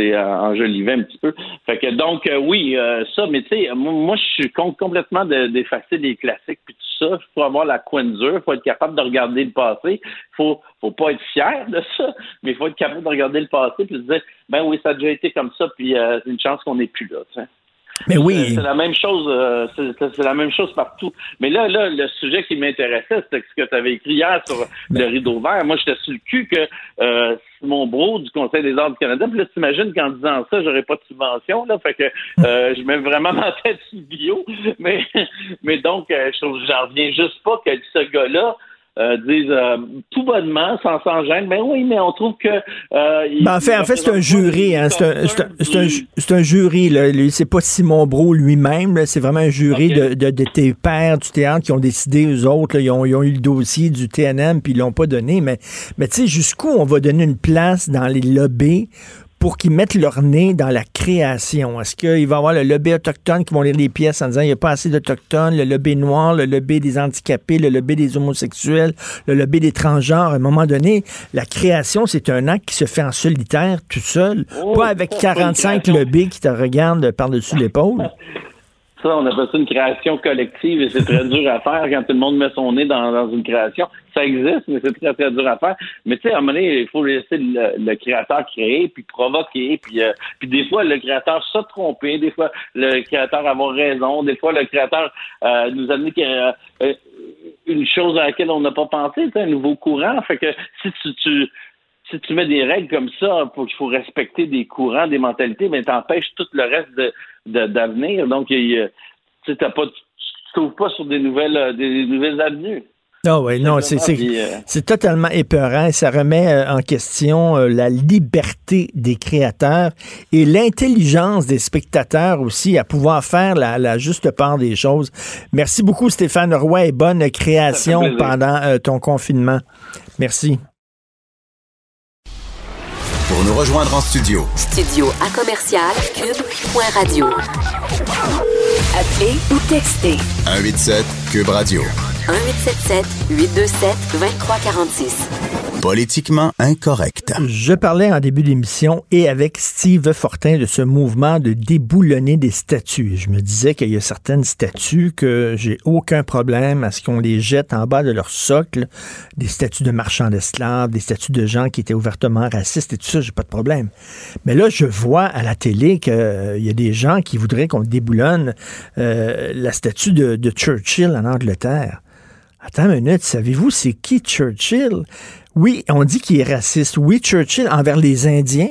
C'est euh, enjolivé un petit peu. Fait que donc, euh, oui, euh, ça, mais tu sais, moi, je suis complètement d'effacer des classiques puis tout ça. Faut avoir la coin il faut être capable de regarder le passé. faut faut pas être fier de ça, mais faut être capable de regarder le passé puis se dire, ben oui, ça a déjà été comme ça, puis c'est une chance qu'on n'est plus là, Mais oui. C'est la même chose. Euh, c'est la même chose partout. Mais là, là, le sujet qui m'intéressait, c'était ce que tu avais écrit hier sur le rideau vert. Moi, j'étais sur le cul que euh, Simon Bro du Conseil des arts du Canada. Puis là, t'imagines qu'en disant ça, j'aurais pas de subvention. Là, fait que euh, je mets vraiment ma tête sur le bio. Mais, mais donc, euh, je j'en reviens juste pas que ce gars-là euh, disent euh, tout bonnement, sans s'en gêne, ben oui, mais on trouve que... Euh, ben en fait, en fait c'est un jury, hein, c'est un, un, un, jury, là. c'est pas Simon Bro lui-même, c'est vraiment un jury de, de, de, tes pères du théâtre qui ont décidé, eux autres, ils, ont, ils, ont, eu le dossier du TNM, puis ils l'ont pas donné, mais, mais tu sais, jusqu'où on va donner une place dans les lobbies pour qu'ils mettent leur nez dans la création? Est-ce qu'il va y avoir le lobby autochtone qui vont lire les pièces en disant il n'y a pas assez d'Autochtones, le lobby noir, le lobby des handicapés, le lobby des homosexuels, le lobby des transgenres? À un moment donné, la création, c'est un acte qui se fait en solitaire, tout seul, oh, pas avec 45 lobbies qui te regardent par-dessus l'épaule. Ça, on appelle ça une création collective et c'est très dur à faire quand tout le monde met son nez dans, une création. Ça existe, mais c'est très, très dur à faire. Mais tu sais, à un moment donné, il faut laisser le, créateur créer, puis provoquer, puis, euh, puis des fois, le créateur se tromper, des fois, le créateur avoir raison, des fois, le créateur euh, nous amener euh, euh, une chose à laquelle on n'a pas pensé, un nouveau courant. Fait que si tu, tu si tu mets des règles comme ça, pour qu'il faut respecter des courants, des mentalités, mais t'empêches tout le reste de, d'avenir. Donc, tu ne t'ouvres pas sur des nouvelles, euh, des nouvelles avenues. Ah oui, non, c'est euh, c'est totalement épeurant. Ça remet euh, en question la liberté des créateurs et l'intelligence des spectateurs aussi à pouvoir faire la, la, juste part des choses. Merci beaucoup, Stéphane Roy, et bonne création pendant ton confinement. Merci. Pour nous rejoindre en studio. Studio à commercial cube.radio. Appelez ou textez. 187 cube radio. 1877 827 2346. Politiquement incorrect. Je parlais en début d'émission et avec Steve Fortin de ce mouvement de déboulonner des statues. Je me disais qu'il y a certaines statues que j'ai aucun problème à ce qu'on les jette en bas de leur socle. Des statues de marchands d'esclaves, des statues de gens qui étaient ouvertement racistes et tout ça, j'ai pas de problème. Mais là, je vois à la télé qu'il euh, y a des gens qui voudraient qu'on déboulonne euh, la statue de, de Churchill en Angleterre. Attends une minute, savez-vous c'est qui Churchill? Oui, on dit qu'il est raciste. Oui, Churchill envers les Indiens,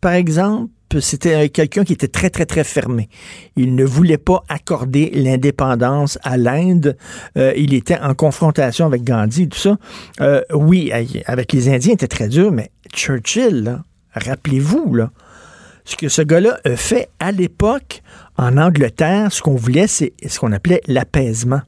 par exemple, c'était quelqu'un qui était très, très, très fermé. Il ne voulait pas accorder l'indépendance à l'Inde. Euh, il était en confrontation avec Gandhi, tout ça. Euh, oui, avec les Indiens, il était très dur, mais Churchill, rappelez-vous, ce que ce gars-là a fait à l'époque en Angleterre, ce qu'on voulait, c'est ce qu'on appelait l'apaisement.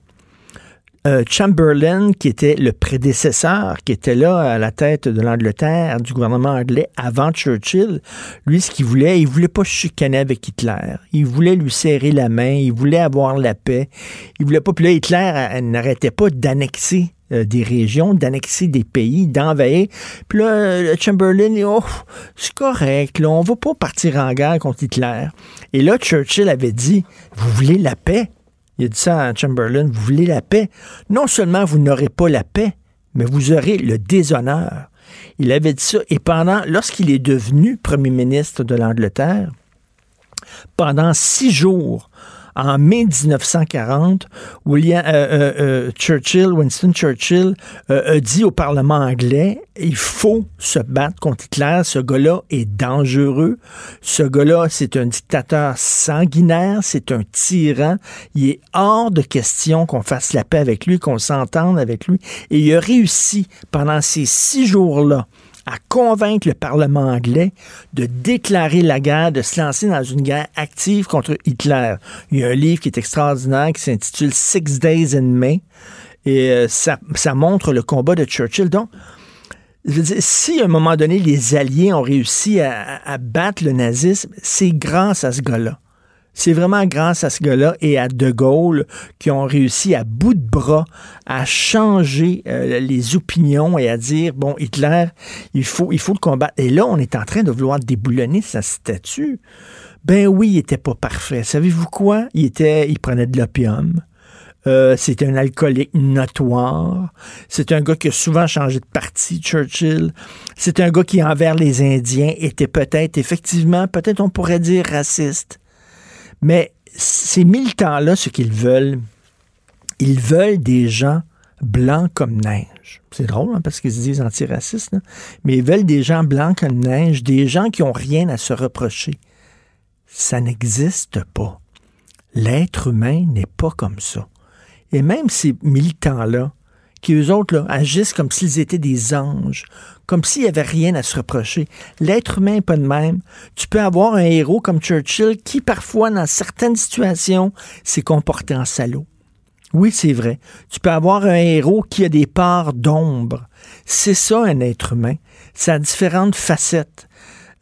Euh, Chamberlain, qui était le prédécesseur, qui était là à la tête de l'Angleterre, du gouvernement anglais avant Churchill, lui, ce qu'il voulait, il voulait pas chicaner avec Hitler. Il voulait lui serrer la main, il voulait avoir la paix. Il voulait pas. Puis là, Hitler euh, n'arrêtait pas d'annexer euh, des régions, d'annexer des pays, d'envahir. Puis là, Chamberlain, oh, c'est correct, là, on va pas partir en guerre contre Hitler. Et là, Churchill avait dit, vous voulez la paix? Il a dit ça à Chamberlain, vous voulez la paix? Non seulement vous n'aurez pas la paix, mais vous aurez le déshonneur. Il avait dit ça. Et pendant, lorsqu'il est devenu premier ministre de l'Angleterre, pendant six jours, en mai 1940, William, euh, euh, euh, Churchill, Winston Churchill, a dit au Parlement anglais, il faut se battre contre Hitler. Ce gars-là est dangereux. Ce gars-là, c'est un dictateur sanguinaire, c'est un tyran. Il est hors de question qu'on fasse la paix avec lui, qu'on s'entende avec lui. Et il a réussi pendant ces six jours-là à convaincre le Parlement anglais de déclarer la guerre, de se lancer dans une guerre active contre Hitler. Il y a un livre qui est extraordinaire qui s'intitule Six Days in May et euh, ça, montre le combat de Churchill. Donc, si à un moment donné les Alliés ont réussi à battre le nazisme, c'est grâce à ce gars-là. C'est vraiment grâce à ce gars-là et à De Gaulle qui ont réussi à bout de bras à changer euh, les opinions et à dire bon Hitler, il faut il faut le combattre. Et là, on est en train de vouloir déboulonner sa statue. Ben oui, il était pas parfait. Savez-vous quoi? Il était, il prenait de l'opium. Euh, c'était un alcoolique notoire. C'est un gars qui a souvent changé de parti, Churchill. C'est un gars qui, envers les Indiens, était peut-être, effectivement, peut-être on pourrait dire raciste. Mais ces militants-là, ce qu'ils veulent, ils veulent des gens blancs comme neige. C'est drôle hein, parce qu'ils se disent antiracistes, mais ils veulent des gens blancs comme neige, des gens qui n'ont rien à se reprocher. Ça n'existe pas. L'être humain n'est pas comme ça. Et même ces militants-là, qui eux autres agissent comme s'ils étaient des anges, comme s'il n'y avait rien à se reprocher. L'être humain n'est pas de même. Tu peux avoir un héros comme Churchill qui, parfois, dans certaines situations, s'est comporté en salaud. Oui, c'est vrai. Tu peux avoir un héros qui a des parts d'ombre. C'est ça, un être humain. Ça a différentes facettes.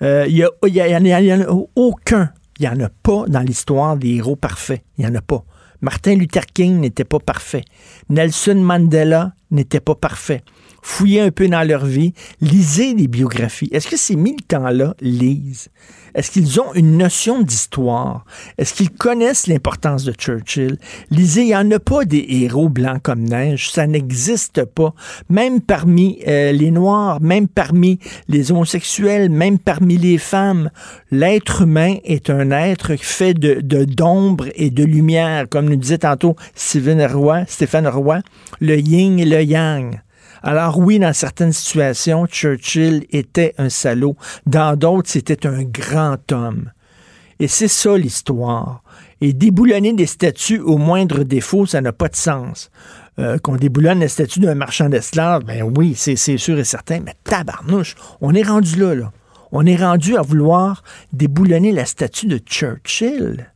Il n'y en a aucun. Il n'y en a pas dans l'histoire des héros parfaits. Il n'y en a pas. Martin Luther King n'était pas parfait. Nelson Mandela n'était pas parfait fouillez un peu dans leur vie, lisez des biographies. Est-ce que ces militants-là lisent? Est-ce qu'ils ont une notion d'histoire? Est-ce qu'ils connaissent l'importance de Churchill? Lisez, il n'y en a pas des héros blancs comme neige. Ça n'existe pas. Même parmi euh, les Noirs, même parmi les homosexuels, même parmi les femmes, l'être humain est un être fait de d'ombre et de lumière, comme nous disait tantôt Stéphane Roy, Stéphane Roy, le yin et le yang. Alors oui, dans certaines situations, Churchill était un salaud. Dans d'autres, c'était un grand homme. Et c'est ça l'histoire. Et déboulonner des statues au moindre défaut, ça n'a pas de sens. Euh, qu'on déboulonne la statue d'un marchand d'esclaves, ben oui, c'est sûr et certain, mais tabarnouche, on est rendu là, là. On est rendu à vouloir déboulonner la statue de Churchill,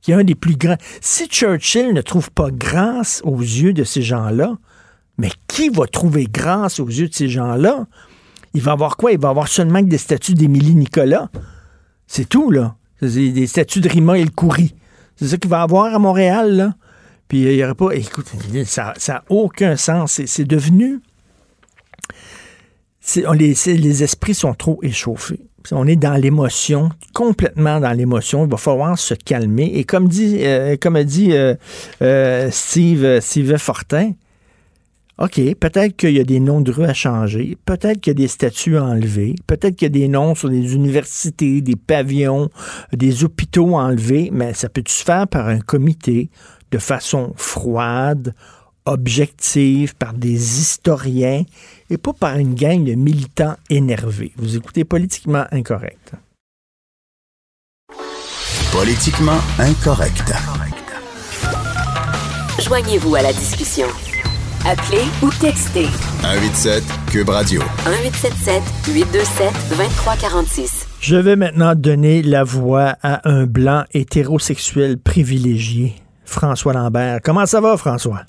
qui est un des plus grands. Si Churchill ne trouve pas grâce aux yeux de ces gens-là, mais qui va trouver grâce aux yeux de ces gens-là? Il va avoir quoi? Il va avoir seulement des statues d'Émilie Nicolas. C'est tout, là. Des statues de Rima El Khoury. C'est ça qu'il va avoir à Montréal, là. Puis il n'y aurait pas. Écoute, ça n'a aucun sens. C'est devenu. Les, esprits sont trop échauffés. On est dans l'émotion, complètement dans l'émotion. Il va falloir se calmer. Et comme dit, euh, comme dit euh, euh, Steve, Steve Fortin, OK, peut-être qu'il y a des noms de rues à changer, peut-être qu'il y a des statuts à enlever, peut-être qu'il y a des noms sur des universités, des pavillons, des hôpitaux à enlever, mais ça peut se faire par un comité de façon froide, objective, par des historiens et pas par une gang de militants énervés? Vous écoutez Politiquement Incorrect. Politiquement Incorrect. Joignez-vous à la discussion. Appelez ou textez. 187 Cube Radio. 1877 827 2346. Je vais maintenant donner la voix à un blanc hétérosexuel privilégié, François Lambert. Comment ça va, François?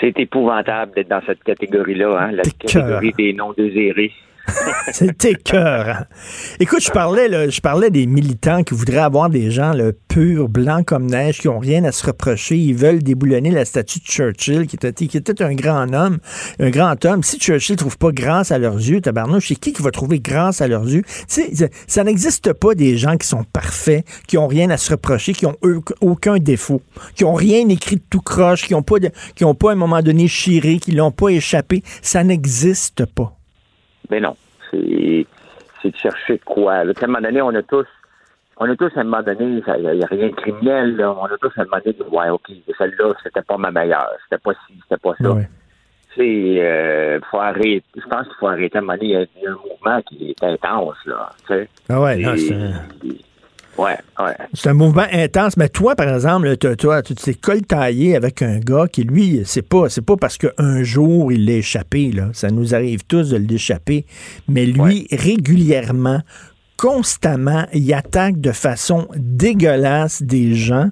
C'est épouvantable d'être dans cette catégorie-là, hein, la catégorie des non-désirés. C'était cœur. Écoute, je parlais, je parlais des militants qui voudraient avoir des gens le purs, blancs comme neige, qui ont rien à se reprocher. Ils veulent déboulonner la statue de Churchill, qui était, un grand homme, un grand homme. Si Churchill ne trouve pas grâce à leurs yeux, tabarnouche, c'est qui qui va trouver grâce à leurs yeux? ça, n'existe pas des gens qui sont parfaits, qui ont rien à se reprocher, qui ont aucun défaut, qui ont rien écrit de tout croche, qui ont pas, pas à un moment donné chiré, qui l'ont pas échappé. Ça n'existe pas. Mais non, c'est c'est de chercher quoi. À un moment donné, on a tous on a tous à un moment donné, il n'y a rien de criminel, là. on a tous à un moment donné ouais, ok, celle-là, c'était pas ma meilleure, c'était pas ci, c'était pas ça. C'est euh, faut arrêter. Je pense qu'il faut arrêter à un moment donné, il y, a, un mouvement qui est intense, là. Tu sais. Ah ouais, non, c'est Ouais, ouais. C'est un mouvement intense, mais toi, par exemple, toi, tu t'es coltaillé avec un gars qui, lui, c'est pas, c'est pas parce qu'un jour il l'a échappé, là. Ça nous arrive tous de l'échapper. Mais lui, régulièrement, constamment, il attaque de façon dégueulasse des gens.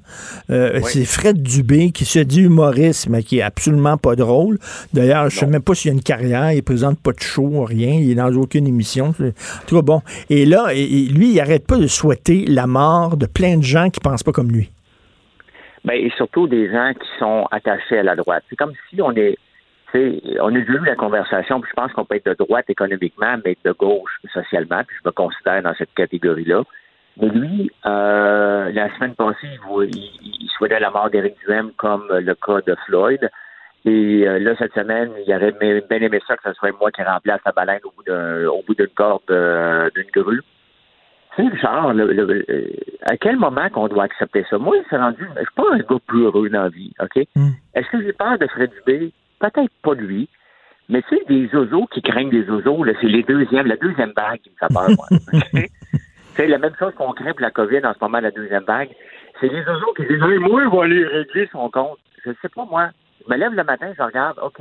Euh, c'est Fred Dubé qui se dit humoriste, mais qui est absolument pas drôle. D'ailleurs, je sais même pas s'il a une carrière, il présente pas de show, rien, il est dans aucune émission. En tout cas, bon. Et là, lui, il arrête pas de souhaiter la mort de plein de gens qui pensent pas comme lui. Ben, et surtout des gens qui sont attachés à la droite. C'est comme si on est on a déjà eu la conversation, puis je pense qu'on peut être de droite économiquement, mais de gauche socialement, puis je me considère dans cette catégorie-là. Mais lui, euh, la semaine passée, il, souhaitait la mort d'Éric Duhem comme le cas de Floyd. Et euh, là, cette semaine, il aurait bien aimé ça que ce soit moi qui remplace la baleine au bout d'un au bout d'une corde euh, d'une grue. tu sais, Richard, à quel moment qu'on doit accepter ça? Moi, c'est rendu, je suis pas un gars plus heureux dans la vie, OK? Hmm. Est-ce que j'ai peur de Fred Dubé? Peut-être pas lui. Mais tu sais, des oiseaux qui craignent des oiseaux, c'est les deuxièmes, la deuxième vague qui me fait peur, moi. C'est la même chose qu'on craint pour la COVID en ce moment, la deuxième vague. C'est les oiseaux qui disent moi, il va aller régler son compte. Je sais pas, moi. Je me lève le matin, je regarde, OK,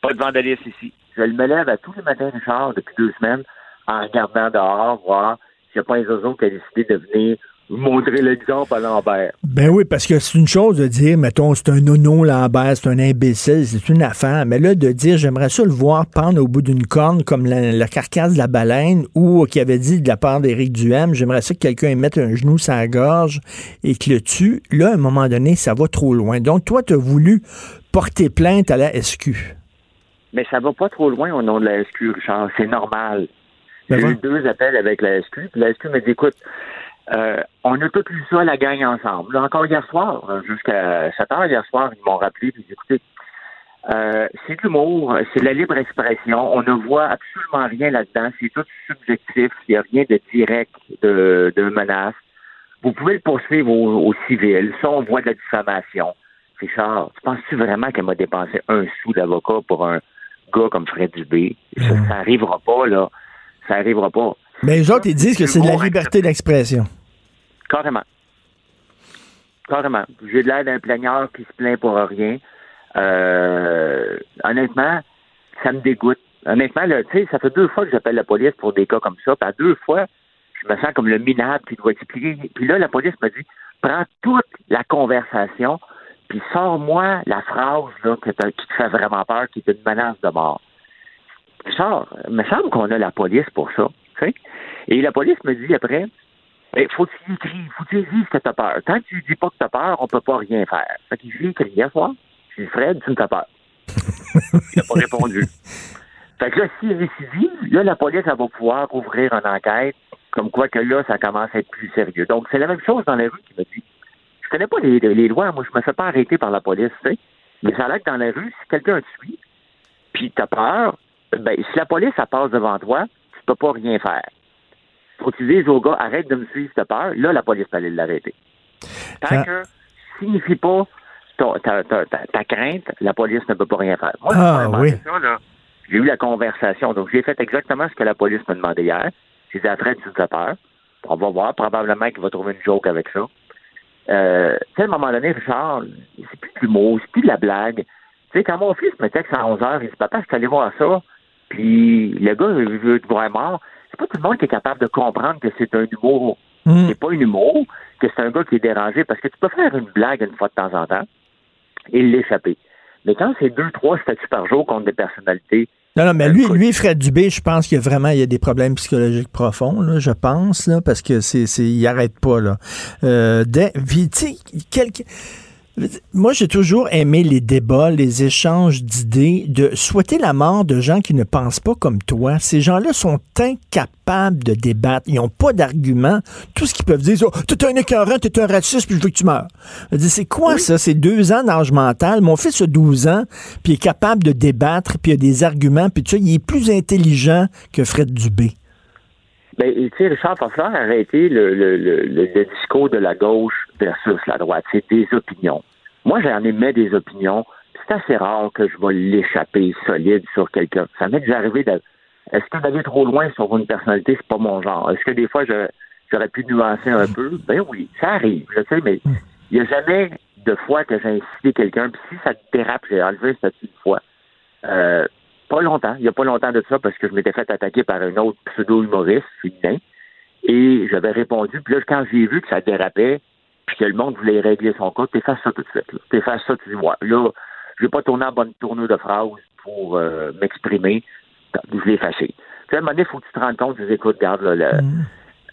pas de vandalisme ici. Je me lève à tous les matins, Richard, depuis deux semaines, en regardant dehors, voir s'il n'y a pas un oiseau qui a décidé de venir montrer l'exemple à Lambert. Ben oui, parce que c'est une chose de dire, mettons, c'est un nono Lambert, c'est un imbécile, c'est une affaire. Mais là, de dire, j'aimerais ça le voir pendre au bout d'une corne comme la, carcasse de la baleine ou qui avait dit de la part d'Éric Duhem, j'aimerais ça que quelqu'un mette un genou sur la gorge et que le tue. Là, à un moment donné, ça va trop loin. Donc, toi, tu as voulu porter plainte à la SQ. Mais ça va pas trop loin au nom de la SQ, Richard. C'est normal. Ben J'ai eu deux appels avec la SQ. la SQ m'a dit, écoute, euh, on a tout eu ça, la gang ensemble. encore hier soir, jusqu'à 7 heures hier soir, ils m'ont rappelé, puis écoutez, euh, c'est de l'humour, c'est de la libre expression. On ne voit absolument rien là-dedans. C'est tout subjectif. Il n'y a rien de direct de, de menace. Vous pouvez le poursuivre au, civil. Ça, on voit de la diffamation. Richard, tu penses-tu vraiment qu'elle m'a dépensé un sou d'avocat pour un gars comme Fred Dubé? Ça, ça n'arrivera pas, là. Ça n'arrivera pas. Mais les autres, ils disent que c'est de la liberté d'expression. Carrément. Carrément. J'ai de l'air d'un plaigneur qui se plaint pour rien. Euh, honnêtement, ça me dégoûte. Honnêtement, tu sais, ça fait deux fois que j'appelle la police pour des cas comme ça. Puis à deux fois, je me sens comme le minable qui doit expliquer. Puis là, la police me dit prends toute la conversation, puis sors-moi la phrase là, qui te fait vraiment peur, qui est une menace de mort. Sors. Il me semble qu'on a la police pour ça. Et la police me dit après, il faut que tu écris, faut que tu dises que t'as peur. Tant que tu dis pas que t'as peur, on peut pas rien faire. Fait qu'il lui écrit hier soir. Je dis, Fred, tu me t'as peur. il n'a pas répondu. Fait que là, s'il récidive, là, la police, elle va pouvoir ouvrir une enquête, comme quoi que là, ça commence à être plus sérieux. Donc, c'est la même chose dans la rue qui me dit. Je connais pas les, les lois, moi, je me fais pas arrêter par la police, tu sais. Mais ça a l'air que dans la rue, si quelqu'un te suit, puis t'as peur, ben, si la police, passe devant toi, tu peux pas rien faire. Faut que tu dises au gars, arrête de me suivre, t'as peur. Là, la police peut aller l'arrêter. Tant que signifie pas ta, crainte, la police ne peut pas rien faire. Moi, ah, oui. j'ai eu la conversation. Donc, j'ai fait exactement ce que la police m'a demandé hier. J'ai dit, arrête, tu as peur. On va voir. Probablement qu'il va trouver une joke avec ça. Euh, tu sais, à un moment donné, Richard, c'est plus de l'humour, c'est plus de la blague. Tu sais, quand mon fils me texte à 11 h il dit, papa, je suis allé voir ça. Puis le gars, il veut te voir mort c'est pas tout le monde qui est capable de comprendre que c'est un humour. Hmm. C'est pas un humour, que c'est un gars qui est dérangé, parce que tu peux faire une blague une fois de temps en temps et l'échapper. Mais quand c'est deux, trois statuts par jour contre des personnalités. Non, non, mais lui, lui, Fred Dubé, je pense qu'il y a vraiment il y a des problèmes psychologiques profonds, là, je pense, là, parce que c'est, c'est, il arrête pas, là. Euh, tu sais, quelqu'un moi, j'ai toujours aimé les débats, les échanges d'idées, de souhaiter la mort de gens qui ne pensent pas comme toi. Ces gens-là sont incapables de débattre. Ils n'ont pas d'arguments. Tout ce qu'ils peuvent dire, c'est oh, t'es un écœurant, t'es un raciste, puis je veux que tu meurs. C'est quoi ça? C'est deux ans d'âge mental. Mon fils a 12 ans, puis il est capable de débattre, puis il a des arguments, puis tu sais, il est plus intelligent que Fred Dubé. Ben, tu sais, Richard, il va arrêter le, le, le, le, discours de la gauche versus la droite. C'est des opinions. Moi, j'en ai des opinions. C'est assez rare que je vais l'échapper solide sur quelqu'un. Ça m'est déjà arrivé de. Est-ce que d'aller trop loin sur une personnalité, c'est pas mon genre? Est-ce que des fois, j'aurais pu nuancer un peu? Ben oui, ça arrive, je sais, mais il n'y a jamais de fois que j'ai incité quelqu'un, puis si ça dérape, j'ai enlevé un statut de fois. Euh, pas longtemps, il n'y a pas longtemps de ça, parce que je m'étais fait attaquer par un autre pseudo-humoriste féminin, et j'avais répondu, puis là, quand j'ai vu que ça dérapait, puis que le monde voulait régler son cas, t'effaces ça tout de suite. T'effaces ça, tu dis, ouais, là, je vais pas tourner en bonne tournure de phrase pour euh, m'exprimer, je l'ai effacé. Tu sais, à un moment donné, il faut que tu te rendes compte, tu dis, écoute, regarde, là, le, mm.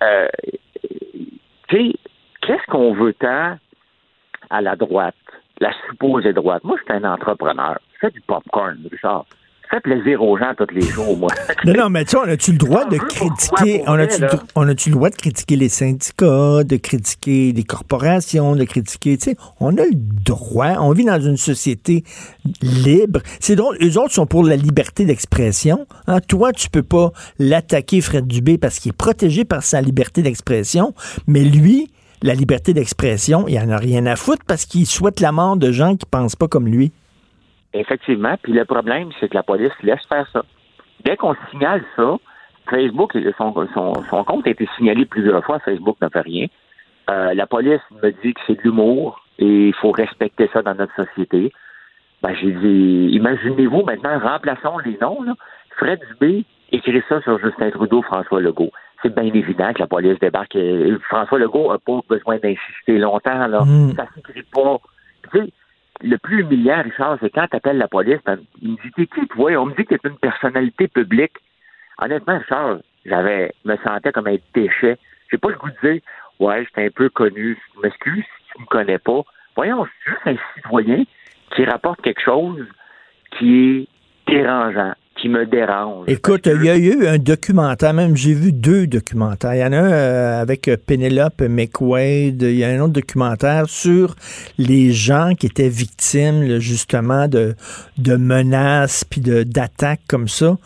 euh, tu sais, qu'est-ce qu'on veut tant à la droite, la supposée droite? Moi, je suis un entrepreneur. Je fais du popcorn, Richard fais plaisir aux gens tous les jours, moi. non, non, mais tu sais, on a-tu le droit de critiquer, on a-tu, le droit de critiquer les syndicats, de critiquer les corporations, de critiquer, tu sais, on a le droit, on vit dans une société libre. C'est drôle, eux autres sont pour la liberté d'expression. Hein. Toi, tu peux pas l'attaquer, Fred Dubé, parce qu'il est protégé par sa liberté d'expression, mais lui, la liberté d'expression, il en a rien à foutre parce qu'il souhaite la mort de gens qui pensent pas comme lui. Effectivement. Puis le problème, c'est que la police laisse faire ça. Dès qu'on signale ça, Facebook, son, son, compte a été signalé plusieurs fois. Facebook n'a fait rien. Euh, la police me dit que c'est de l'humour et il faut respecter ça dans notre société. Ben, j'ai dit, imaginez-vous maintenant, remplaçons les noms. Là. Fred Dubé écrit ça sur Justin Trudeau, François Legault. C'est bien évident que la police débarque. François Legault n'a pas besoin d'insister longtemps. Là. Mm. Ça s'écrit pas. Tu sais, le plus humiliant, Richard, c'est quand tu appelles la police, ben, il me dit T'es qui, toi? On me dit que tu es une personnalité publique. Honnêtement, Richard, j'avais me sentais comme un déchet. J'ai pas le goût de dire Ouais, j'étais un peu connu. Je m'excuse si tu me connais pas. Voyons, c'est juste un citoyen qui rapporte quelque chose qui est dérangeant qui me dérange. Écoute, il y a eu un documentaire, même j'ai vu deux documentaires. Il y en a un euh, avec Penelope McQuaid, il y a un autre documentaire sur les gens qui étaient victimes justement de, de menaces puis d'attaques comme ça.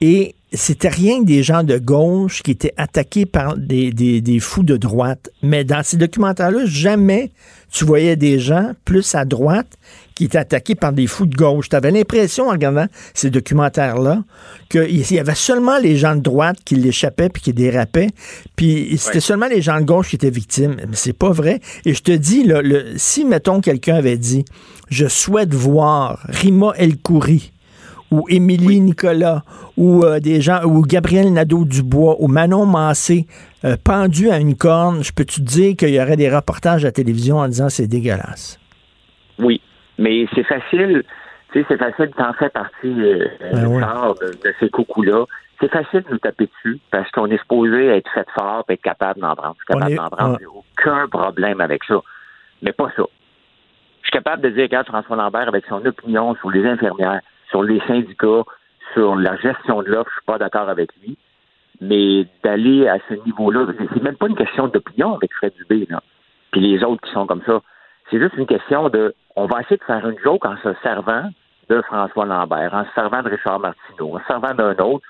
Et c'était rien que des gens de gauche qui étaient attaqués par des, des, des fous de droite. Mais dans ces documentaires-là, jamais tu voyais des gens plus à droite qui étaient attaqués par des fous de gauche. Tu avais l'impression, en regardant ces documentaires-là, qu'il y avait seulement les gens de droite qui l'échappaient puis qui dérapaient, puis c'était seulement les gens de gauche qui étaient victimes. Mais c'est pas vrai. Et je te dis, là, le, si, mettons, quelqu'un avait dit, je souhaite voir Rima El Khoury, ou Émilie Nicolas, ou euh, des gens, ou Gabriel Nadeau-Dubois, ou Manon Massé, euh, pendu à une corne, je peux te dire qu'il y aurait des reportages à la télévision en disant c'est dégueulasse. Mais c'est facile, tu sais, c'est facile, t'en fais partie euh, ben de, ces coucous-là. C'est facile de nous taper dessus parce qu'on est supposé être fait fort et être capable d'en prendre. Je suis capable d'en prendre, aucun problème avec ça. Mais pas ça. Je suis capable de dire, regarde, François Lambert, avec son opinion sur les infirmières, sur les syndicats, sur la gestion de l'offre, je suis pas d'accord avec lui. Mais d'aller à ce niveau-là, c'est même pas une question d'opinion avec Fred Dubé, là. Puis les autres qui sont comme ça. C'est juste une question de on va essayer de faire une joke en se servant de François Lambert, en se servant de Richard Martineau, en se servant d'un autre,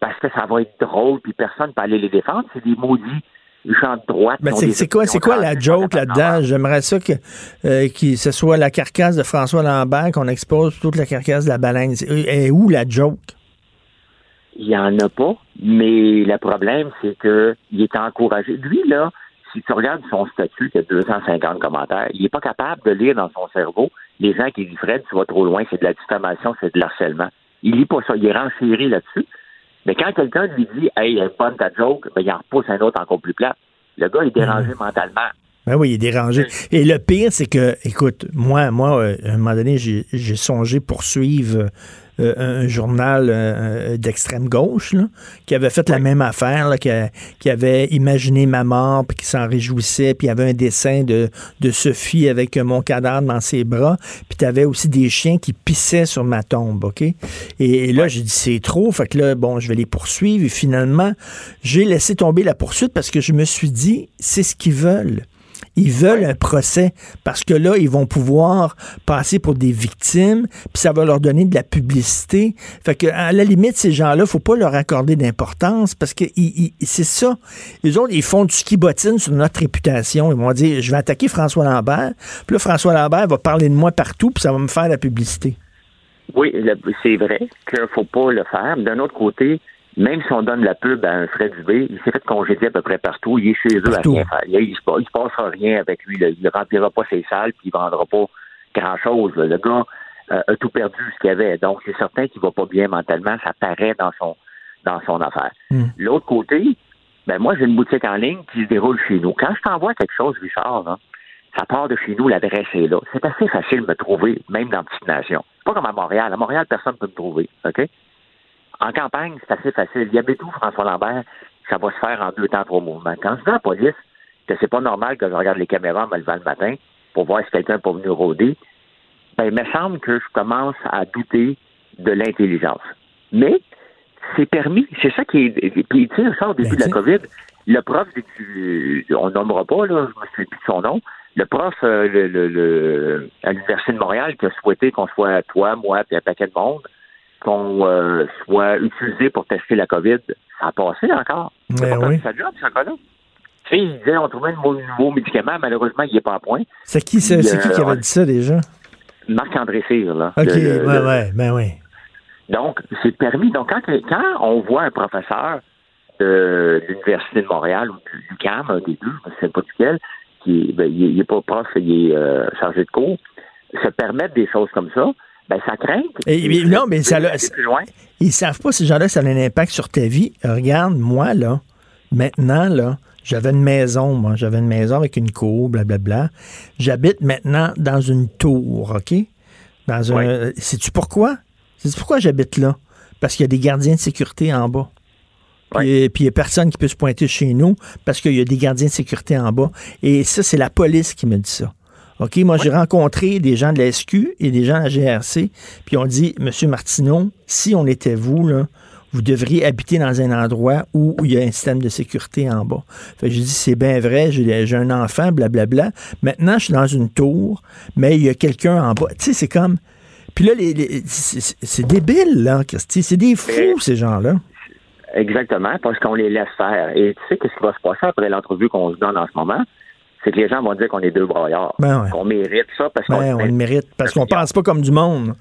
parce que ça va être drôle, puis personne ne peut aller les défendre. C'est des maudits gens de droite. Mais c'est quoi, c'est quoi la joke là-dedans? J'aimerais ça que, euh, ce soit la carcasse de François Lambert qu'on expose toute la carcasse de la baleine. Et où la joke? Il n'y en a pas, mais le problème, c'est qu'il est encouragé. Lui, là, si tu regardes son statut qui a 250 commentaires, il n'est pas capable de lire dans son cerveau les gens qui disent Fred, tu vas trop loin, c'est de la diffamation, c'est de l'harcèlement. Il lit pas ça, il est renchéri là-dessus. Mais quand quelqu'un lui dit Hey, elle est bonne ta joke, ben, il en repousse un autre encore plus plat. Le gars est dérangé mmh. mentalement. Ben oui, il est dérangé. Et le pire, c'est que, écoute, moi, moi, euh, à un moment donné, j'ai songé poursuivre euh, un journal euh, d'extrême gauche qui avait fait la même affaire, qui, avait imaginé ma mort, puis qui s'en réjouissait, puis il y avait un dessin de, de Sophie avec mon cadavre dans ses bras, puis tu avais aussi des chiens qui pissaient sur ma tombe, OK? Et, là, j'ai dit, c'est trop, fait que là, bon, je vais les poursuivre, et finalement, j'ai laissé tomber la poursuite parce que je me suis dit, c'est ce qu'ils veulent. Ils veulent un procès parce que là, ils vont pouvoir passer pour des victimes, puis ça va leur donner de la publicité. Fait que, à la limite, ces gens-là, faut pas leur accorder d'importance parce que c'est ça. Les autres, ils font du ski bottine sur notre réputation. Ils vont dire, je vais attaquer François Lambert, puis là, François Lambert va parler de moi partout, puis ça va me faire la publicité. Oui, c'est vrai qu'il faut pas le faire. D'un autre côté, même si on donne la pub à un Fred Dubé, il s'est fait congédier à peu près partout. Il est chez eux à rien faire. Il, ne se, passera rien avec lui. Il ne remplira pas ses salles puis il vendra pas grand-chose. Le gars euh, a tout perdu ce qu'il avait. Donc, c'est certain qu'il va pas bien mentalement. Ça paraît dans son dans son affaire. Hmm. L'autre côté, ben moi, j'ai une boutique en ligne qui se déroule chez nous. Quand je t'envoie quelque chose, Richard, ça part de chez nous, l'adresse est là. C'est assez facile de me trouver, même dans Petite Nation. Pas comme à Montréal. À Montréal, personne ne peut me trouver. OK? En campagne, c'est assez facile. Il y a tout, François Lambert, ça va se faire en deux temps, trois mouvements. Quand je vais à la police, que c'est pas normal que je regarde les caméras en me levant le matin pour voir si quelqu'un pas venu rôder, ben, il me semble que je commence à douter de l'intelligence. Mais c'est permis, c'est ça qui est. Puis, tu sais, ça, au début de la ben, COVID, le prof, on nommera pas, là, je me souviens plus de son nom, le prof euh, le, à l'Université de Montréal qui a souhaité qu'on soit toi, moi, puis un paquet de monde, qu'on euh, soit utilisé pour tester la COVID, ça a passé encore. Mais ben oui. Ça job, ça là. Tu sais, il disait on trouvait un nouveau médicament, malheureusement, il n'est pas à point. C'est qui, c'est, qui qui avait dit ça déjà? Marc-André Cyr, là. OK, ouais, ouais, ben oui. Donc, c'est permis. Donc, quand, quand on voit un professeur de l'Université de Montréal ou du CAM, un des deux, je ne sais pas duquel, qui ben, il n'est pas prof, il est euh, chargé de cours, se permettre des choses comme ça, ben ça craint. Et, non, mais ça Ils savent pas, ces gens-là, ça a un impact sur ta vie. Regarde, moi, là, maintenant, là, j'avais une maison, moi, j'avais une maison avec une cour, blablabla. J'habite maintenant dans une tour, OK? Dans un. Sais-tu pourquoi? Sais-tu pourquoi j'habite là? Parce qu'il y a des gardiens de sécurité en bas. Puis, il n'y a personne qui peut se pointer chez nous parce qu'il y a des gardiens de sécurité en bas. Et ça, c'est la police qui me dit ça. OK, moi, j'ai rencontré des gens de la SQ et des gens de la GRC, puis on dit, Monsieur Martineau, si on était vous, là, vous devriez habiter dans un endroit où, il y a un système de sécurité en bas. Fait j'ai dit, c'est bien vrai, j'ai un enfant, blablabla. Maintenant, je suis dans une tour, mais il y a quelqu'un en bas. Tu sais, c'est comme... Puis là, c'est débile, là, C'est des fous, ces gens-là. Exactement, parce qu'on les laisse faire. Et tu sais qu'est-ce qui va se passer après l'entrevue qu'on se donne en ce moment? C'est que les gens vont dire qu'on est deux broyards. Ben qu'on mérite ça parce qu'on ben, on le mérite. Parce qu'on pense pas comme du monde.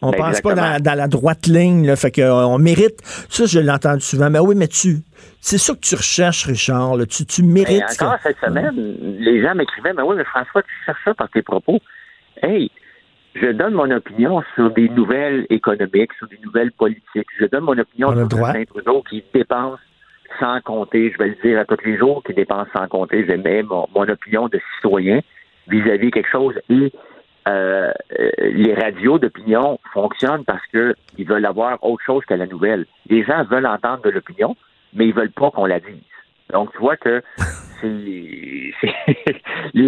On ben pense pas dans, la droite ligne, là, fait qu'on euh, mérite. Ça, je l'entends souvent. Mais oui, mais tu, c'est ça que tu recherches, Richard. Tu, tu mérites. encore cette semaine, les gens m'écrivaient, mais oui, mais François, tu cherches ça par tes propos. Hey, je donne mon opinion sur des nouvelles économiques, sur des nouvelles politiques. Je donne mon opinion sur Justin Trudeau qui dépense sans compter, je vais le dire à tous les jours, qui dépense sans compter. Je mets mon, opinion de citoyen vis-à-vis quelque chose. Et euh, euh, les radios d'opinion fonctionnent parce qu'ils veulent avoir autre chose que la nouvelle. Les gens veulent entendre de l'opinion, mais ils veulent pas qu'on la dise. Donc, tu vois que les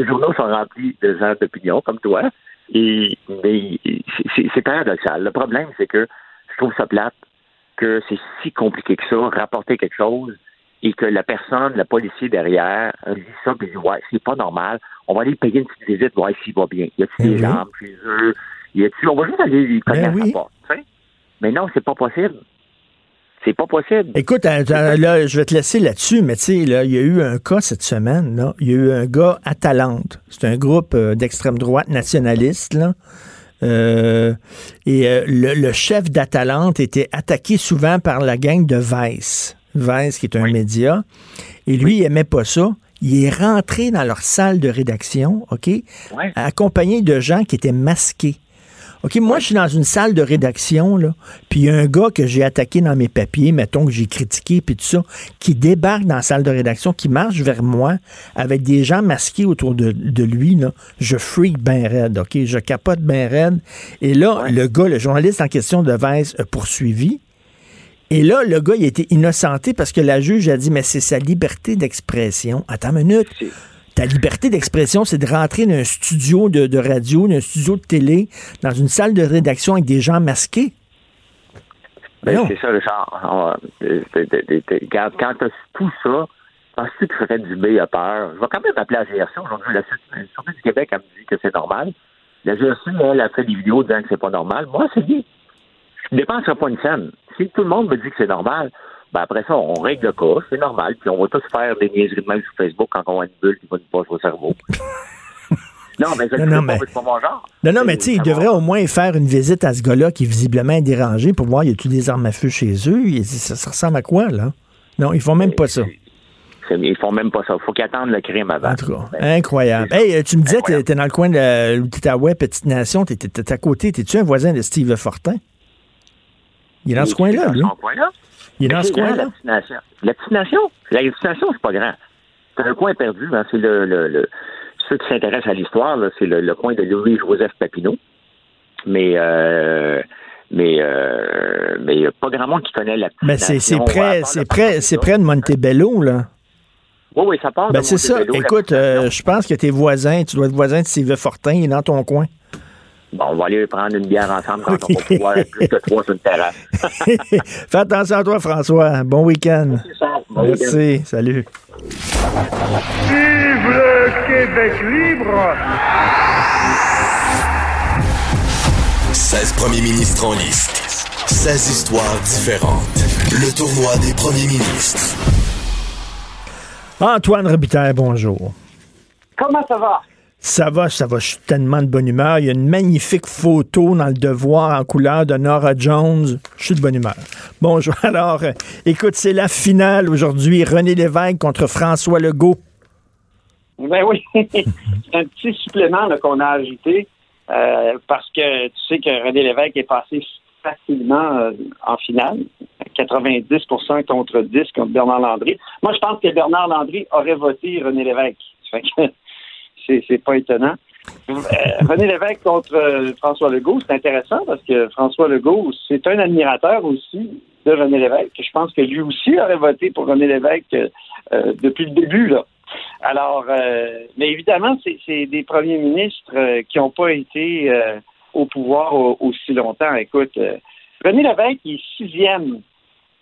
journaux sont remplis de gens d'opinion, comme toi, et, mais c'est paradoxal. Le problème, c'est que je trouve ça plate que c'est si compliqué que ça, rapporter quelque chose et que la personne, le policier derrière, dit ça, puis dit Ouais, c'est pas normal. On va aller payer une petite visite, voir s'il va bien. Y a-t-il des armes chez eux? Y a-t-il... On va juste aller lui ben oui. porte. Mais non, c'est pas possible. C'est pas possible. Écoute, euh, euh, là, je vais te laisser là-dessus, mais tu sais, il y a eu un cas cette semaine, là. Il y a eu un gars à Talente. C'est un groupe euh, d'extrême droite nationaliste, là. Et le, chef d'Atalante était attaqué souvent par la gang de Vice. Vice, qui est un média. Et lui, il aimait pas ça. Il est rentré dans leur salle de rédaction, OK? Accompagné de gens qui étaient masqués. OK, moi, je suis dans une salle de rédaction, là, puis il y a un gars que j'ai attaqué dans mes papiers, mettons que j'ai critiqué, puis tout ça, qui débarque dans la salle de rédaction, qui marche vers moi avec des gens masqués autour de, lui, là. Je freak ben raide, OK? Je capote ben raide. Et là, le gars, le journaliste en question de a poursuivi. Et là, le gars, il a été innocenté parce que la juge a dit, mais c'est sa liberté d'expression. Attends une minute ta liberté d'expression, c'est de rentrer dans un studio de, radio, dans un studio de télé, dans une salle de rédaction avec des gens masqués. Ben, c'est ça, Richard. Quand, quand tu as tout ça, penses-tu que ferais du B à peur? Je vais quand même appeler la GRC aujourd'hui. La Sûreté du Québec, elle me dit que c'est normal. La GRC, elle, a fait des vidéos disant que c'est pas normal. Moi, c'est bien. Je ne dépenserai pas une scène. Si tout le monde me dit que c'est normal, ben après ça, on règle le cas, c'est normal, puis on va tous faire des niaiseries de même sur Facebook quand on a une bulle qui va nous passer au cerveau. non, mais je non, mais... pas mon genre. Non, non, mais tu sais, il devrait au moins faire une visite à ce gars-là qui est visiblement dérangé pour voir y a-t-il des armes à feu chez eux? Ça, ressemble à quoi, là? Non, ils font même pas ça. Ils font même pas ça. Il faut qu'ils attendent le crime avant. En tout cas, ben, incroyable. Hey, tu me disais tu étais dans le coin de l'Outaouais, Petite Nation. Tu étais à côté. T'es-tu un voisin de Steve Fortin? Il est dans ce coin-là, lui. Dans ce coin-là? Il est dans ce coin-là? La destination. La destination, c'est pas grand. C'est un coin perdu. Hein. C'est le, le, ceux qui s'intéressent à l'histoire, c'est le, coin de Louis-Joseph Papineau. Mais euh, mais euh, mais il n'y a pas grand monde qui connaît la Mais c'est près, c'est près, c'est près de Montebello, là. Oui, oui, ça part. Ben c'est ça. Écoute, euh, je pense que tes voisins, tu dois être voisin de Sylvain Fortin, il est dans ton coin. Bon, on va aller prendre une bière ensemble quand on va pouvoir être plus que trois sur une terrasse. Fais attention à toi, François. Bon week-end. Merci. Salut. Vive le Québec libre! 16 premiers ministres en liste. 16 histoires différentes. Le tournoi des premiers ministres. Antoine Robitaille, bonjour. Comment ça va? Ça va, ça va, je suis tellement de bonne humeur. Il y a une magnifique photo dans le devoir en couleur de Nora Jones. Je suis de bonne humeur. Bonjour. Alors, euh, écoute, c'est la finale aujourd'hui. René Lévesque contre François Legault. Ben oui, c'est un petit supplément qu'on a ajouté euh, parce que tu sais que René Lévesque est passé facilement euh, en finale. 90% contre 10 contre Bernard Landry. Moi, je pense que Bernard Landry aurait voté René Lévesque. C'est pas étonnant. Euh, René Lévesque contre euh, François Legault, c'est intéressant parce que François Legault, c'est un admirateur aussi de René Lévesque. Je pense que lui aussi aurait voté pour René Lévesque euh, depuis le début. Là. Alors, mais évidemment, c'est des premiers ministres qui n'ont pas été au pouvoir aussi longtemps. Écoute, René Lévesque est sixième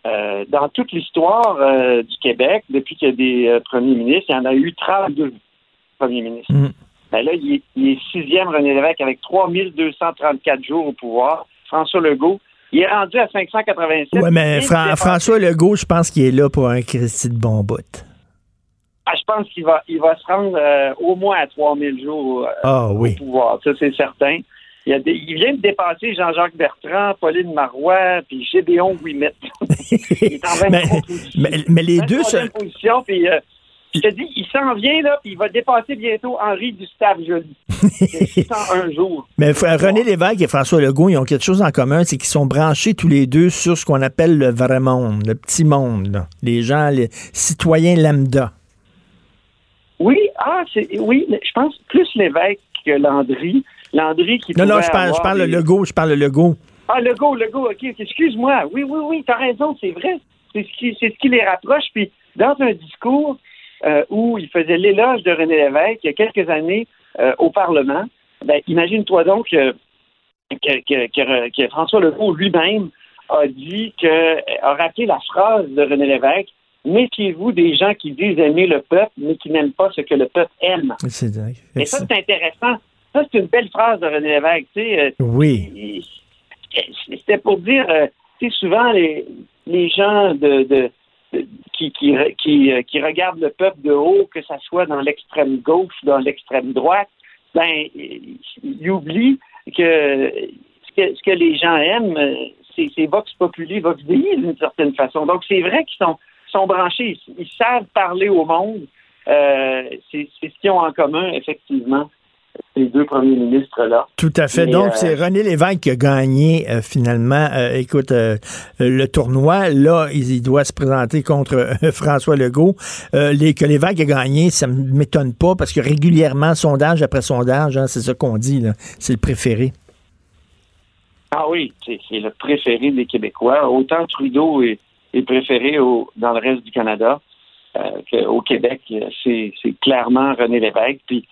dans toute l'histoire du Québec depuis qu'il y a des premiers ministres. Il y en a eu 32 premier ministre. Mm. Ben là, il est, sixième René Lévesque avec 3234 jours au pouvoir. François Legault, il est rendu à 587. Oui, mais François Legault, je pense qu'il est là pour un Christy de bon bout. Ah, je pense qu'il va, il va se rendre euh, au moins à 3000 jours euh, ah, au pouvoir. Ça, c'est certain. Il, a il, vient de dépasser Jean-Jacques Bertrand, Pauline Marois, puis Gédéon Ouimet. il est en mais, mais, mais, les deux... Position, puis, euh, je te dis, il s'en vient, là, puis il va dépasser bientôt Henri Gustave Joly. 601 jours. Mais René Lévesque et François Legault, ils ont quelque chose en commun, c'est qu'ils sont branchés tous les deux sur ce qu'on appelle le vrai monde, le petit monde, les gens, les citoyens lambda. Oui, ah, c'est, oui, je pense plus Lévesque que Landry. Landry qui Non, non, je parle, je parle le Legault, je parle le Legault. Ah, Legault, Legault, OK, excuse-moi. Oui, oui, oui, t'as raison, c'est vrai. C'est ce qui, c'est ce qui les rapproche. Puis, dans un discours, euh, où il faisait l'éloge de René Lévesque il y a quelques années euh, au Parlement. Ben, imagine-toi donc que, que, François Legault lui-même a dit que a rappelé la phrase de René Lévesque Méfiez-vous des gens qui disent aimer le peuple, mais qui n'aiment pas ce que le peuple aime. Et ça, c'est intéressant. Ça, c'est une belle phrase de René Lévesque. Tu sais, euh, oui. C'était pour dire, tu sais, souvent, les, les gens de, qui, qui, qui, euh, qui regarde le peuple de haut, que ça soit dans l'extrême gauche, dans l'extrême droite, ben, il oublie que ce, que ce que les gens aiment, c'est Vox Populi, Vox Dei d'une certaine façon. Donc, c'est vrai qu'ils sont, sont branchés, ils, savent parler au monde. Euh, c'est ce qu'ils ont en commun, effectivement ces deux premiers ministres-là. Tout à fait. Donc, c'est euh, René Lévesque qui a gagné euh, finalement, euh, écoute, le tournoi. Là, il, doit se présenter contre François Legault. Les, que Lévesque a gagné, ça ne m'étonne pas parce que régulièrement, sondage après sondage, hein, c'est ça qu'on dit, c'est le préféré. Ah oui, c'est le préféré des Québécois. Autant Trudeau est, préféré au, dans le reste du Canada qu'au Québec. C'est clairement René Lévesque. Puis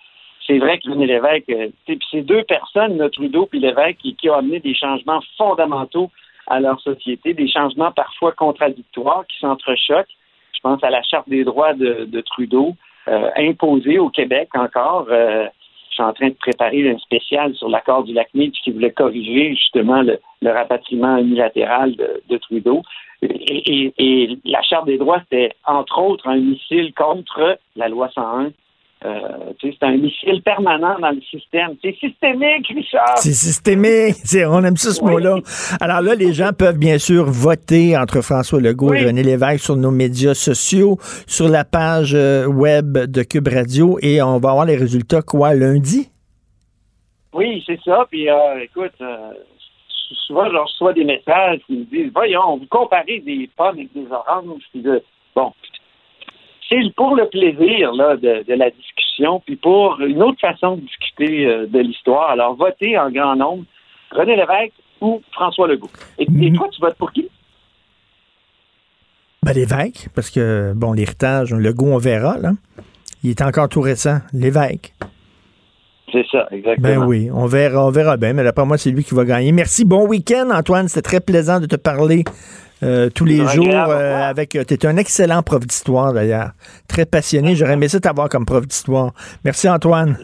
c'est vrai que René Lévesque, euh, c'est deux personnes, Trudeau et Lévesque, qui, qui, ont amené des changements fondamentaux à leur société, des changements parfois contradictoires qui s'entrechoquent. Je pense à la Charte des droits de, Trudeau, euh, imposée au Québec encore. Euh, je suis en train de préparer un spécial sur l'accord du lac Mead qui voulait corriger justement le, rapatriement unilatéral de, Trudeau. Et, et, la Charte des droits, c'était entre autres un missile contre la loi 101 euh, c'est un missile permanent dans le système. C'est systémique, Richard. C'est systémique. on aime ça ce mot-là. Alors là, les gens peuvent bien sûr voter entre François Legault et René Lévesque sur nos médias sociaux, sur la page euh, web de Cube Radio, et on va avoir les résultats quoi lundi? Oui, c'est ça. Puis euh, écoute, souvent je reçois des messages qui me disent Voyons, vous comparez des pommes avec des oranges. Puis de... Bon, c'est pour le plaisir de, la discussion, puis pour une autre façon de discuter euh, de l'histoire. Alors, votez en grand nombre René Lévesque ou François Legault. Et, mhm. toi, tu votes pour qui? Ben, l'évêque, parce que, bon, l'héritage, Legault, on verra, là. Il est encore tout récent. L'évêque. C'est ça, exactement. Ben oui, on verra, on verra bien, mais d'après moi, c'est lui qui va gagner. Merci, bon week-end, Antoine. C'était très plaisant de te parler euh, tous les jours euh, avec. Tu es un excellent prof d'histoire, d'ailleurs. Très passionné. J'aurais aimé ça t'avoir comme prof d'histoire. Merci, Antoine.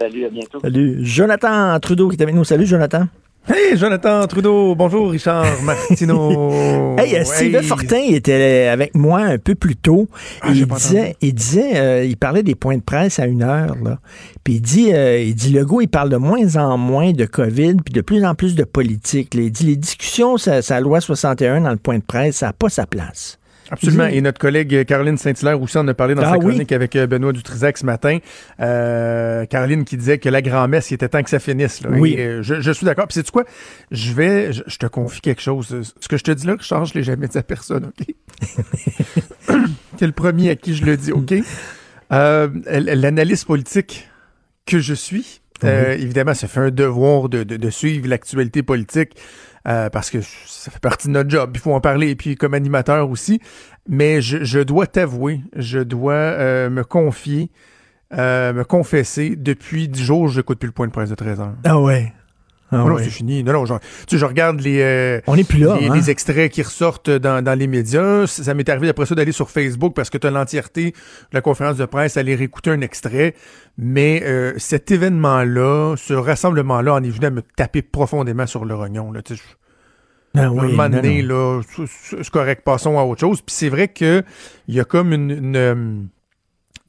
Salut, à bientôt. Salut. Jonathan Trudeau qui est avec nous. Salut, Jonathan. Hey, Jonathan Trudeau. Bonjour, Richard Martineau. hey, euh, Sylvain Fortin il était avec moi un peu plus tôt. Ah, il, disait, il disait, euh, il parlait des points de presse à une heure, là. Puis il dit, euh, il dit, Legault, il parle de moins en moins de COVID, puis de plus en plus de politique. Il dit, les discussions, sa loi 61 dans le point de presse, ça n'a pas sa place. Absolument. Et notre collègue Caroline Saint-Hilaire aussi en a parlé dans ah sa chronique avec euh, Benoît Dutrisac ce matin. Euh, Caroline qui disait que la grand-messe, il était temps que ça finisse. Oui. Euh, je, suis d'accord. Puis sais-tu quoi? Je vais, je, te confie quelque chose. Ce que je te dis là, Richard, je l'ai jamais dit à personne, OK? T'es le premier à qui je le dis, OK? L'analyse politique que je suis, évidemment, ça fait un devoir de, de suivre l'actualité politique euh, parce que ça fait partie de notre job. Il faut en parler, et puis comme animateur aussi. Mais je, dois t'avouer, je dois euh, me confier, euh, me confesser, depuis 10 jours, je n'écoute plus le point de presse de 13 heures. Ah ouais. Ah non, c'est fini. Non, non, tu sais, je regarde les, On est plus là, les, hein? extraits qui ressortent dans, dans les médias. Ça m'est arrivé après ça d'aller sur Facebook parce que tu as l'entièreté de la conférence de presse, aller réécouter un extrait. Mais cet événement-là, ce rassemblement-là, en est venu à me taper profondément sur le rognon. Là. Tu sais, ah oui, un moment donné, là, c'est correct, passons à autre chose. Puis c'est vrai qu'il y a comme une, une,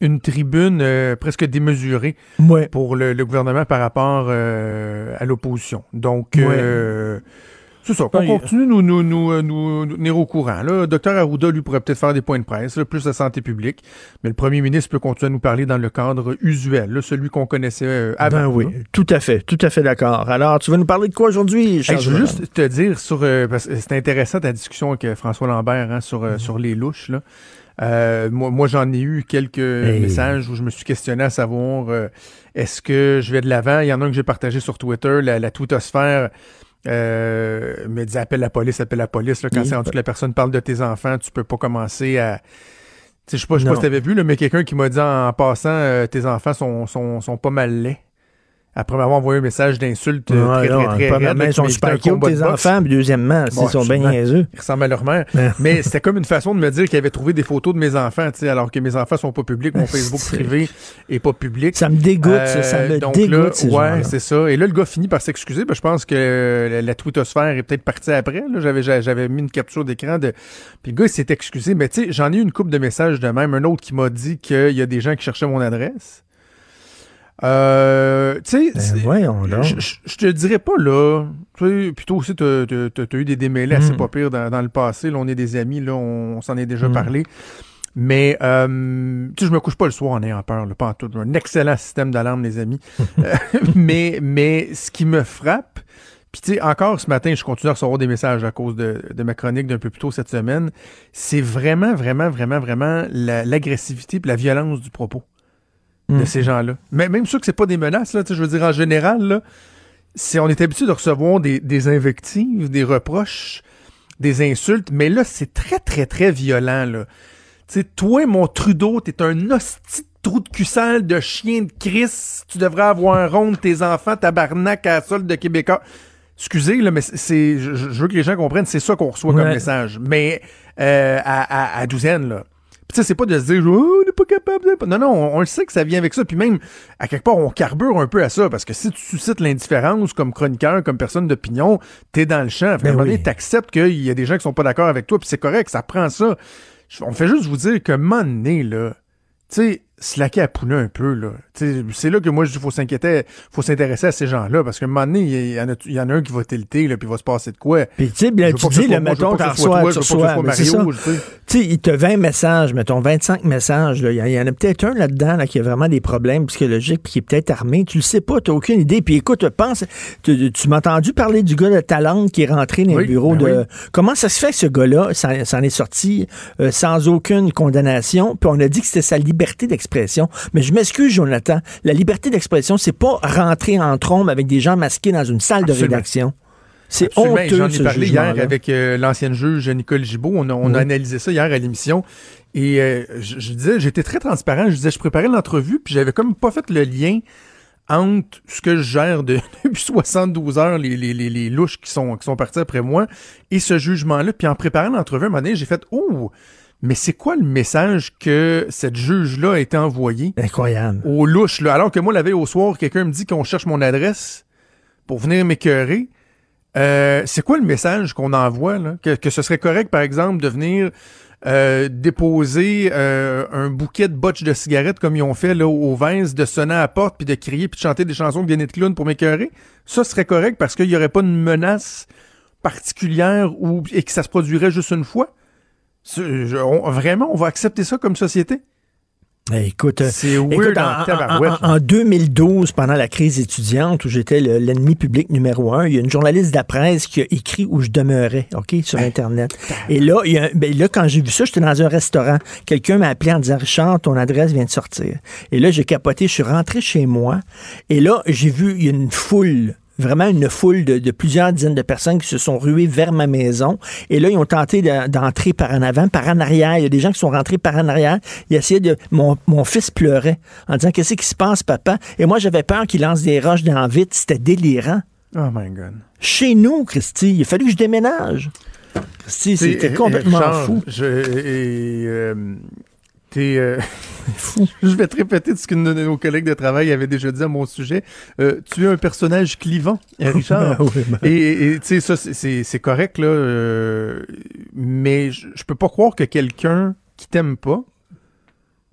euh, tribune euh, presque démesurée pour le, gouvernement par rapport euh, à l'opposition. Donc, c'est ça, qu'on continue nous, nous, nous, euh, nous, tenir au courant. Le docteur Arruda, lui, pourrait peut-être faire des points de presse, plus de santé publique, mais le premier ministre peut continuer à nous parler dans le cadre usuel, celui qu'on connaissait euh, avant. Ben oui, tout à fait, tout à fait d'accord. Alors, tu vas nous parler de quoi aujourd'hui, Je veux juste te dire sur, euh, parce que c'est intéressant ta discussion avec François Lambert hein, sur, mm-hmm. sur les louches, là. Moi, moi j'en ai eu quelques messages où je me suis questionné à savoir est-ce que je vais de l'avant? Il y en a un que j'ai partagé sur Twitter, la, la twittosphère euh, me dit appelle la police, appelle la police. Là, quand c'est rendu que la personne parle de tes enfants, tu peux pas commencer à. Je sais pas, sais pas si t'avais vu, là, mais quelqu'un qui m'a dit en, passant euh, tes enfants sont, sont, sont pas mal laids après m'avoir envoyé un message d'insulte euh, très, très, très, Premièrement, ils sont super cute, tes enfants, puis deuxièmement, ils sont bien niaiseux. Ils ressemblent à leur mère. Mais c'était comme une façon de me dire qu'il avait trouvé des photos de mes enfants, tu sais, alors que mes enfants sont pas publics, mon Facebook privé est pas public. Ça me dégoûte, ça, me donc dégoûte. Là, ouais, c'est ça. Et là, le gars finit par s'excuser, ben, je pense que la, twittosphère est peut-être partie après, J'avais, j'avais mis une capture d'écran de, puis le gars, il s'est excusé. Mais tu sais, j'en ai eu une coupe de messages de même. Un autre qui m'a dit qu'il y a des gens qui cherchaient mon adresse. Euh, tu sais, ben je te dirais pas là. Plutôt aussi, tu as, eu des démêlés assez hmm. pas pires dans, le passé. Là, on est des amis, là, on, s'en est déjà hmm. parlé. Mais euh, tu sais, je me couche pas le soir en ayant peur, là, pas en tout. Un excellent système d'alarme, les amis. Euh, mais, mais ce qui me frappe, puis tu sais, encore ce matin, je continue à recevoir des messages à cause de, ma chronique d'un peu plus tôt cette semaine. C'est vraiment, vraiment, vraiment, vraiment l'agressivité et la violence du propos de hmm. ces gens-là. Mais même sûr que c'est pas des menaces, là, je veux dire, en général, là, on est habitué de recevoir des, invectives, des reproches, des insultes, mais là, c'est très, très, très violent, là. Tu sais, toi, mon Trudeau, t'es un hostie trou de cul de chien de Chris, tu devrais avoir ronde tes enfants, tabarnak à la solde de Québécois. Excusez, là, mais c'est, je, veux que les gens comprennent, c'est ça qu'on reçoit comme message. Mais euh, à, à, à douzaine, là tu sais, c'est pas de se dire, oh, on n'est pas capable de... Non, non, on, le sait que ça vient avec ça. Puis même, à quelque part, on carbure un peu à ça. Parce que si tu suscites l'indifférence comme chroniqueur, comme personne d'opinion, t'es dans le champ. Ben oui. t'acceptes qu'il y a des gens qui sont pas d'accord avec toi. Puis c'est correct, ça prend ça. On fait juste vous dire que, un moment donné, là, tu sais, slacker à poulet un peu, là. C'est là que moi, je dis, faut s'inquiéter, faut s'intéresser à ces gens-là, parce qu'à un moment donné, il y, en a, il y en a un qui va tilter, là, puis il va se passer de quoi. Puis, tu sais, tu dis, le mettons, t'en reçois, tu reçois, tu sais, il te 20 messages, mettons, 25 messages, là. Il y, en a peut-être un là-dedans, là, qui a vraiment des problèmes psychologiques, puis qui est peut-être armé. Tu le sais pas, t'as aucune idée. Puis écoute, pense, tu, m'as entendu parler du gars de Talent qui est rentré dans le bureau ben de... Comment ça se fait que ce gars-là? S'en est sorti euh, sans aucune condamnation, puis on a dit que c'était sa liberté d'expression. Mais je m'excuse, Jonathan. La liberté d'expression, c'est pas rentrer en trombe avec des gens masqués dans une salle de rédaction. C'est honteux. J'en ai parlé hier avec euh, l'ancienne juge Nicole Gibault. On a, analysé ça hier à l'émission. Et euh, je, disais, j'étais très transparent. Je disais, je préparais l'entrevue, puis j'avais comme pas fait le lien entre ce que je gère de, depuis 72 heures, les, les, les, louches qui sont, qui sont partis après moi, et ce jugement-là. Puis en préparant l'entrevue, un moment donné, j'ai fait « Oh! Mais c'est quoi le message que cette juge-là a été envoyée? Incroyable. Aux louches, là. Alors que moi, la veille au soir, quelqu'un me dit qu'on cherche mon adresse pour venir m'écœurer. Euh, c'est quoi le message qu'on envoie, là? Que, que, ce serait correct, par exemple, de venir euh, déposer euh, un bouquet de botches de cigarettes comme ils ont fait là, au Vince, de sonner à la porte, puis de crier, puis de chanter des chansons de de clown pour m'écœurer? Ça serait correct parce qu'il n'y aurait pas de menace particulière ou, et que ça se produirait juste une fois? Vraiment, on va accepter ça comme société? Eh, écoute, en, 2012, pendant la crise étudiante, où j'étais l'ennemi public numéro un, il y a une journaliste de la presse qui a écrit où je demeurais, OK, sur Internet. Et là, ben là quand j'ai vu ça, j'étais dans un restaurant. Quelqu'un m'a appelé en disant, Richard, ton adresse vient de sortir. Et là, j'ai capoté, je suis rentré chez moi. Et là, j'ai vu, il y a une foule vraiment une foule de, plusieurs dizaines de personnes qui se sont ruées vers ma maison. Et là, ils ont tenté d'entrer par en avant, par en arrière. Il y a des gens qui sont rentrés par en arrière. Ils essayaient de... Mon, mon fils pleurait en disant, qu'est-ce qui se passe, papa? Et moi, j'avais peur qu'il lance des roches dans vite. C'était délirant. Oh my God. Chez nous, Christy, il a fallu que je déménage. Christy, c'était complètement fou. Je, et, euh, T'es euh, Je vais te répéter ce qu'une de nos collègues de travail avait déjà dit à mon sujet. Euh, tu es un personnage clivant, Richard. Ben. Et tu sais, ça, c'est correct, là. Euh, mais je, peux pas croire que quelqu'un qui t'aime pas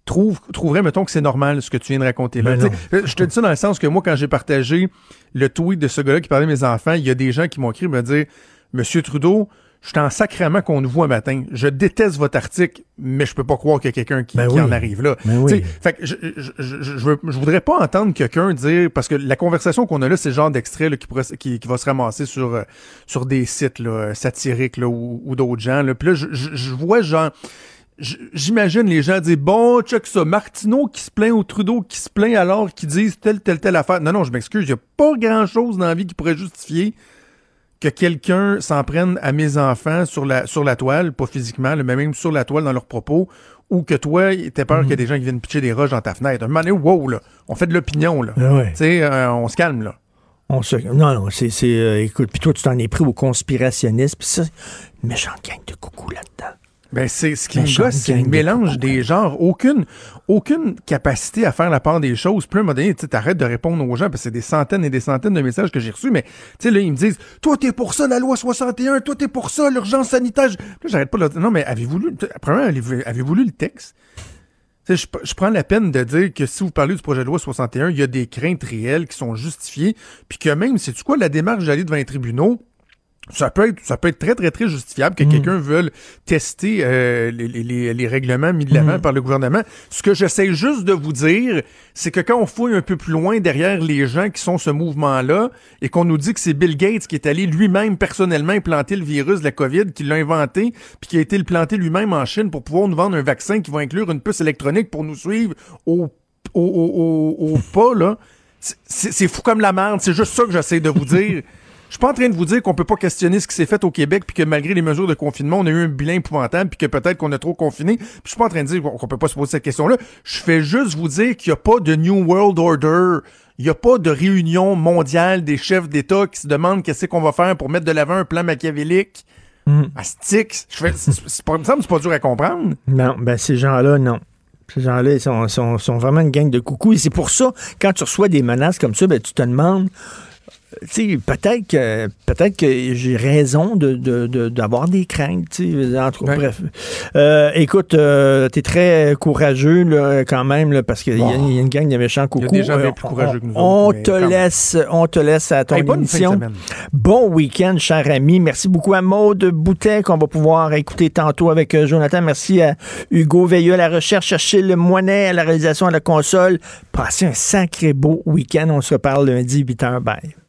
trouve, trouverait, mettons, que c'est normal ce que tu viens de raconter là. Ben je te dis ça dans le sens que moi, quand j'ai partagé le tweet de ce gars-là qui parlait de mes enfants, il y a des gens qui m'ont écrit me dire Monsieur Trudeau, je suis en sacrement qu'on nous voit un matin. Je déteste votre article, mais je peux pas croire qu'il y a quelqu'un qui, ben en arrive là. Ben fait que je, je, je, je, voudrais pas entendre quelqu'un dire, parce que la conversation qu'on a là, c'est le genre d'extrait qui, qui, va se ramasser sur, euh, sur des sites là, satiriques là, ou, ou d'autres gens. Là. Puis là, je, vois genre j'imagine les gens dire bon check ça Martineau qui se plaint au Trudeau qui se plaint alors qu'ils disent telle telle telle affaire non non je m'excuse il y a pas grand chose dans la vie qui pourrait justifier que quelqu'un s'en prenne à mes enfants sur la, sur la toile, pas physiquement, mais même sur la toile dans leurs propos, ou que toi, t'as peur qu'il y ait des gens qui viennent pitcher des roches dans ta fenêtre. Un moment donné, wow, là, on fait de l'opinion, là. Ah tu sais, euh, on se calme, là. On se... Non, non, c'est... Euh, écoute, puis toi, tu t'en es pris au conspirationniste, puis ça, méchant gang de coucou là-dedans. Ben c'est ce qui me gosse, c'est le mélange des genres. Aucune, aucune capacité à faire la part des choses. Puis à un moment donné, tu arrêtes de répondre aux gens parce que c'est des centaines et des centaines de messages que j'ai reçus. Mais tu sais, là, ils me disent Toi, t'es pour ça, la loi 61, toi, t'es pour ça, l'urgence sanitaire. Là, j'arrête pas de Non, mais avez-vous lu, avez-vous lu le texte? Je, je, prends la peine de dire que si vous parlez du projet de loi 61, il y a des craintes réelles qui sont justifiées, puis que même, c'est tu quoi, la démarche d'aller devant les tribunaux, ça peut être ça peut être très très très justifiable que mm. quelqu'un veuille tester euh, les, les, les, règlements mis de l'avant mm. par le gouvernement. Ce que j'essaie juste de vous dire, c'est que quand on fouille un peu plus loin derrière les gens qui sont ce mouvement-là et qu'on nous dit que c'est Bill Gates qui est allé lui-même personnellement implanter le virus de la COVID, qui l'a inventé, puis qui a été le planté lui-même en Chine pour pouvoir nous vendre un vaccin qui va inclure une puce électronique pour nous suivre au au, au, au pas là. C'est fou comme la merde. C'est juste ça que j'essaie de vous dire. Je suis pas en train de vous dire qu'on peut pas questionner ce qui s'est fait au Québec, puis que malgré les mesures de confinement, on a eu un bilan épouvantable, puis que peut-être qu'on a trop confiné. Puis je suis pas en train de dire qu'on peut pas se poser cette question-là. Je fais juste vous dire qu'il y a pas de New World Order. Il n'y a pas de réunion mondiale des chefs d'État qui se demandent qu'est-ce qu'on va faire pour mettre de l'avant un plan machiavélique. Mm. Astix. Je fais, c'est pas, c'est pas dur à comprendre. Non, ben ces gens-là, non. Ces gens-là, ils sont, sont, sont, vraiment une gang de coucous. Et c'est pour ça, quand tu reçois des menaces comme ça, ben, tu te demandes peut-être que peut-être que j'ai raison de, d'avoir des craintes. Bref. Euh, écoute, euh, tu es très courageux là, quand même, parce qu'il y, a une gang de méchants coucous. Il y a des gens euh, plus courageux que nous on te laisse, on te laisse à ton émission. Bon week-end, cher ami. Merci beaucoup à Maude Boutet qu'on va pouvoir écouter tantôt avec Jonathan. Merci à Hugo Veilleux à la recherche, à le Moinet à la réalisation à la console. Passez un sacré beau week-end. On se reparle lundi 8h. Bye.